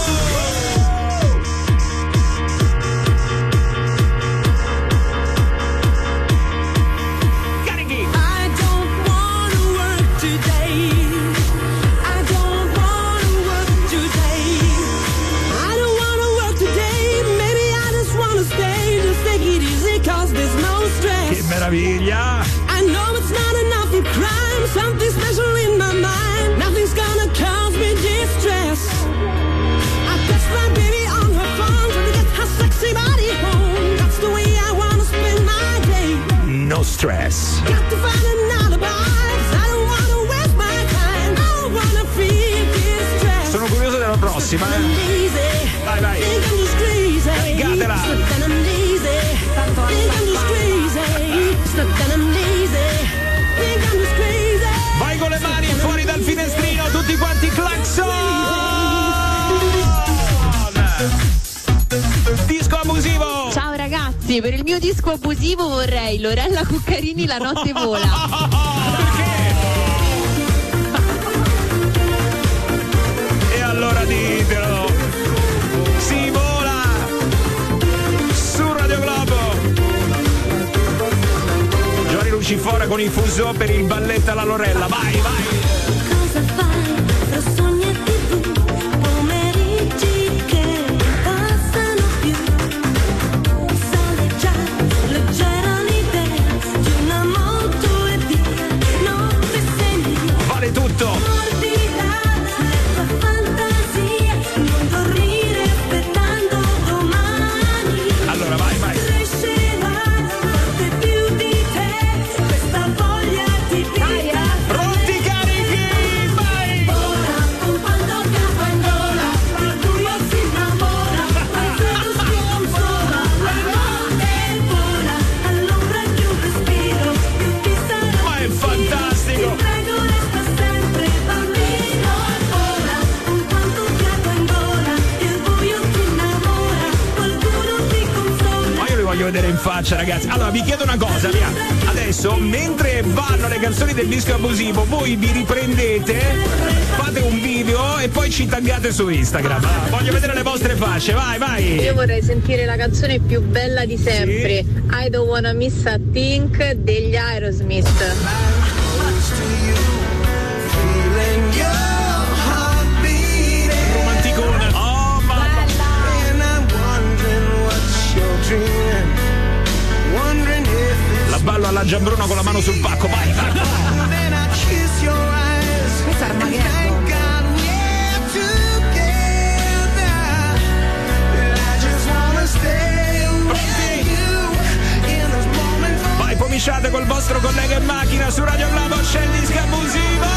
Lazy. Think I'm just crazy. Vai con le mani fuori dal finestrino, tutti quanti claxon! Disco abusivo! Ciao ragazzi, per il mio disco abusivo vorrei Lorella Cuccarini La notte vola. ditelo! Si vola! Su Radio Globo! Giovanni Lucifora con il fuso per il balletto alla Lorella, vai, vai! Faccia, ragazzi. Allora, vi chiedo una cosa, via. Adesso, mentre vanno le canzoni del disco abusivo, voi vi riprendete, fate un video e poi ci taggate su Instagram. Ah, Voglio vedere le vostre facce, vai, vai. Io vorrei sentire la canzone più bella di sempre, I Don't Wanna Miss a Think degli Aerosmith. La ballo alla Giambruno con la mano sul pacco, vai, vai. Questo è Armageddon. Vai, pomiciate col vostro collega in macchina su Radio Globo, c'è il disco abusivo.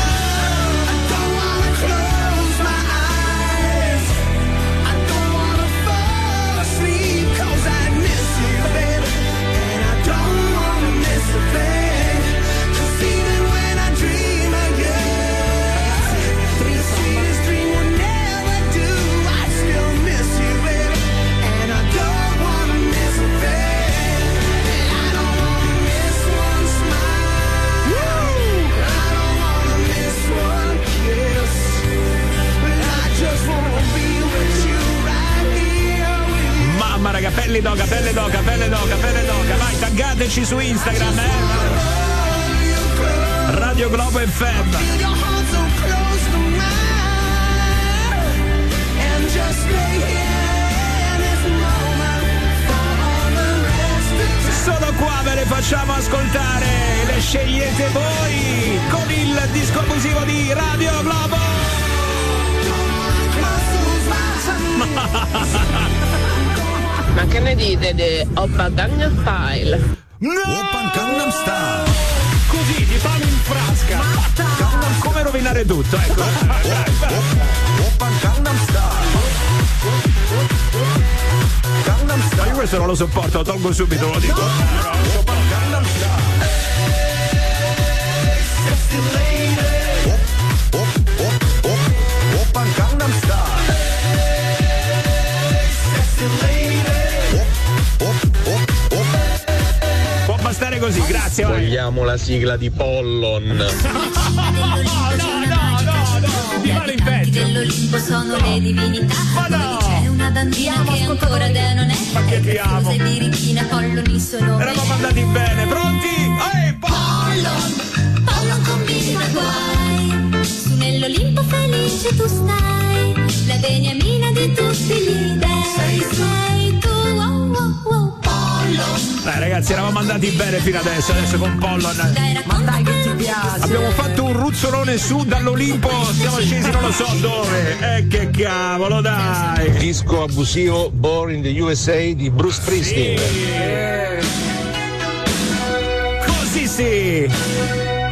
Non lo tolgo subito, lo dico. Può bastare così, grazie. Vogliamo la sigla di Pollon. Ti va in peggio. dell'Olimpo sono le divinità. Dove c'è una bambina che ancora dea non è. Ma che ti amo. Scusa, birichina, polloni sono. Eravamo andati bene, pronti? Ehi, Pollon, pollon combina guai. Su nell'Olimpo felice tu stai. La beniamina di tutti gli dei. Sei, sei tu. Dai ragazzi, eravamo andati bene fino adesso, adesso con Pollon. Ma dai che ti piace. Abbiamo fatto un ruzzolone su dall'Olimpo, siamo scesi non lo so dove. Eh che cavolo, dai. Disco abusivo Born in the USA di Bruce Springsteen. Così sì!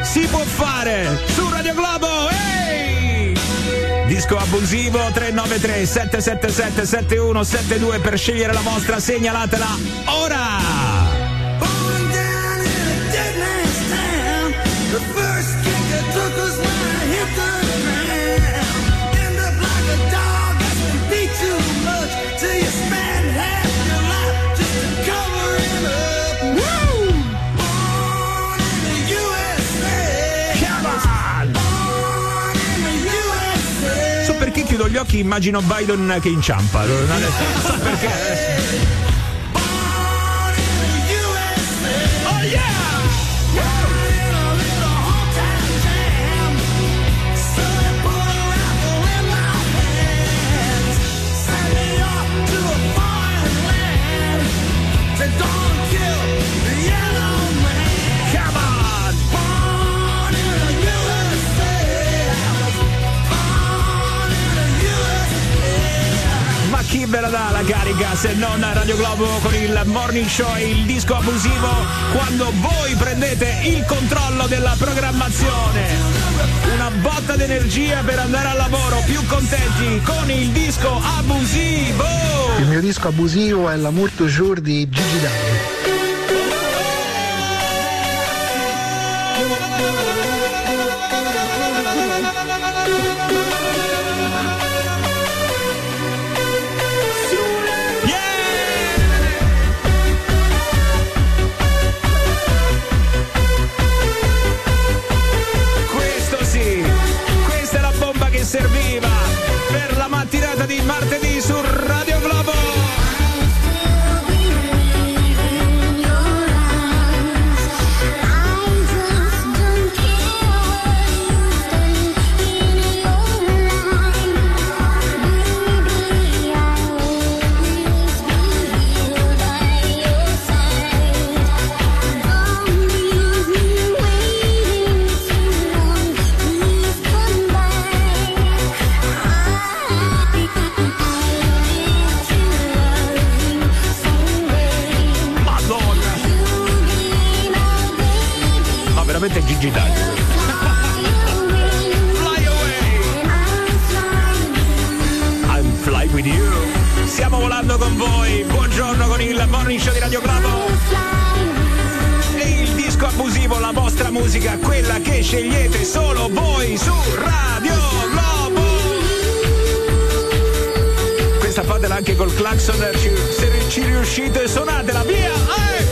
Si può fare su Radio Globo! Ehi! Disco abusivo 393 777 7172 per scegliere la vostra, segnalatela ora! Occhi immagino Biden che inciampa. So perché. Se non a Radio Globo con il morning show e il disco abusivo quando voi prendete il controllo della programmazione? Una botta d'energia per andare al lavoro più contenti con il disco abusivo! Il mio disco abusivo è L'amour toujours di Gigi D'Angelo. Scegliete solo voi su Radio Globo. Questa fatela anche col clacson, se ci riuscite suonatela, via! Eh,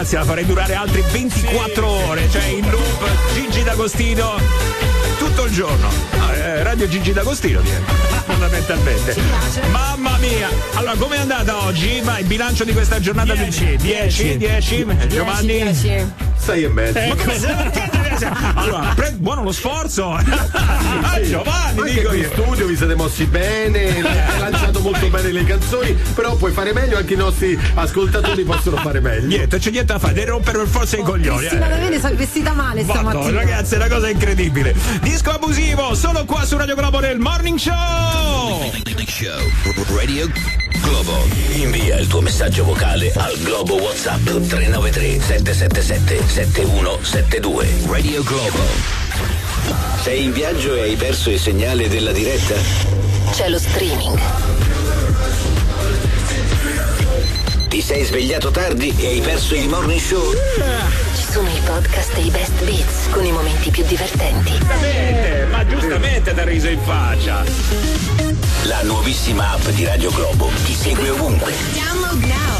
ragazzi la farei durare altre 24 ore, cioè in loop Gigi D'Agostino tutto il giorno. Ah, eh, Radio Gigi D'Agostino fondamentalmente. Mamma mia! Allora, com'è andata oggi? Vai, bilancio di questa giornata 10, 10, 10, Giovanni? 6 e mezzo. Come se- allora, pre- buono lo sforzo. Ah, Giovanni, Anche dico qui in io. studio vi siete mossi bene, lanciato molto bene le canzoni, però puoi fare meglio, anche i nostri ascoltatori possono fare meglio. Niente, c'è niente da fare, devi rompere per forza i coglioni. Cristina eh. D'Avene si è vestita male Madonna, stamattina. ragazzi, è una cosa incredibile. Disco abusivo, solo qua su Radio Globo nel Morning Show. Show Radio Globo. Invia il tuo messaggio vocale al Globo WhatsApp 393 777 7172. Radio Globo. Sei in viaggio e hai perso il segnale della diretta? C'è lo streaming. Ti sei svegliato tardi e hai perso il morning show? Ci sono i podcast e i best beats con i momenti più divertenti. Giustamente, ma giustamente da riso in faccia. La nuovissima app di Radio Globo ti segue ovunque Download now.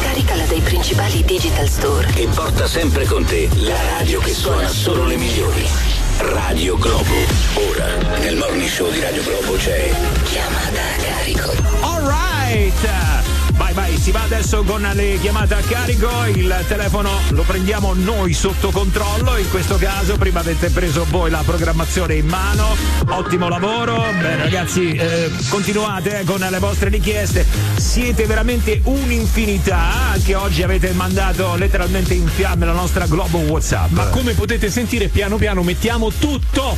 Scaricala dai principali digital store. e porta sempre con te la radio che suona solo le migliori. Radio Globo. Ora, nel morning show di Radio Globo c'è chiamata a carico. Alright! Vai, vai, si va adesso con le chiamate a carico, il telefono lo prendiamo noi sotto controllo, in questo caso prima avete preso voi la programmazione in mano, ottimo lavoro, bene ragazzi eh, continuate eh, con le vostre richieste, siete veramente un'infinità, anche oggi avete mandato letteralmente in fiamme la nostra Globo Whatsapp. Ma come potete sentire, piano piano mettiamo tutto.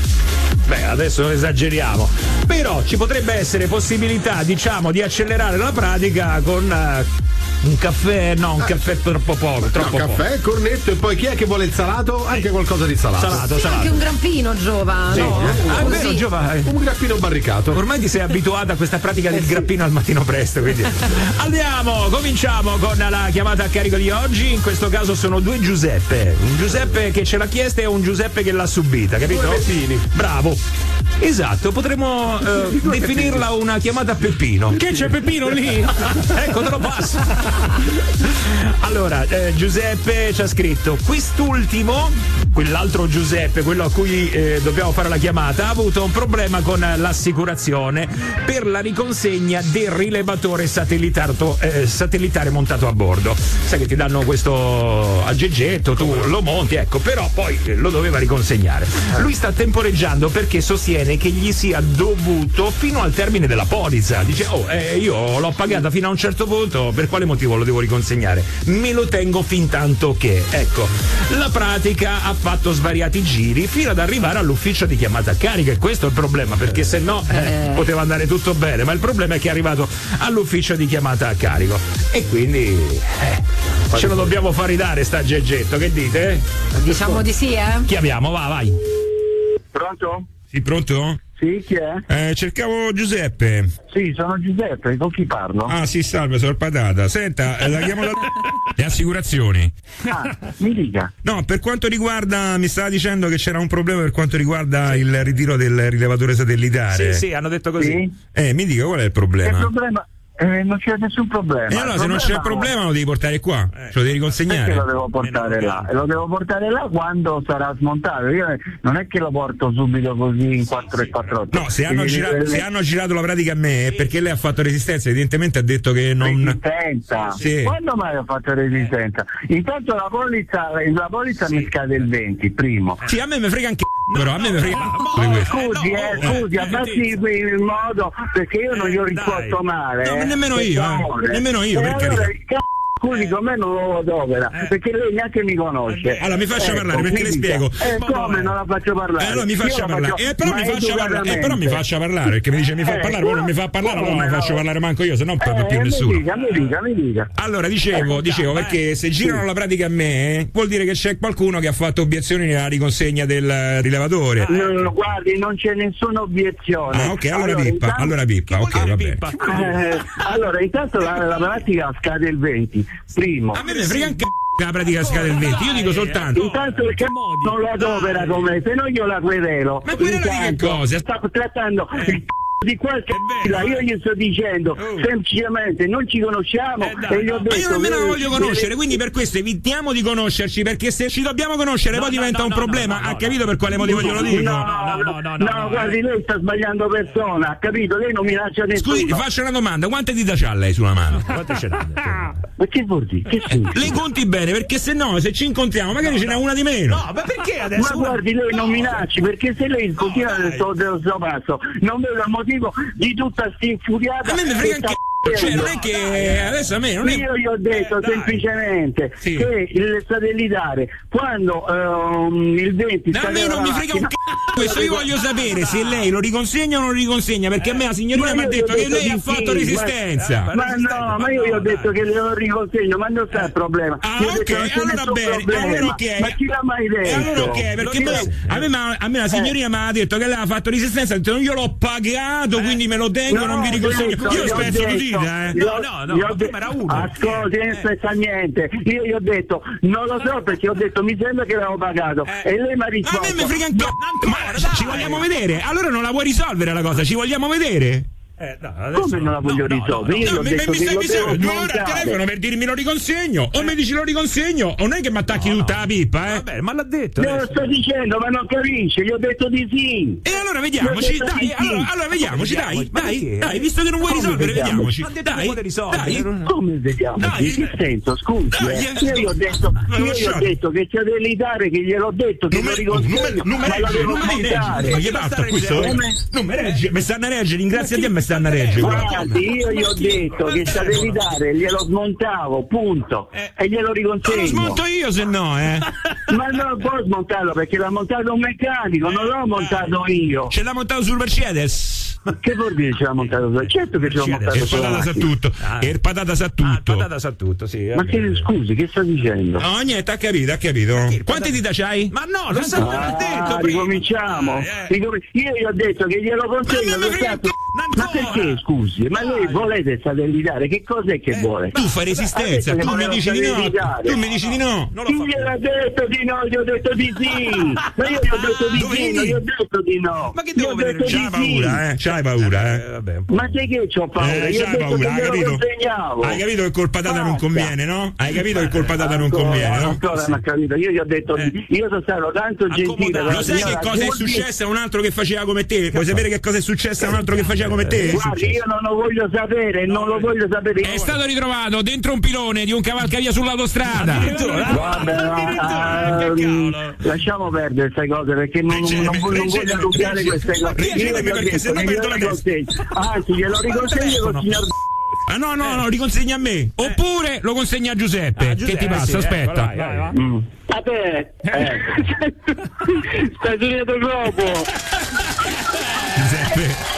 Beh, adesso non esageriamo. Però ci potrebbe essere possibilità, diciamo, di accelerare la pratica con eh, un caffè, no, un caffè troppo poco, troppo No, caffè, cornetto e poi chi è che vuole il salato? Anche qualcosa di salato. Salato, Sì, anche un grappino, Giova. Sì, no? eh? Ah, vero, Giova. Un grappino barricato. Ormai ti sei abituato a questa pratica del grappino al mattino presto, quindi. Andiamo, cominciamo con la chiamata a carico di oggi. In questo caso sono due Giuseppe. Un Giuseppe che ce l'ha chiesta e un Giuseppe che l'ha subita, capito? Due Peppini. Bravo. Esatto, potremmo eh, definirla una chiamata a Peppino. Che c'è Peppino lì? ecco, te lo passo. Allora, eh, Giuseppe ci ha scritto: quest'ultimo, quell'altro Giuseppe, quello a cui eh, dobbiamo fare la chiamata, ha avuto un problema con l'assicurazione per la riconsegna del rilevatore eh, satellitare montato a bordo. Sai che ti danno questo aggeggetto, tu lo monti, ecco, però poi eh, lo doveva riconsegnare. Lui sta temporeggiando perché sostiene che gli sia dovuto fino al termine della polizza. Dice, oh, eh, io l'ho pagata fino a un certo punto, per quale motivo lo devo riconsegnare? Me lo tengo fin tanto che. Ecco, la pratica ha fatto svariati giri fino ad arrivare all'ufficio di chiamata a carica e questo è il problema, perché se no eh, poteva andare tutto bene, ma il problema è che è arrivato all'ufficio di chiamata a carico. E quindi eh, ce lo dobbiamo far ridare sta geggetto, che dite? Diciamo di sì, eh? Chiamiamo, va, vai. Pronto? Sì, pronto? Sì, chi è? Eh, cercavo Giuseppe. Sì, sono Giuseppe, con chi parlo? Ah, sì, salve, sono patata. Senta, eh, la chiamo da... Le assicurazioni. Ah, mi dica. No, per quanto riguarda, mi stava dicendo che c'era un problema per quanto riguarda il ritiro del rilevatore satellitare. Sì, sì, hanno detto così. Sì. Eh, mi dica qual è il Il problema? Eh, non c'è nessun problema. E allora, se non c'è problema, lo devi portare qua. Ce lo devi consegnare. Perché lo devo portare là? Lo devo portare là quando sarà smontato. Io non è che lo porto subito così in 4 e 4 No, se hanno, gira- se hanno girato la pratica a me è perché lei ha fatto resistenza, evidentemente ha detto che non. Resistenza? Sì. Quando mai ho fatto resistenza? Intanto la polizza, la polizza mi scade il 20, primo. Sì, a me mi frega anche però a me mi frega di questo. Scusi, eh, scusi, abbassi il modo perché io non gli ho risposto male. No, eh. nemmeno io, eh. Nemmeno io, E allora, scusi, con me non lo adopera, perché lei neanche mi conosce. Allora mi faccia Ecco, parlare perché le spiego. Eh, come non la faccio parlare? Eh, allora mi faccia la parlare. faccio- Eh, però mi faccia parlare. Eh, però mi faccia parlare perché mi dice mi fa Eh, parlare, poi non mi fa parlare, allora non come faccio parlare manco io, se no non parla più Eh, mi nessuno. dica, mi dica, mi dica. Allora, dicevo, dicevo perché se girano la pratica a me, vuol dire che c'è qualcuno che ha fatto obiezioni nella riconsegna del rilevatore. No, no, guardi, non c'è nessuna obiezione. Ah, ok, allora pippa, intanto- allora pippa, ok, va bene. Eh, allora, intanto la, la pratica scade il 20, primo. A me me frega un c***o che la pratica scade il 20, io dico soltanto. Intanto perché non lo adopera con me, se no io la querelo. Ma querela di che cosa? Sta trattando il c***o di qualche fila, io gli sto dicendo semplicemente non ci conosciamo e gli ho detto Ma io nemmeno la che- voglio conoscere, quindi per questo evitiamo di conoscerci, perché se ci dobbiamo conoscere poi diventa un problema. Ha capito per quale motivo glielo dico? No, no, no, no, guardi, lei sta sbagliando persona, ha capito? Lei non minaccia nessuno. Scusi, faccio una domanda, quante dita c'ha lei sulla mano? Quante ce n'ha? Ma che vuol dire? Che significa? Le conti bene, perché se no, se ci incontriamo, magari ce n'è una di meno. No, ma perché Ma adesso? guardi, lei non minacci perché se lei continua suo passo, non vedo il motivo di tutta sta infuriata. A me mi frega anche cioè, non è che adesso a me non è. Io gli ho detto Eh, semplicemente Sì. che il satellitare quando ehm, il 20 No, a me non mi frega un c***o questo, io voglio sapere se lei lo riconsegna o non lo riconsegna, perché a me la signorina mi ha detto che lei ha fatto resistenza. Ma, no, ma io gli ho detto che glielo riconsegno, ma non sta il problema. Ah, ho ok, c'è allora bene, allora ok. Ma chi l'ha mai E detto? allora ok, perché me- a, me, ma- a me la signorina mi ha detto che lei ha fatto resistenza, ha detto io l'ho pagato, quindi me lo tengo, non vi riconsegno. Io gli ho dita, eh. gli ho- gli ho de- Ascolti, non spezza niente. Io gli ho detto, non lo so perché ho detto mi sembra che l'avevo pagato. E lei mi ha A risposto. me mi frega un c***o, ma ci vogliamo vedere? Allora non la vuoi risolvere la cosa, ci vogliamo vedere? Eh, no, Come non la voglio risolvere? Io gli No, ho mi, mi, stai due ore al telefono per dirmi lo riconsegno o mi dici lo riconsegno o non è che mi attacchi tutta la pippa eh Vabbè, ma l'ha detto. Te lo sto dicendo, ma non capisce, gli ho detto di sì. e allora vediamoci dai di sì. allora, allora vediamoci dai dai dai visto che non vuoi Come risolvere vediamo? vediamoci che dai risolvere. dai Come vediamo? Dai. In che senso? Scusi, Dai, eh. eh, io gli ho detto, io gli ho detto che c'è dell'itare che gliel'ho detto che lo me, riconsegno, non me, me regge, non me regge? Non mi regge, mi stanno a reggere, ringrazia Dio, mi stanno a reggere. Guardi, io gli ho detto che satellitare glielo smontavo, punto, e glielo Ma lo riconsegno. smonto io se no, eh. Ma non può smontarlo perché l'ha montato un meccanico, non l'ho montato io. Ce l'ha montato sul Mercedes. Che vuol dire ce l'ha montato? Certo che ce l'ho montato E il patata sa tutto. E il patata sa tutto. Patata sa tutto, sì. Ma che scusi, che sta dicendo? No, niente, ha capito, ha capito. Quante dita c'hai? Ma no, lo sa come ha detto Ah, prima. ricominciamo. Eh, eh. Io gli ho detto che glielo consegno. Lo c***o, Ma perché scusi? Ma lei volete satellitare? Che cos'è che vuole? Eh, Tu fai resistenza, tu mi dici di no. Tu mi dici di no. Non Chi gliel'ha detto di no? Gli ho detto di sì. Ma io gli ho detto di Dove sì, non gli ho detto di no. Ma che devo vedere? C'hai paura, eh? C'hai paura, eh? vabbè, po'. Ma sai che c'ho paura? Eh, ho c'hai paura, hai capito? Hai capito che col patata non conviene, no? Hai capito che col patata non conviene, no? Ancora non ha capito. Io gli ho detto, Eh. io sono stato tanto gentile. Lo sai che cosa è successo a un altro che faceva come te? Vuoi sapere che cosa è successo a un altro che faceva come te? Guardi, io non lo voglio sapere, non lo voglio sapere. È stato ritrovato dentro un pilone di un cavalcavia sull'autostrada. Ehm, lasciamo perdere queste cose perché non, non, non, non voglio dubbiare queste cose. Ho perché detto se no che perdo glielo la testa. riconsegno. Anzi, glielo riconsegno col signor Ah no, no, no, riconsegna a me. Oppure lo consegna a Giuseppe. Ah, che ti passa? sì, Aspetta. ecco, vai, vai, vai. Mm. A te! Eh. Stai finendo troppo! Giuseppe.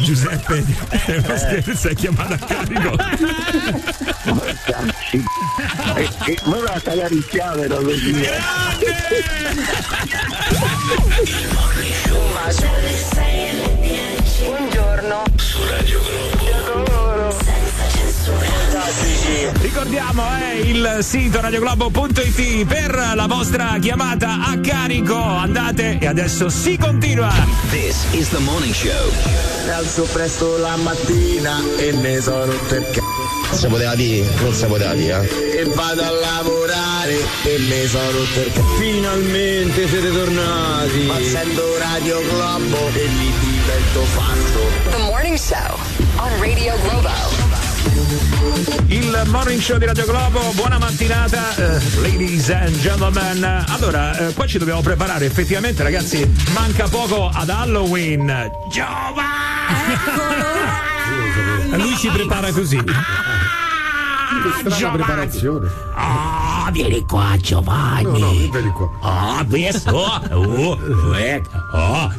Giuseppe, eh. sei chiamato a carico. Cazzi. E, e, ma va a tagliare il chiave da così. Buongiorno. Su Radio Globo. Ricordiamo è il sito radioglobo.it per la vostra chiamata a carico. Andate e adesso si continua. This is the morning show. Mi alzo presto la mattina e ne sono rotto il c***o. Si poteva dire, non si poteva dire, eh. E vado a lavorare e mi sono rotto il c***o. Finalmente siete tornati. Accendo Radio Globo e mi divento fatto. The Morning Show on Radio Globo. Il morning show di Radio Globo, buona mattinata, eh, ladies and gentlemen. Allora, eh, qua ci dobbiamo preparare, effettivamente, ragazzi, manca poco ad Halloween. Giova! Lui si prepara così. Che strana preparazione. Ah, vieni qua Giovanni. No, no, vieni qua. Ah, questo. Oh, ecco. Oh.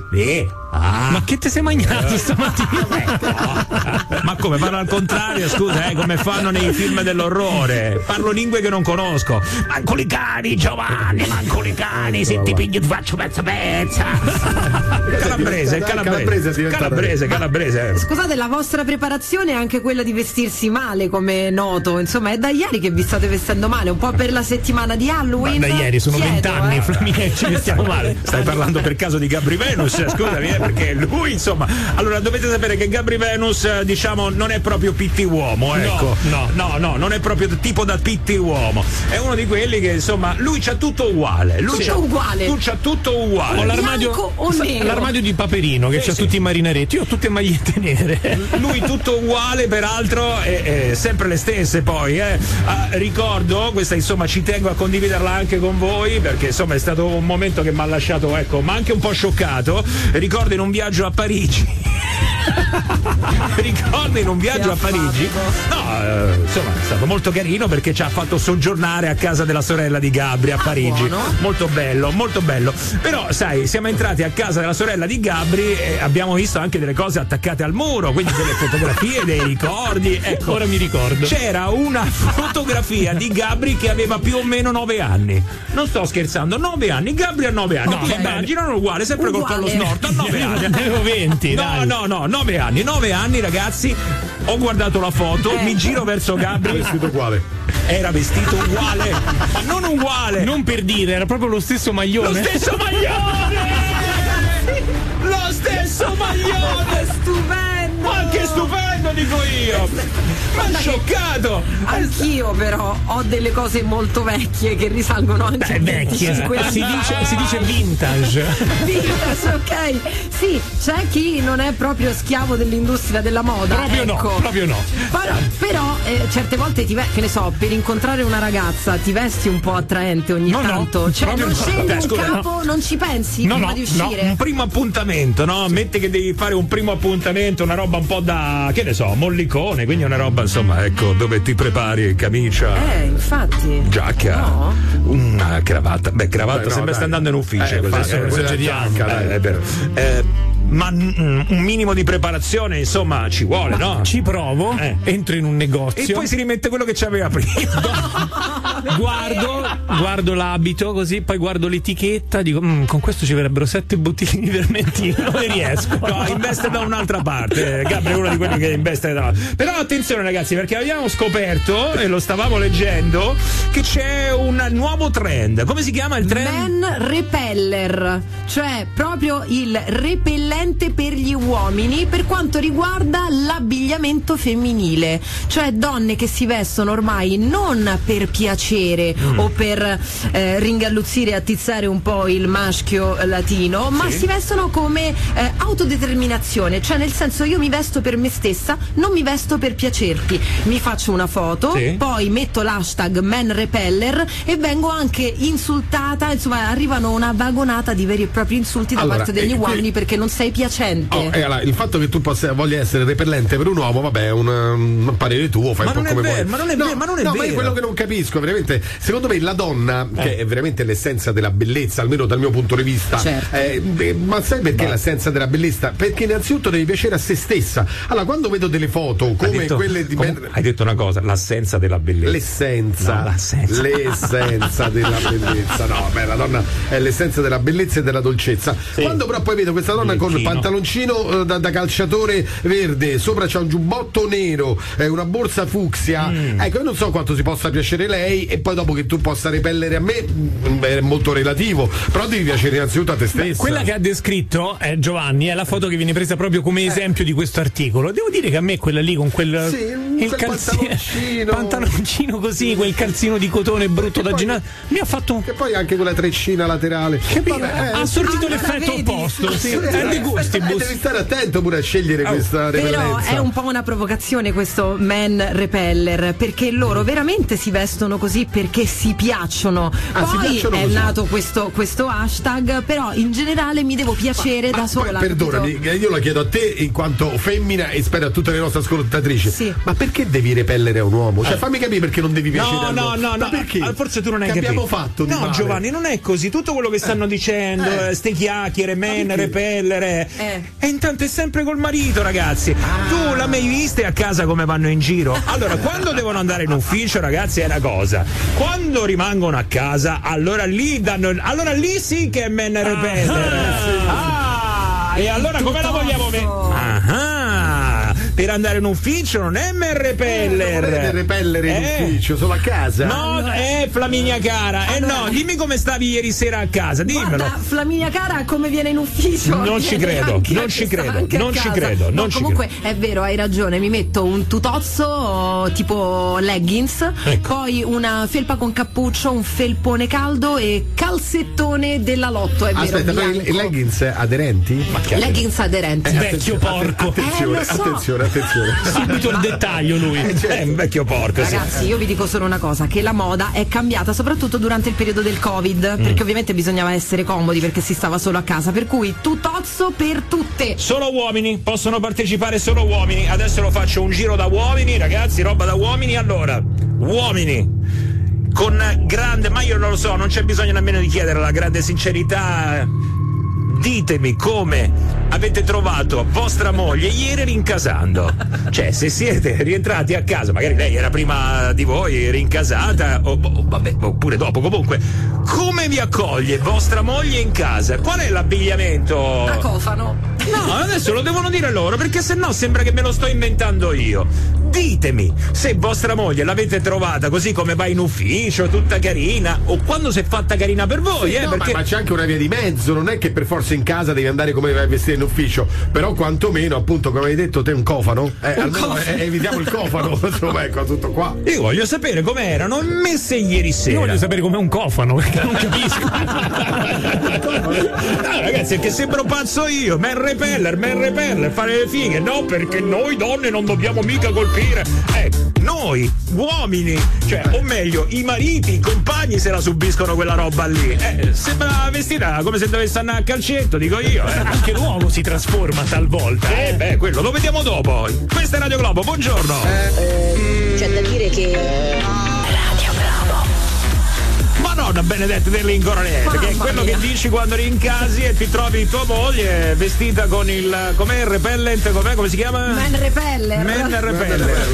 Ah. Ma che te sei mangiato stamattina? Ma come parlo al contrario, scusa, eh, come fanno nei film dell'orrore? Parlo lingue che non conosco. Manco i cani, Giovanni, manco i cani, se ti piglio ti faccio pezza pezza. Calabrese, calabrese, calabrese calabrese, calabrese. Scusate, la vostra preparazione è anche quella di vestirsi male, come noto. Insomma, è da ieri che vi state vestendo male, un po' per la settimana di Halloween. Da ieri sono vent'anni, eh. Flaminia, ci vestiamo male. Stai parlando per caso di Gabri Venus, scusami, eh, perché lui, insomma. Allora, dovete sapere che Gabri Venus, eh, diciamo, non è proprio pitti uomo, ecco. no. no, no, non è proprio tipo da pitti uomo. È uno di quelli che, insomma, lui c'ha tutto uguale. Lui Tutto c'ha, uguale. Tu c'ha tutto uguale. Ho l'armadio, l'armadio di Paperino che Sì, c'ha sì. tutti i marinaretti. Io ho tutte magliette nere. Lui tutto uguale, peraltro, e, e sempre le stesse poi. eh. Ah, ricordo, questa insomma ci tengo a condividerla anche con voi, perché insomma è stato un momento che mi ha lasciato, ecco, ma anche un po' scioccato. Ricordo in un viaggio a Parigi. Ricordo in un viaggio a Parigi. No, eh, insomma, è stato molto carino perché ci ha fatto soggiornare a casa della sorella di Gabri a Parigi. buono. Molto bello, molto bello. Però, sai, siamo entrati a casa della sorella di Gabri e abbiamo visto anche delle cose attaccate al muro, quindi delle fotografie, dei ricordi. Ecco, Ora mi ricordo. c'era una fotografia di Gabri che aveva più o meno nove anni. Non sto scherzando, nove anni. Gabri ha nove anni. No, Ti vabbè. immaginano uguale, sempre col Uguale. collo snorto a nove anni. Ne avevo 20, No, dai. no, no, nove anni, nove anni, ragazzi. Ho guardato la foto, Eh. mi giro verso Gabri. Vestito uguale. Era vestito uguale, ma non uguale. Non per dire, era proprio lo stesso Lo maglione. stesso maglione! Lo stesso maglione! Stupendo! Ma che stupendo, dico io! Ma scioccato! Anch'io però ho delle cose molto vecchie che risalgono anche a vecchie. 25 anni Si dice, si dice vintage. Vintage, ok. Sì, c'è chi non è proprio schiavo dell'industria della moda. Proprio no, ecco. proprio no. Però, però, eh, certe volte ti ve- che ne so, per incontrare una ragazza ti vesti un po' attraente ogni No, no, tanto. cioè, non no. scegli Beh, un scusa, capo, non ci pensi No, prima no, di no, uscire. un primo appuntamento, no? Metti che devi fare un primo appuntamento, una roba un po' da, che ne so, mollicone, quindi una roba, insomma, ecco, dove ti prepari camicia, Eh, infatti. giacca, No. una cravatta. Beh, cravatta Beh, no, sembra dai. sta andando in ufficio, Eh, così, infatti, eh, giacca, dai. eh, è vero. Eh, ma mm, un minimo di preparazione, insomma, ci vuole, no? Ci provo, Eh. entro in un E negozio. poi si rimette quello che c'aveva prima. guardo, guardo l'abito così, poi guardo l'etichetta, dico "Mm, con questo ci verrebbero sette bottiglie di vermentino, non ne riesco. No, investe da un'altra parte. Gabri è uno di quelli che investe da un'altra Però attenzione ragazzi, perché abbiamo scoperto, e lo stavamo leggendo, che c'è un nuovo trend. Come si chiama il trend? Man repeller, cioè proprio il repellente per gli uomini per quanto riguarda l'abbigliamento femminile, cioè donne che si vestono ormai non per piacere Mm. o per eh, ringalluzzire e attizzare un po' il maschio latino, ma si vestono come eh, autodeterminazione, cioè nel senso io mi vesto per me stessa, non mi vesto per piacerti, mi faccio una foto, Sì. poi metto l'hashtag man repeller e vengo anche insultata, insomma arrivano una vagonata di veri e propri insulti da Allora, parte degli e qui- uomini perché non sei piacente. Oh, e allora, il fatto che tu possa, voglia essere repellente per un uomo, vabbè, è un, um, parere tuo, fai Ma un po' non è come vero, vuoi. ma non è no, vero, ma non è no, vero. è quello che non capisco, veramente. Secondo me la donna, che è veramente l'essenza della bellezza, almeno dal mio punto di vista. Certo. eh, eh, ma sai perché l'essenza della bellezza? Perché innanzitutto devi piacere a se stessa. Allora, quando vedo delle foto come detto- quelle di com- hai detto una cosa, l'assenza della bellezza. L'essenza, No, l'assenza. l'essenza della bellezza. No, beh, la donna è l'essenza della bellezza e della dolcezza. Quando però poi vedo questa donna con Bigliettino. pantaloncino eh, da, da calciatore verde, sopra c'ha un giubbotto nero, eh, una borsa fucsia. Mm. Ecco, io non so quanto si possa piacere lei e poi dopo che tu possa repellere a me mm, è molto relativo. Però devi piacere innanzitutto a te stessa. Quella che ha descritto eh, Giovanni è la foto che viene presa proprio come esempio di questo articolo. Devo dire che a me quella lì con quel, Sì, il quel calzi- pantaloncino. pantaloncino così, quel calzino di cotone brutto da poi- ginnastica, mi ha fatto Che poi anche quella treccina laterale. Vabbè, eh, ha sortito allora l'effetto opposto. Sì. È eh, gustibus. devi stare attento pure a scegliere questa Però repellenza. è un po' una provocazione questo man repeller perché loro veramente si vestono così perché si piacciono. Ah, si Poi piacciono è così. nato questo, questo hashtag, però in generale mi devo piacere Ma da poi, sola. perdonami, capito? eh, io la chiedo a te in quanto femmina e spero a tutte le nostre ascoltatrici. Sì. Ma perché devi repellere a un uomo? Cioè, fammi capire perché non devi piacere No, a un no, uomo. no, Ma no. perché? Ah, Forse tu non hai Che capito. abbiamo fatto No, male? Giovanni, non è così. Tutto quello che stanno dicendo, Eh. eh, ste chiacchiere, men, perché? Eh. E intanto è sempre col marito, ragazzi. Tu l'hai mai viste a casa come vanno in giro? Allora, quando devono andare in ufficio, ragazzi, è una cosa. Quando rimangono a casa, allora lì danno. Allora lì sì che è men repeller. Ah, e allora come la vogliamo mettere? Ah, per andare in ufficio non è men repeller. Volete repellere in Eh. ufficio, solo a casa? No, eh, Flaminia cara. Eh no, dimmi come stavi ieri sera a casa, dimmelo. Guarda, Flaminia Cara come viene in ufficio? Non ci credo, non ci credo, non ci credo, No, non ci comunque è vero, hai ragione, mi metto un tutozzo tipo leggings, Ecco. poi una felpa con cappuccio, un felpone caldo e calzettone della Lotto, è vero. Aspetta, ma i bianco. i leggings aderenti? Ma Leggings aderenti. Vecchio porco. Attenzione, Eh, so. attenzione, attenzione. Subito il dettaglio lui. È un vecchio porco. sì. Ragazzi, io vi dico solo una cosa, che la moda è cambiata soprattutto durante il periodo del Covid, Mm. perché ovviamente bisognava essere comodi perché si stava solo a casa, per cui tutozzo per tutte. Solo uomini, possono partecipare solo uomini. Adesso lo faccio un giro da uomini, ragazzi, roba da uomini. Allora, uomini. Con grande, ma io non lo so, non c'è bisogno nemmeno di chiedere la grande sincerità. Ditemi come avete trovato vostra moglie ieri rincasando. Cioè, se siete rientrati a casa, magari lei era prima di voi rincasata, o, o vabbè, oppure dopo, comunque, come vi accoglie vostra moglie in casa? Qual è l'abbigliamento? A cofano. No, adesso lo devono dire loro, perché se no sembra che me lo sto inventando io. Ditemi se vostra moglie l'avete trovata così come va in ufficio, tutta carina, o quando si è fatta carina per voi, eh, No, ma- perché. ma, c'è anche una via di mezzo, non è che per forza in casa devi andare come vai vestire in ufficio, però quantomeno, appunto, come hai detto te un cofano? Eh, Un cofano. eh, evitiamo il cofano, insomma, ecco, tutto qua. Io voglio sapere come erano messe ieri sera. Io voglio sapere com'è un cofano, perché non capisco. No, ragazzi, è che sembro pazzo io. Man repeller, man repeller, fare le fighe. No, perché noi donne non dobbiamo mica colpire. Eh, noi, uomini, cioè, o meglio, i mariti, i compagni se la subiscono quella roba lì. Eh, sembra vestita come se dovesse andare a calcetto, dico io. Eh. Anche l'uomo si trasforma talvolta. Eh, beh, quello lo vediamo dopo. Questa è Radio Globo, buongiorno. C'è da dire che. Madonna benedetta dell'incoronetta, che è quello mia. che dici quando rincasi e ti trovi tua moglie vestita con il. com'è il repellent? Com'è? Come si chiama? Man repeller. Men repeller.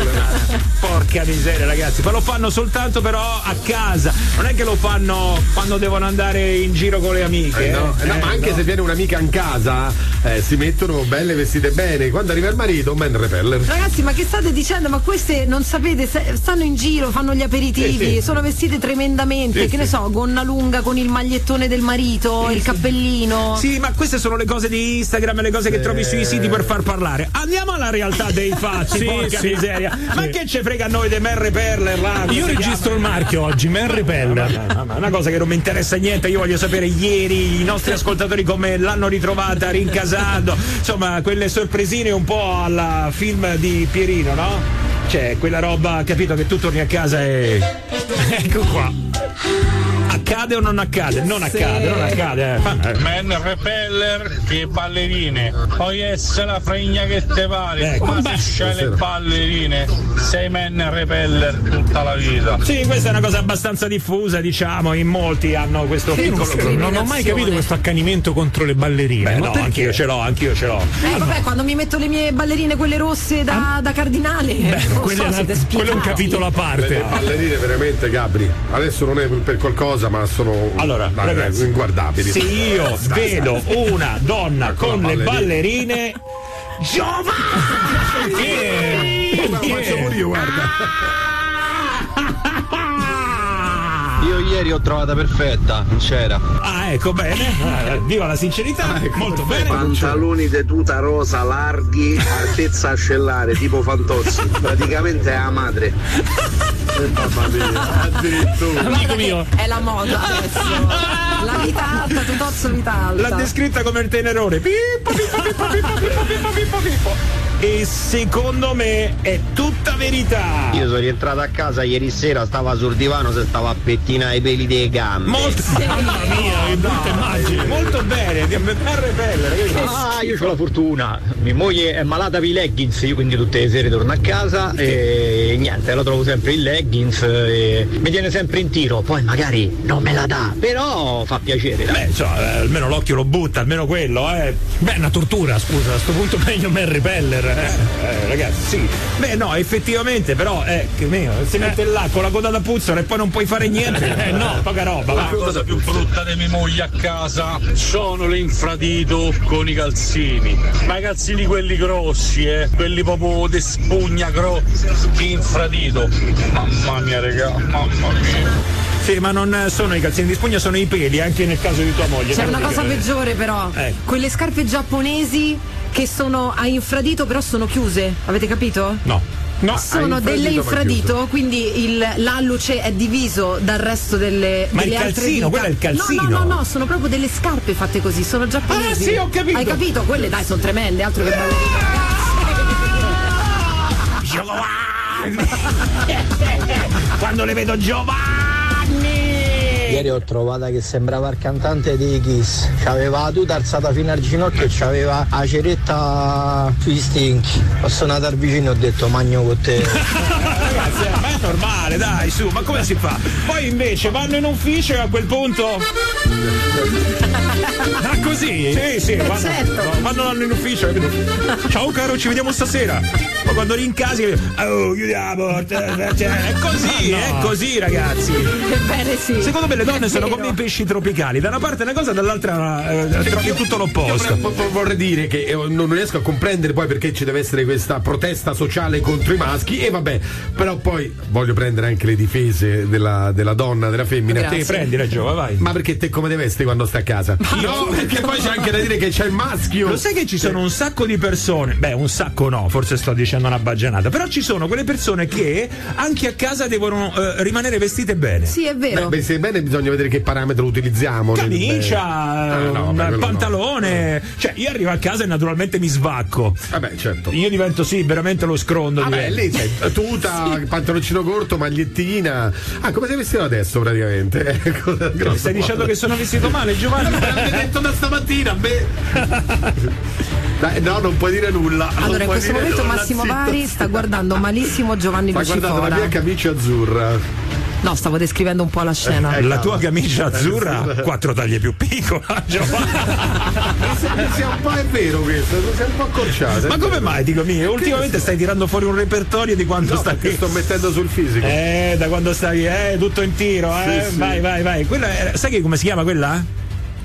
Porca miseria, ragazzi, ma lo fanno soltanto però a casa. Non è che lo fanno quando devono andare in giro con le amiche. Eh, no, eh? eh, no, ma anche no. se viene un'amica in casa, eh, si mettono belle vestite bene. Quando arriva il marito, un man repeller. Ragazzi, ma che state dicendo? Ma queste non sapete, stanno in giro, fanno gli aperitivi, Sì, sì. sono vestite tremendamente, Sì, che ne so, gonna lunga con il magliettone del marito, il cappellino. Sì, ma queste sono le cose di Instagram, le cose che trovi sui siti per far parlare. Andiamo alla realtà dei fatti, Sì, porca sì. miseria. Ma Sì. che ce frega a noi dei Man Repeller là? Io registro il marchio oggi. Ma- ma è una cosa che non mi interessa niente, io voglio sapere ieri i nostri ascoltatori come l'hanno ritrovata rincasando, insomma quelle sorpresine un po' alla film di Pierino, no? Cioè, quella roba, capito che tu torni a casa e. Ecco qua. Accade o non accade? Non accade, non accade. eh. Man repeller che ballerine. Poi essere la fregna che te pare. Ecco, ma beh, se le ballerine, sei man repeller tutta la vita. Sì, questa è una cosa abbastanza diffusa, diciamo, in molti hanno questo non, piccolo so- non ho mai capito questo accanimento contro le ballerine. Beh, no, perché? anch'io ce l'ho, anch'io ce l'ho. Eh, vabbè, quando mi metto le mie ballerine, quelle rosse da, da cardinale. quello so, è, una- quello è un capitolo a Le parte. ballerine veramente, Gabri. Adesso non è per qualcosa, ma sono Allora, dai, ragazzi, inguardabili. Se io vedo una donna Con con le ballerina. ballerine. Giovanni! Ma faccio pure io, guarda. Io ieri ho trovata perfetta, non c'era. Ah, ecco, bene. Ah, viva la sincerità. Molto bene. Pantaloni di tuta rosa larghi, altezza ascellare, tipo Fantozzi. Praticamente è la madre. Amico mio, È la moda adesso. La vita alta, tutozzo vita alta. L'ha descritta come il tenerone. Pippo, pippo, pippo, pippo, pippo, pippo, pippo, pippo. E secondo me è tutta verità. Io sono rientrato a casa ieri sera, stava sul divano, se stava a pettinare i peli delle gambe. Molto, mamma mia, che brutta immagine. Molto bene, di R Peller. Ah, io ho la fortuna, mia moglie è malata per i leggings, io quindi tutte le sere torno a casa e niente, la trovo sempre in leggings e mi tiene sempre in tiro, poi magari non me la dà, però fa piacere. dai. Beh, cioè, almeno l'occhio lo butta, almeno quello, eh. Beh, è una tortura, scusa, a sto punto meglio Mary Peller. Eh. Eh, ragazzi, sì. Beh, no, effettivamente, però, eh, che mio, si mette là con la coda da puzzola e poi non puoi fare niente. Eh, no, poca roba, La va. cosa più brutta di mia moglie a casa sono le infradito con i calzini. Ma i calzini quelli grossi, eh, quelli proprio di spugna grossi, infradito. Mamma mia, regà, mamma mia. Sì, ma non sono i calzini di spugna, sono i peli, anche nel caso di tua moglie. C'è una cosa perché- peggiore però, Eh. quelle scarpe giapponesi che sono a infradito però sono chiuse, avete capito? No. No, sono delle infradito, quindi il- l'alluce è diviso dal resto delle, Ma il delle altre calzino, quello è il calzino. No, no, no, no, sono proprio delle scarpe fatte così, sono giapponesi. Ah, sì, ho capito. Hai capito? Quelle dai, sono tremende, altro che ballerine. Quando le vedo Giovanni! Ieri ho trovato che sembrava il cantante dei Kiss. C'aveva la tuta alzata fino al ginocchio e c'aveva la ceretta sui stinchi. Ho suonato al vicino e ho detto magno con te. Ragazzi, eh, ma è normale, dai, su, ma come si fa? Poi invece vanno in ufficio e a quel punto. Ah, così? Sì, sì, vanno, Certo. no, vanno in ufficio. Ciao caro, ci vediamo stasera. Ma quando rincasi, oh, chiudiamo. Cioè, è così, è così, ragazzi. Ebbene sì. Secondo me le donne È sono come i pesci tropicali, da una parte una cosa, dall'altra eh, trovi tutto l'opposto. Io vorrei- dire che eh, non riesco a comprendere poi perché ci deve essere questa protesta sociale contro i maschi e vabbè, però poi voglio prendere anche le difese della, della donna, della femmina. Grazie. Te prendi, Reggio, vai. Ma perché te come te vesti quando stai a casa? No, perché poi c'è anche da dire che c'è il maschio. Lo sai che ci sono un sacco di persone, beh un sacco no, forse sto dicendo una baggianata, però ci sono quelle persone che anche a casa devono eh, rimanere vestite bene. Sì, è vero. Beh, se bene bisogna vedere che parametro utilizziamo. nel- Camicia, Ah, no, un vabbè, quello no. pantalone, cioè io arrivo a casa e naturalmente mi svacco. Vabbè, certo. Io divento sì, veramente lo scrondo. Vabbè, divento. lì c'è tuta, pantaloncino corto, magliettina. Ah, come sei vestito adesso praticamente? Grosso Stai dicendo modo. che sono vestito male, Giovanni? Me l'avete detto da stamattina, beh. Dai, no, non puoi dire nulla. Allora, in questo momento nulla, Massimo. Vari sta guardando malissimo Giovanni Sta guardando la mia camicia azzurra. No, stavo descrivendo un po' la scena. La tua camicia azzurra, quattro taglie più piccola, sia un po' è vero questo, mi sia un po' accorciato. Ma come mai, dico mio? Ultimamente stai tirando fuori un repertorio di quanto No, stai. perché sto mettendo sul fisico. Eh, da quando stai, eh, tutto in tiro, eh. Sì, sì. Vai, vai, vai. Quella è- sai che come si chiama quella?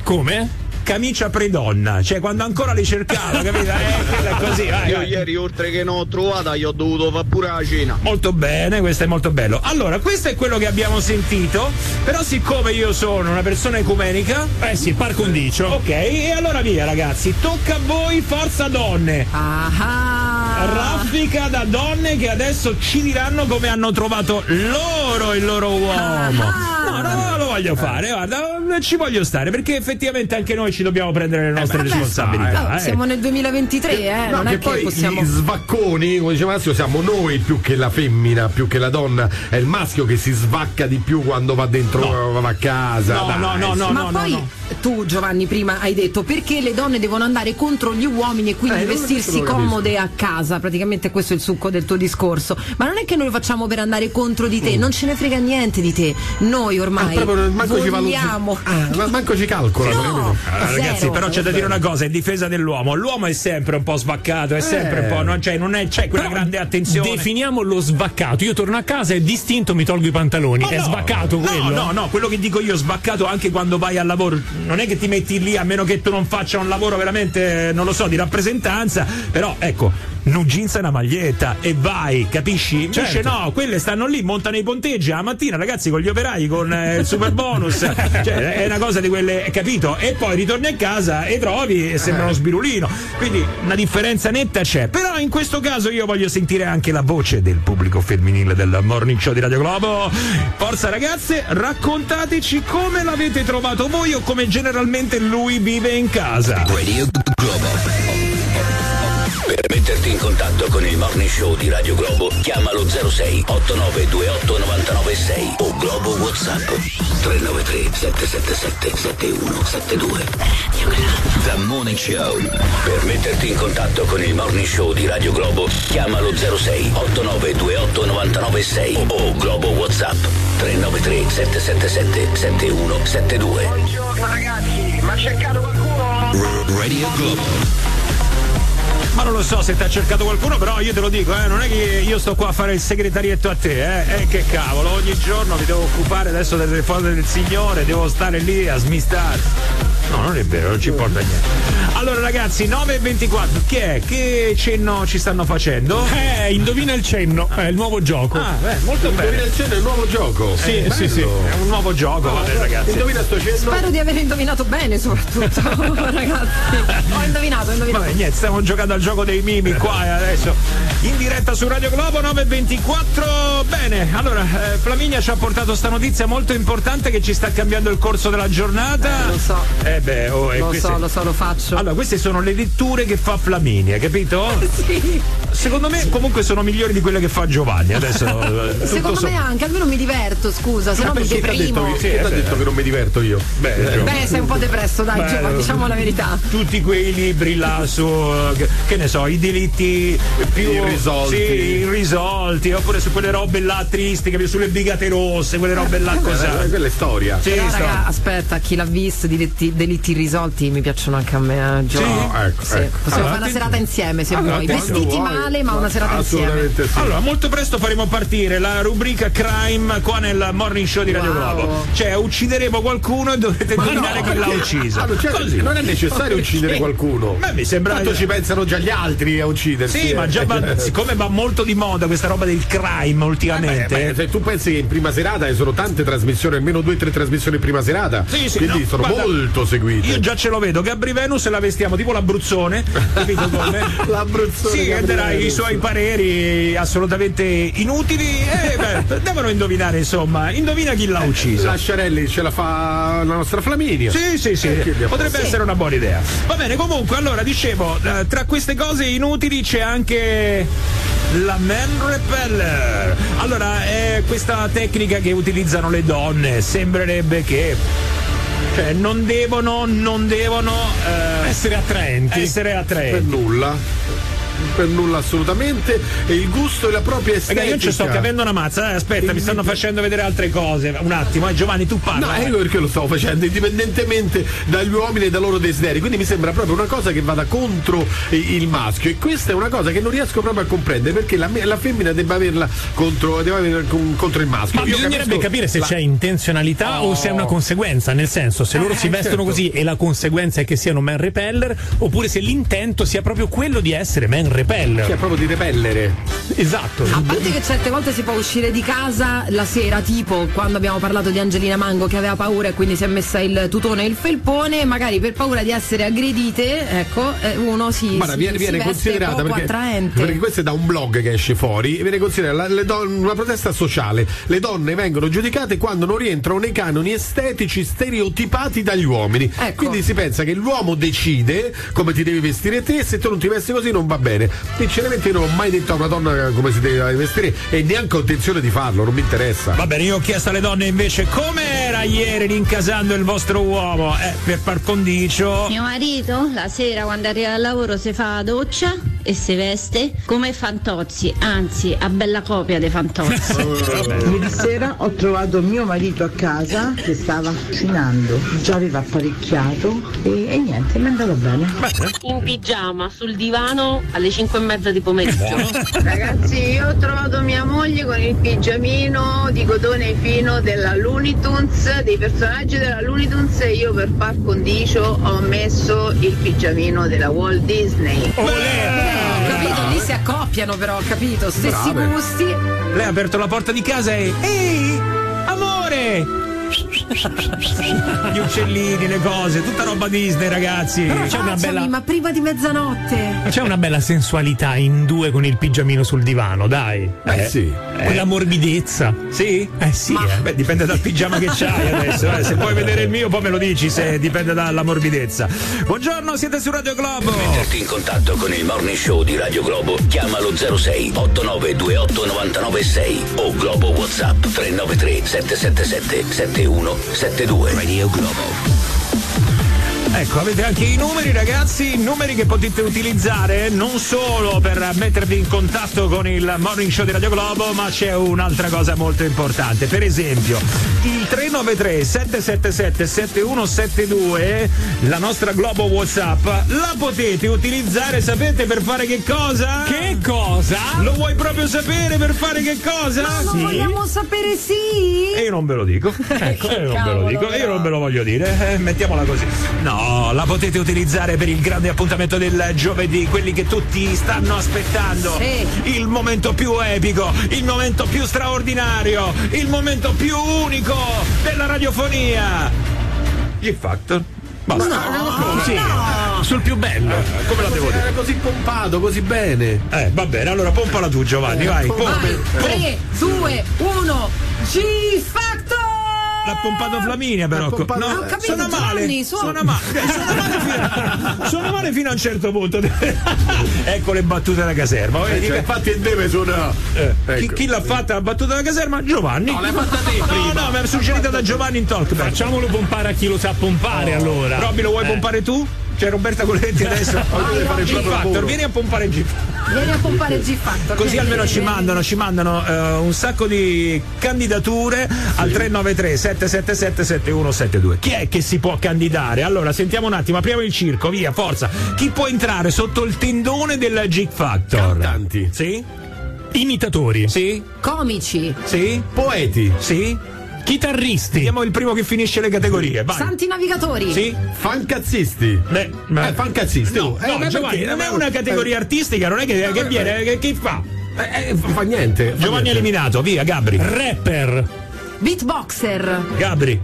Come? Camicia predonna, cioè quando ancora li cercavo, capito? Eh, quella è così, vai, Io vai. ieri oltre che non ho trovata gli ho dovuto fare pure la cena. Molto bene, questo è molto bello. Allora, questo è quello che abbiamo sentito, però siccome io sono una persona ecumenica, Eh sì, par condicio. ok, e allora via ragazzi, tocca a voi, forza donne. Ah. Raffica da donne che adesso ci diranno come hanno trovato loro il loro uomo. No, no, no, lo voglio fare, guarda, ci voglio stare perché effettivamente anche noi ci dobbiamo prendere le nostre beh, ci responsabilità. Oh, eh. siamo nel 2023, eh, No, non che è che poi possiamo. gli svacconi, come diceva Massimo, siamo noi più che la femmina, più che la donna. È il maschio che si svacca di più quando va dentro, va a casa. No, dai, no, no, no, Ma no, poi no. tu Giovanni prima hai detto perché le donne devono andare contro gli uomini e quindi Eh, non- vestirsi non comode a casa, praticamente questo è il succo del tuo discorso. Ma non è che noi lo facciamo per andare contro di te, non ce ne frega niente di te. Noi Mm. Ah, ormai proprio manco ci vogliamo valuti- Ah, ma manco ci calcola. No. Allora, Zero. ragazzi, però c'è da dire una cosa, in difesa dell'uomo, l'uomo è sempre un po' svaccato, è sempre Eh. un po', non c'è, non è, c'è quella Però grande attenzione. Definiamo lo svaccato. Io torno a casa e distinto mi tolgo i pantaloni. Ma è no, svaccato quello? No, no, no, quello che dico io sbaccato anche quando vai al lavoro. Non è che ti metti lì a meno che tu non faccia un lavoro veramente, non lo so, di rappresentanza, però ecco. Un jeans e una maglietta e vai, capisci? Invece Certo. no, quelle stanno lì, montano i ponteggi la mattina, ragazzi, con gli operai, con eh, il super bonus. cioè, è una cosa di quelle, capito? E poi ritorni a casa e trovi e sembra uno sbirulino. Quindi una differenza netta c'è. Però in questo caso io voglio sentire anche la voce del pubblico femminile del morning show di Radio Globo. Forza ragazze, raccontateci come l'avete trovato voi o come generalmente lui vive in casa. Radio Globo. Per metterti in contatto con il Morning Show di Radio Globo, chiamalo 06 8928 996 o Globo WhatsApp 393 777 7172. Radio Globo. The Morning Show. Per metterti in contatto con il Morning Show di Radio Globo, chiamalo 06 8928 996 o Globo WhatsApp 393 777 7172. Buongiorno ragazzi, ma cercato qualcuno? Radio Globo. Ma non lo so se ti ha cercato qualcuno, però io te lo dico, eh, non è che io sto qua a fare il segretarietto a te, eh, eh che cavolo, ogni giorno mi devo occupare adesso delle telefone del signore, devo stare lì a smistare. No, non è vero, non ci importa niente. Allora ragazzi, 9 e 24, chi è? Che cenno ci stanno facendo? Eh, indovina il cenno, è il nuovo gioco. Ah, beh, molto Indovina bene. il cenno è un nuovo gioco. Sì, Eh, sì, sì. È un nuovo gioco, vabbè ragazzi. Indovina sto cenno. Spero di aver indovinato bene, soprattutto, ragazzi. Ho indovinato, ho indovinato. Vabbè, niente, stiamo giocando al gioco dei mimi qua e adesso in diretta su Radio Globo 924. Bene, allora eh, Flaminia ci ha portato sta notizia molto importante che ci sta cambiando il corso della giornata. lo so. Eh beh, oh, e Lo queste- so, lo so, lo faccio. Allora, queste sono le letture che fa Flaminia, capito? Sì. Secondo me comunque sono migliori di quelle che fa Giovanni. Adesso eh, Secondo so- me anche, almeno mi diverto, scusa, se no mi Perché ti ha detto, deprimo. che, chi t'ha detto che non mi diverto io? Beh, Beh, sei un po' depresso, dai, Beh, Giova, diciamo la verità. tutti quei libri là su eh, che, ne so i delitti più Irrisolti. sì, irrisolti oppure su quelle robe là tristi che sulle brigate rosse quelle robe là Eh, così quella è storia. sì, Però, raga, aspetta, chi l'ha visto, delitti, delitti irrisolti mi piacciono anche a me, eh, Gio. Sì? No, ecco, Sì, ecco. Possiamo Allora, fare una serata insieme se Allora, vuoi. Vestiti vuoi, male, ma una serata insieme. Assolutamente sì. allora, molto presto faremo partire la rubrica crime qua nel morning show di Radio Wow. Globo. Cioè, uccideremo qualcuno e dovrete indovinare chi l'ha ucciso. Allora, cioè, Così. non è necessario uccidere qualcuno. Beh, mi sembra- Tanto ci pensano già gli altri a uccidersi. Sì, eh. ma già va- siccome va molto di moda questa roba del crime ultimamente. Eh, beh, se tu pensi che in prima serata ci sono tante trasmissioni, almeno due o tre trasmissioni in prima serata, Sì, sì, quindi no, sono guarda, molto seguite. Io già ce lo vedo, Gabri Venus la vestiamo tipo l'Abruzzone, capito come? L'Abruzzone Sì, che darà i suoi pareri assolutamente inutili e beh, devono indovinare, insomma, indovina chi l'ha ucciso. Lasciarelli ce la fa la nostra Flaminia. Sì, sì, sì, Eh, potrebbe essere una buona idea. Va bene, comunque, allora dicevo, eh, tra queste cose inutili c'è anche la man repeller. Allora, è questa tecnica che utilizzano le donne, sembrerebbe che cioè non devono, non devono eh, Essere attraenti. essere Per attraenti. nulla. Per nulla assolutamente. E il gusto e la propria estetica. Raga, io ci sto capendo una mazza, eh, aspetta, mi stanno facendo vedere altre cose. Un attimo, eh, Giovanni, tu parla. No, eh. io perché lo stavo facendo indipendentemente dagli uomini e dai loro desideri, quindi mi sembra proprio una cosa che vada contro il maschio e questa è una cosa che non riesco proprio a comprendere perché la, la femmina debba averla contro, deve averla con- contro il maschio. Ma Io bisognerebbe capire se la- c'è intenzionalità o se è una conseguenza, nel senso se loro Eh, si vestono certo. così e la conseguenza è che siano man repeller oppure se l'intento sia proprio quello di essere man repeller. Cioè proprio di repellere. Esatto. A parte che certe volte si può uscire di casa la sera, tipo quando abbiamo parlato di Angelina Mango che aveva paura e quindi si è messa il tutone e il felpone, magari per paura di essere aggredite, ecco, eh, uno si, Guarda, viene, si viene veste considerata poco perché, attraente. perché questo è da un blog che esce fuori viene considerata la- le don- una protesta sociale le donne vengono giudicate quando non rientrano nei canoni estetici stereotipati dagli uomini Ecco. quindi si pensa che l'uomo decide come ti devi vestire te se tu non ti vesti così non va bene sinceramente io non ho mai detto a una donna come si deve vestire e neanche ho intenzione di farlo non mi interessa Va bene, io ho chiesto alle donne invece com'era ieri rincasando il vostro uomo. Eh, per par condicio. Mio marito la sera quando arriva al lavoro si fa la doccia e si veste come Fantozzi, anzi a bella copia dei Fantozzi. Ieri sera ho trovato mio marito a casa che stava cucinando, già aveva apparecchiato e, e niente, mi è andato bene. In pigiama sul divano alle 5 e mezza di pomeriggio. Ragazzi, io ho trovato mia moglie con il pigiamino di cotone fino della Looney Tunes, dei personaggi della Looney Tunes e io per par condicio ho messo il pigiamino della Walt Disney. Ho capito, lì si accoppiano però, ho capito, stessi Brave. gusti. Lei ha aperto la porta di casa e. Ehi! Amore! gli uccellini, le cose, tutta roba Disney, ragazzi. Però c'è una bella... ma prima di mezzanotte. C'è una bella sensualità in due con il pigiamino sul divano, dai. Eh, eh sì. Eh. Quella eh. morbidezza. Sì? Eh sì. Ma... Eh. Beh, dipende dal pigiama che c'hai adesso. Eh. Se puoi vedere il mio, poi me lo dici se dipende dalla morbidezza. Buongiorno, siete su Radio Globo. Per metterti in contatto con il morning show di Radio Globo, chiamalo 06 89 28 996 o Globo WhatsApp 393 777 7 7172 Radio Globo. Ecco, avete anche i numeri ragazzi, numeri che potete utilizzare eh, non solo per mettervi in contatto con il morning show di Radio Globo, ma c'è un'altra cosa molto importante. Per esempio, il 393 777 7172, la nostra Globo WhatsApp, la potete utilizzare, sapete per fare che cosa? Che cosa? Lo vuoi proprio sapere per fare che cosa? Ma lo sì. vogliamo sapere sì. E io non ve lo dico. Ecco, io non ve lo dico, io non ve lo voglio dire. Eh, mettiamola così. No, la potete utilizzare per il grande appuntamento del giovedì, quelli che tutti stanno aspettando. Sì. Il momento più epico, il momento più straordinario, il momento più unico della radiofonia. Gli Factor. Basta. No, no, sì. no. Sul più bello. Eh, come la devo dire? Era così pompato, così bene. Eh, va bene, allora pompala tu Giovanni, eh, vai. 3, 2, 1, G Factor! L'ha pompato Flaminia, però. Ecco. Pompato... No, ah, capito, suona male. Gianni, suona... Suona, ma... suona, male a... suona... male fino a un certo punto. Certo ecco le battute della caserma. Eh, cioè... Infatti, deve suonare. Eh, ecco. chi, chi, l'ha fatta la battuta della caserma? Giovanni. No, l'hai fatta te prima. No, no, mi era suggerita da Giovanni in talk. Facciamolo pompare a chi lo sa pompare, oh. allora. Robby, lo vuoi eh. pompare tu? c'è Roberta Coletti adesso voglio fare il proprio lavoro. Vieni a pompare G Factor. Vieni a pompare G Factor. Così vieni, almeno vieni, ci. Mandano, ci mandano, uh, un sacco di candidature sì. al 393 777 7172. Chi è che si può candidare? Allora, sentiamo un attimo, apriamo il circo, via, forza. Chi può entrare sotto il tendone del G Factor? Cantanti. Sì? Imitatori. Sì. Comici. Sì. Poeti. Sì. Chitarristi. Vediamo il primo che finisce le categorie. Vai. Santi navigatori. Sì. Fancazzisti. Beh, ma... eh, fancazzisti. No, eh, no, Giovanni, perché? non è una categoria eh, artistica, non è che, che eh, viene, eh, che, che fa? Eh, fa niente. Fa Giovanni niente. eliminato, via, Gabri. Rapper. Beatboxer. Gabri.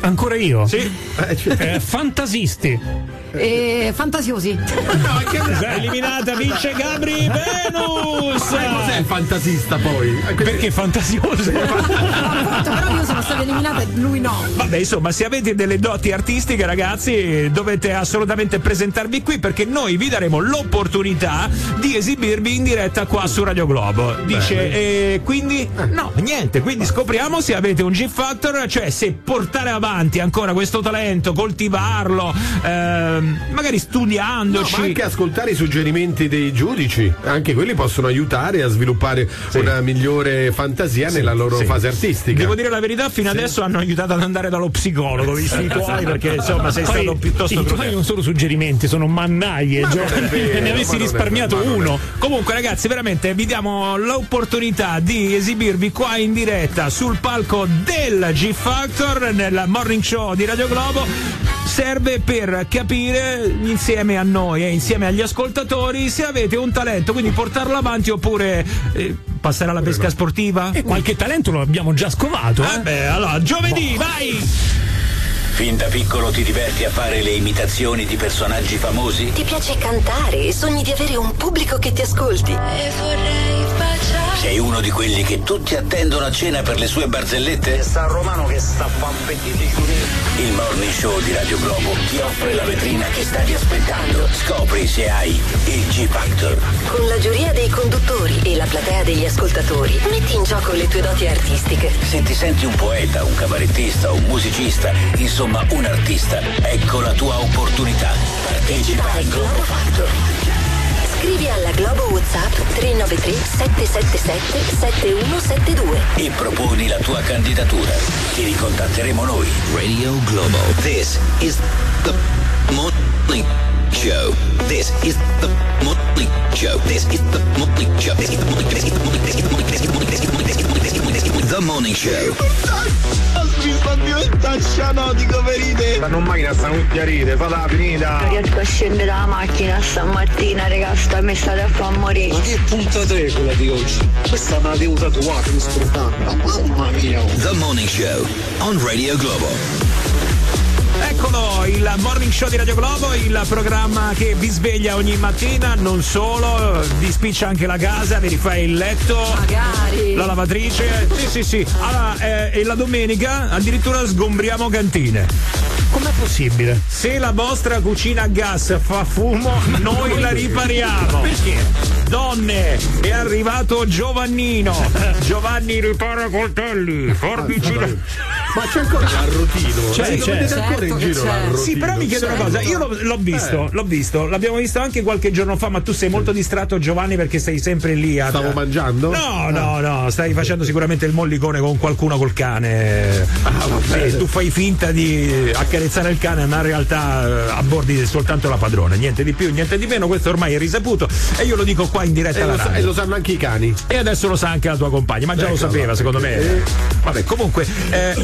Ancora io? Sì. Eh, cioè. eh, fantasisti eh, fantasiosi. No, che è eliminata vince Gabri Venus. Ma cos'è fantasista poi? Perché fantasioso? Appunto, però io sono stata eliminata e lui no. Vabbè, insomma, se avete delle doti artistiche, ragazzi, dovete assolutamente presentarvi qui perché noi vi daremo l'opportunità di esibirvi in diretta qua su Radio Globo. Dice e eh, quindi no, niente, quindi scopriamo se avete un G Factor, cioè se portare avanti ancora questo talento, coltivarlo eh, Ehm, magari studiandoci. No, ma anche ascoltare i suggerimenti dei giudici, anche quelli possono aiutare a sviluppare sì. una migliore fantasia sì, nella loro sì. fase artistica. Devo dire la verità, fino adesso hanno aiutato ad andare dallo psicologo, visto i tuoi, perché insomma sei Poi, stato piuttosto. I tuoi non sono suggerimenti, sono mannaie, ma vero, ne avessi risparmiato vero, uno. Comunque, ragazzi, veramente vi diamo l'opportunità di esibirvi qua in diretta sul palco del G Factor nel morning show di Radio Globo serve per capire insieme a noi e eh, insieme agli ascoltatori se avete un talento, quindi portarlo avanti oppure eh, passare alla pesca sportiva. E qualche talento lo abbiamo già scovato. Eh? Ah, Vabbè, allora, giovedì, boh. vai! Fin da piccolo ti diverti a fare le imitazioni di personaggi famosi? Ti piace cantare e sogni di avere un pubblico che ti ascolti? E vorrei baciare. Sei uno di quelli che tutti attendono a cena per le sue barzellette? È San romano che sta fampettitico. Il morning show di Radio Globo ti offre la vetrina che stavi aspettando. Scopri se hai il G-Factor. Con la giuria dei conduttori e la platea degli ascoltatori, metti in gioco le tue doti artistiche. Se ti senti un poeta, un cabarettista, un musicista, insomma insomma un artista, ecco la tua opportunità. Partecipa al Globo Factory. Scrivi alla Globo WhatsApp 393 777 7172 e proponi la tua candidatura. Ti ricontatteremo noi. Radio Globo. This is the morning. Show. This is the Motley Show. This is the Motley Show. This is the Motley Show. This is the Show. This is the Show. This is the Show. The Morning Show. Sta diventando scianotico per idee. Stanno finita. Riesco a scendere dalla macchina stamattina, ragazzi. sta mi state a far morire. Ma che punta 3 quella di oggi? Questa me la devo tatuare, mi Mamma mia. The Morning Show on Radio Global. Eccolo, il morning show di Radio Globo, il programma che vi sveglia ogni mattina, non solo, vi spiccia anche la casa, vi rifai il letto, Magari. la lavatrice. Sì, sì, sì. Allora, eh, e la domenica addirittura sgombriamo cantine. Com'è possibile? Se la vostra cucina a gas fa fumo, noi la ripariamo. Perché? Donne, è arrivato Giovannino. Giovanni ripara coltelli, forbici. Ma c'è ancora l'arrotino? C'è, Sì, lo c'è. vedete ancora Certo in che giro c'è. l'arrotino? Sì, però mi chiedo una cosa, io l'ho, l'ho visto, Eh. l'ho visto, l'abbiamo visto anche qualche giorno fa, ma tu sei molto distratto Giovanni perché sei sempre lì a. Stavo mangiando? No, no, no, stai facendo sicuramente il mollicone con qualcuno col cane. Sì, tu fai finta di accarezzare il cane, ma in realtà eh, abbordi soltanto la padrona, niente di più, niente di meno, questo ormai è risaputo e io lo dico qua in diretta E alla lo, sa- e lo sanno anche i cani. E adesso lo sa anche la tua compagna, ma già lo Ecco, sapeva, allora. secondo me. Eh. Vabbè, comunque eh,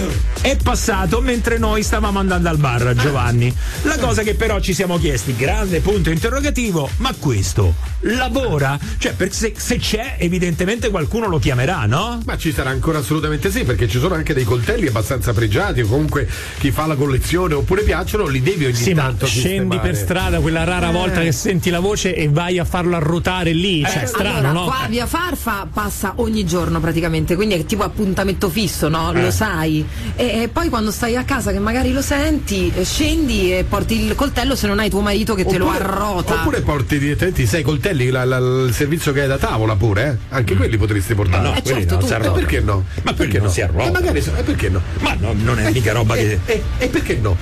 è passato mentre noi stavamo andando al bar, Giovanni. La cosa che però ci siamo chiesti, grande punto interrogativo, ma questo lavora? Cioè, per- se, se c'è, evidentemente qualcuno lo chiamerà, no? Ma ci sarà ancora assolutamente sì, perché ci sono anche dei coltelli abbastanza pregiati, o comunque chi fa la collezione oppure piacciono, li devi ogni Sì, ma tanto scendi sistemare. per strada quella rara Eh. volta che senti la voce e vai a farlo arrotare lì. Cioè, è strano, allora, no? qua via Farfa passa ogni giorno praticamente, quindi è tipo appuntamento fisso, no? Eh. Lo sai. E, e poi quando stai a casa che magari lo senti, eh, scendi e porti il coltello se non hai tuo marito che te lo Oppure- arrota. Oppure porti direttamente i sei coltelli, la- la- il servizio che hai da tavola pure, eh? Anche quelli potresti portare. Ma no, Eh, quelli certo, non si arrotano. perché no? Ma perché non no? si arrotano. E magari so- e perché no? Ma no, non è mica roba che. E, e perché no?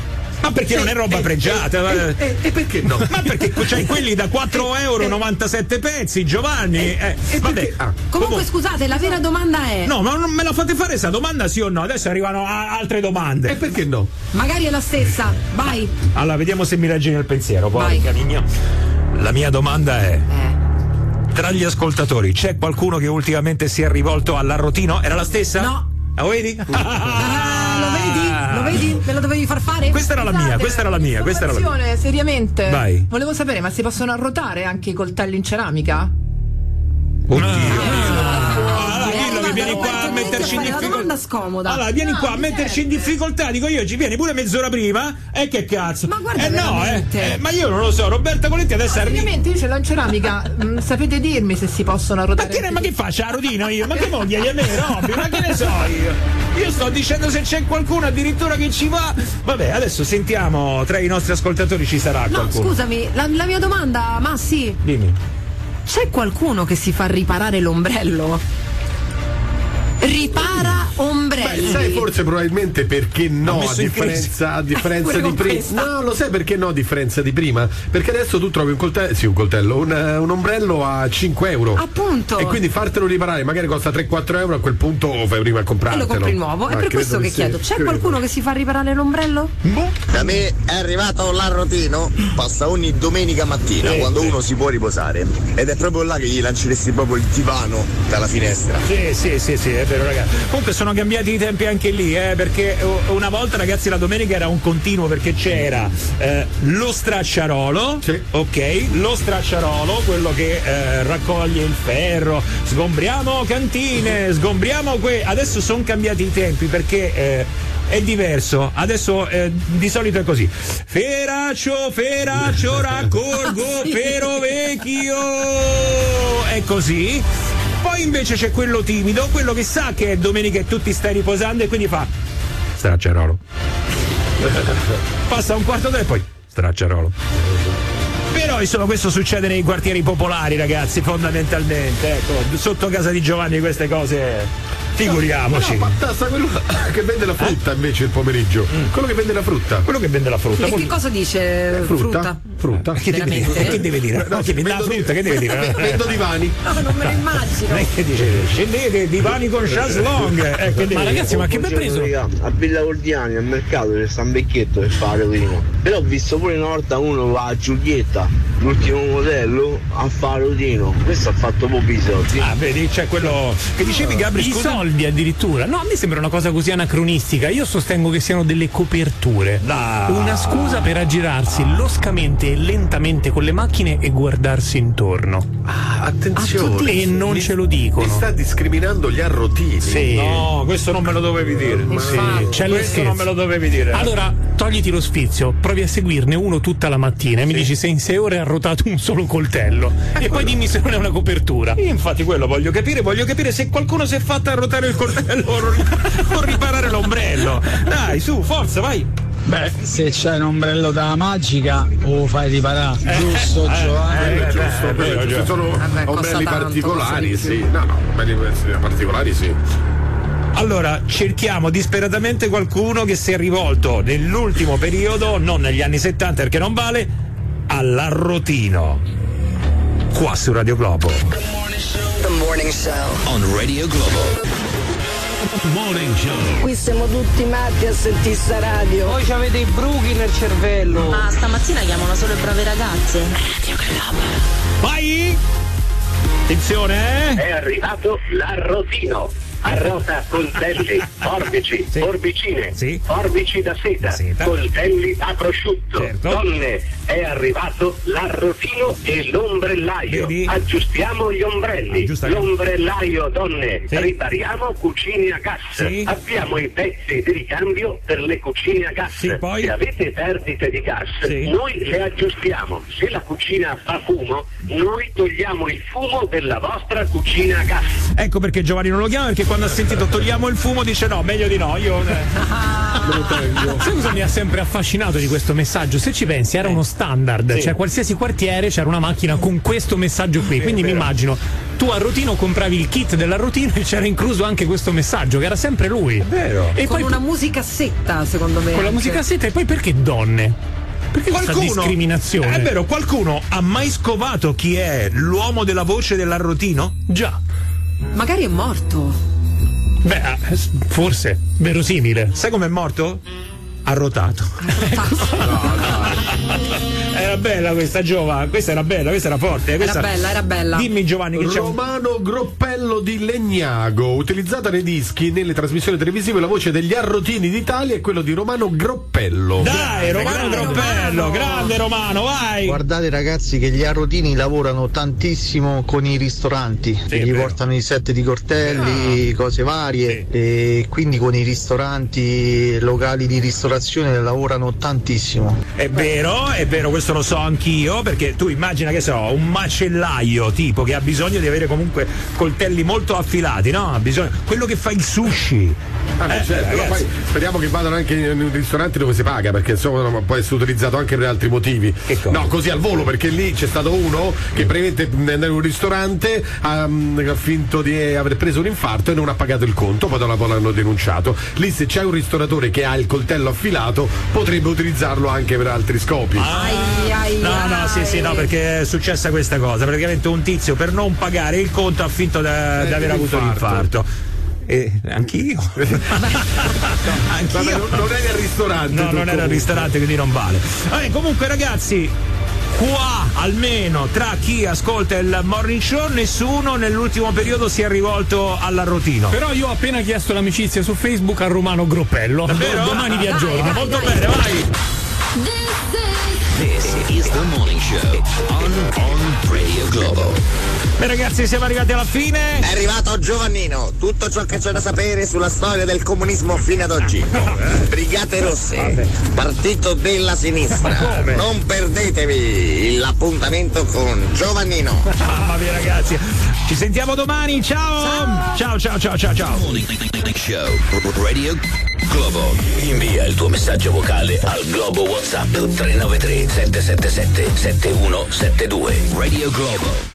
Ma perché non è roba pregiata? E, e- e perché no? Ma perché c'hai quelli da 4 euro 97 pezzi, Giovanni? Eh, vabbè. Comunque scusate, la vera domanda è: No, ma non me la fate fare sta domanda sì o no? Adesso arrivano a- altre domande. E perché no? magari è la stessa, vai. Allora, vediamo se mi reggi nel pensiero. Vai. Porca migno. La mia domanda è: tra gli ascoltatori c'è qualcuno che ultimamente si è rivolto all'arrotino? Era la stessa? No. La vedi? Ah, lo vedi? Lo vedi? Me lo dovevi far fare? Questa era la mia, questa era la mia, questa era la mia. Seriamente. Vai. Volevo sapere, ma si possono arrotare anche i coltelli in ceramica? Dillo che vieni qua a metterci in difficoltà. domanda scomoda. Allora, vieni No, qua a metterci in difficoltà. Dico io, ci vieni pure mezz'ora prima. E che cazzo? Ma guarda, eh no, eh, eh, ma io non lo so. Roberta Coletti adesso arriva. Seriamente, io ce l'ho in ceramica. Mm, sapete dirmi se si possono arrotare? Ma che, ma che faccio? La rodino io? Ma che mo chiedi a me, Robby? Ma che ne so io? Io sto dicendo se c'è qualcuno addirittura che ci va. Vabbè, adesso sentiamo tra i nostri ascoltatori ci sarà No, qualcuno. scusami, la, la mia domanda, Massi, Dimmi. c'è qualcuno che si fa riparare l'ombrello? Ripara ombrelli. Beh, sai forse probabilmente perché no, a differenza, a differenza di prima. No, lo sai perché no, a differenza di prima? Perché adesso tu trovi un coltello, sì, un coltello, un, un ombrello a 5 euro. Appunto. E quindi fartelo riparare, magari costa 3-4 euro, a quel punto fai prima a E comprartelo. lo compri nuovo. È Ah, per credo questo che chiedo: c'è credo. qualcuno che si fa riparare l'ombrello? Da me è arrivato l'arrotino, passa ogni domenica mattina Sì, quando sì. uno si può riposare. Ed è proprio là che gli lanceresti proprio il divano dalla finestra. Sì, sì, sì, sì, è vero, ragazzi. Comunque sono cambiati i tempi anche lì, eh, perché eh, una volta, ragazzi, la domenica era un continuo perché c'era eh, lo stracciarolo, ok? Lo stracciarolo, quello che eh, raccoglie il ferro, sgombriamo cantine, sgombriamo que. Adesso sono cambiati i tempi perché. eh, è diverso, adesso eh, di solito è così. Feraccio, feraccio, raccolgo, pero vecchio. È così. Poi invece c'è quello timido, quello che sa che è domenica e tu ti stai riposando e quindi fa stracciarolo. Passa un quarto d'ora e poi stracciarolo. Però insomma questo succede nei quartieri popolari ragazzi fondamentalmente, ecco, sotto casa di Giovanni queste cose figuriamoci. No, ma tassa quello che vende la frutta invece il pomeriggio. Quello che vende la frutta. Quello che vende la frutta. E che cosa dice frutta? Frutta. Che deve dire? Che deve dire? No, che vende la frutta, che deve dire? Vendo divani. No, non me lo immagino. Non è che dice scendete divani con chaslong. Eh, che deve dire? Raga, a Villa Gordiani al mercato c'è sta un vecchietto che fa rodino. Però ho visto pure una volta uno va a Giulietta. l'ultimo modello a fare Udino. Questo ha fatto pochi soldi. Ah, vedi, c'è quello che dicevi Gabri, scusa? Soldi addirittura. No, a me sembra una cosa così anacronistica. Io sostengo che siano delle coperture. Una scusa per aggirarsi loscamente e lentamente con le macchine e guardarsi intorno. Ah, attenzione. E non Mi- ce lo dicono. Mi sta discriminando gli arrotini. Sì. No, questo non me lo dovevi dire. Sì, c'è lo questo scherzo. non me lo dovevi dire. Allora, togliti lo sfizio, provi a seguirne uno tutta la mattina e mi dici se in sei ore hai arrotato un solo coltello. e poi dimmi se non è una copertura. Io infatti quello voglio capire, voglio capire se qualcuno si è fatto arrotare il coltello o, ri- o riparare l'ombrello. Dai, su, forza, vai. Beh, se c'hai un ombrello da magica lo fai riparare, giusto eh, Giovanni? eh, giusto, è vero, se giusto. sono Vabbè, ombrelli particolari, sì. No, no, ombrelli particolari sì. Allora, cerchiamo disperatamente qualcuno che si è rivolto nell'ultimo periodo, non negli anni 70 perché non vale, all'arrotino. Qua su Radio Globo. The Morning Show. On Radio Globo. Morning Show. Qui siamo tutti matti a sentire sta radio. Voi avete i bruchi nel cervello. Ma stamattina chiamano solo le brave ragazze. Vai! Attenzione, eh? È arrivato l'arrotino. Arrota coltelli, forbici, forbicine, Sì. forbici da seta, seta. coltelli a prosciutto. Certo. Donne, è arrivato l'arrotino e l'ombrellaio. Vedi? Aggiustiamo gli ombrelli. Aggiusta- L'ombrellaio, donne. Sì. Ripariamo cucine a gas. Sì. Abbiamo i pezzi di ricambio per le cucine a gas. Sì, poi? Se avete perdite di gas, Sì. noi le aggiustiamo. Se la cucina fa fumo, noi togliamo il fumo della vostra cucina a gas. Ecco perché Giovanni non lo chiama, perché quando ha sentito togliamo il fumo dice no, meglio di no, io... eh, Sai cosa mi ha sempre affascinato di questo messaggio? Se ci pensi, era uno standard, Sì. cioè qualsiasi quartiere c'era una macchina con questo messaggio qui. Quindi mi immagino, tu a Rotino compravi il kit dell'arrotino e c'era incluso anche questo messaggio, che era sempre lui. vero. E con poi una musicassetta, secondo me. con la anche. musicassetta e poi perché donne? Perché questa Qualcuno, discriminazione? è vero, qualcuno ha mai scovato chi è l'uomo della voce dell'arrotino? Già. Magari è morto. Beh, forse, verosimile. Sai com'è morto? Arrotato. era bella questa giova, questa era bella, questa era forte. Questa... Era bella, era bella. Dimmi Giovanni che c'è. Romano Groppello di Legnago, utilizzata nei dischi, nelle trasmissioni televisive, la voce degli Arrotini d'Italia è quello di Romano Groppello. Dai, Romano grande Groppello, Romano. grande Romano, vai! Guardate ragazzi che gli arrotini lavorano tantissimo con i ristoranti, Sì, gli portano i set di cortelli, cose varie e quindi con i ristoranti, locali di ristorazione lavorano tantissimo. È vero, è vero, questo lo so anch'io, perché tu immagina che so, un macellaio tipo che ha bisogno di avere comunque coltelli molto affilati, no? Ha bisogno. Quello che fa il sushi. Ah, Eh, certo, ragazzi. poi speriamo che vadano anche in ristoranti dove si paga, perché insomma no, può essere utilizzato anche per altri motivi. No, così al volo, perché lì c'è stato uno che praticamente mh, è andato in un ristorante, ha, mh, ha finto di aver preso un infarto e non ha pagato il conto, poi dopo l'hanno denunciato. Lì se c'è un ristoratore che ha il coltello affilato, potrebbe utilizzarlo anche per altri scopi. Ai, ai, No, no, sì, sì, no, perché è successa questa cosa. Praticamente un tizio per non pagare il conto ha finto di Eh, aver avuto l'infarto. l'infarto. E anch'io. anch'io. Vabbè, non, non eri al ristorante. No, non era al ristorante, quindi non vale. Vabbè, comunque, ragazzi. Qua almeno tra chi ascolta il morning show nessuno nell'ultimo periodo si è rivolto all'arrotino. Però io ho appena chiesto l'amicizia su Facebook a Romano Groppello. Davvero? Domani vi aggiorno. Molto bene, vai! This is the morning show on, on Radio Globo. Beh ragazzi siamo arrivati alla fine. È arrivato Giovannino, tutto ciò che c'è da sapere sulla storia del comunismo fino ad oggi. Brigate Rosse, partito della sinistra. Non perdetevi l'appuntamento con Giovannino. Mamma mia ragazzi. Ci sentiamo domani, ciao! Ciao ciao ciao ciao ciao! Show Radio Globo. Invia il tuo messaggio vocale al Globo WhatsApp 393 777 7172. Radio Globo.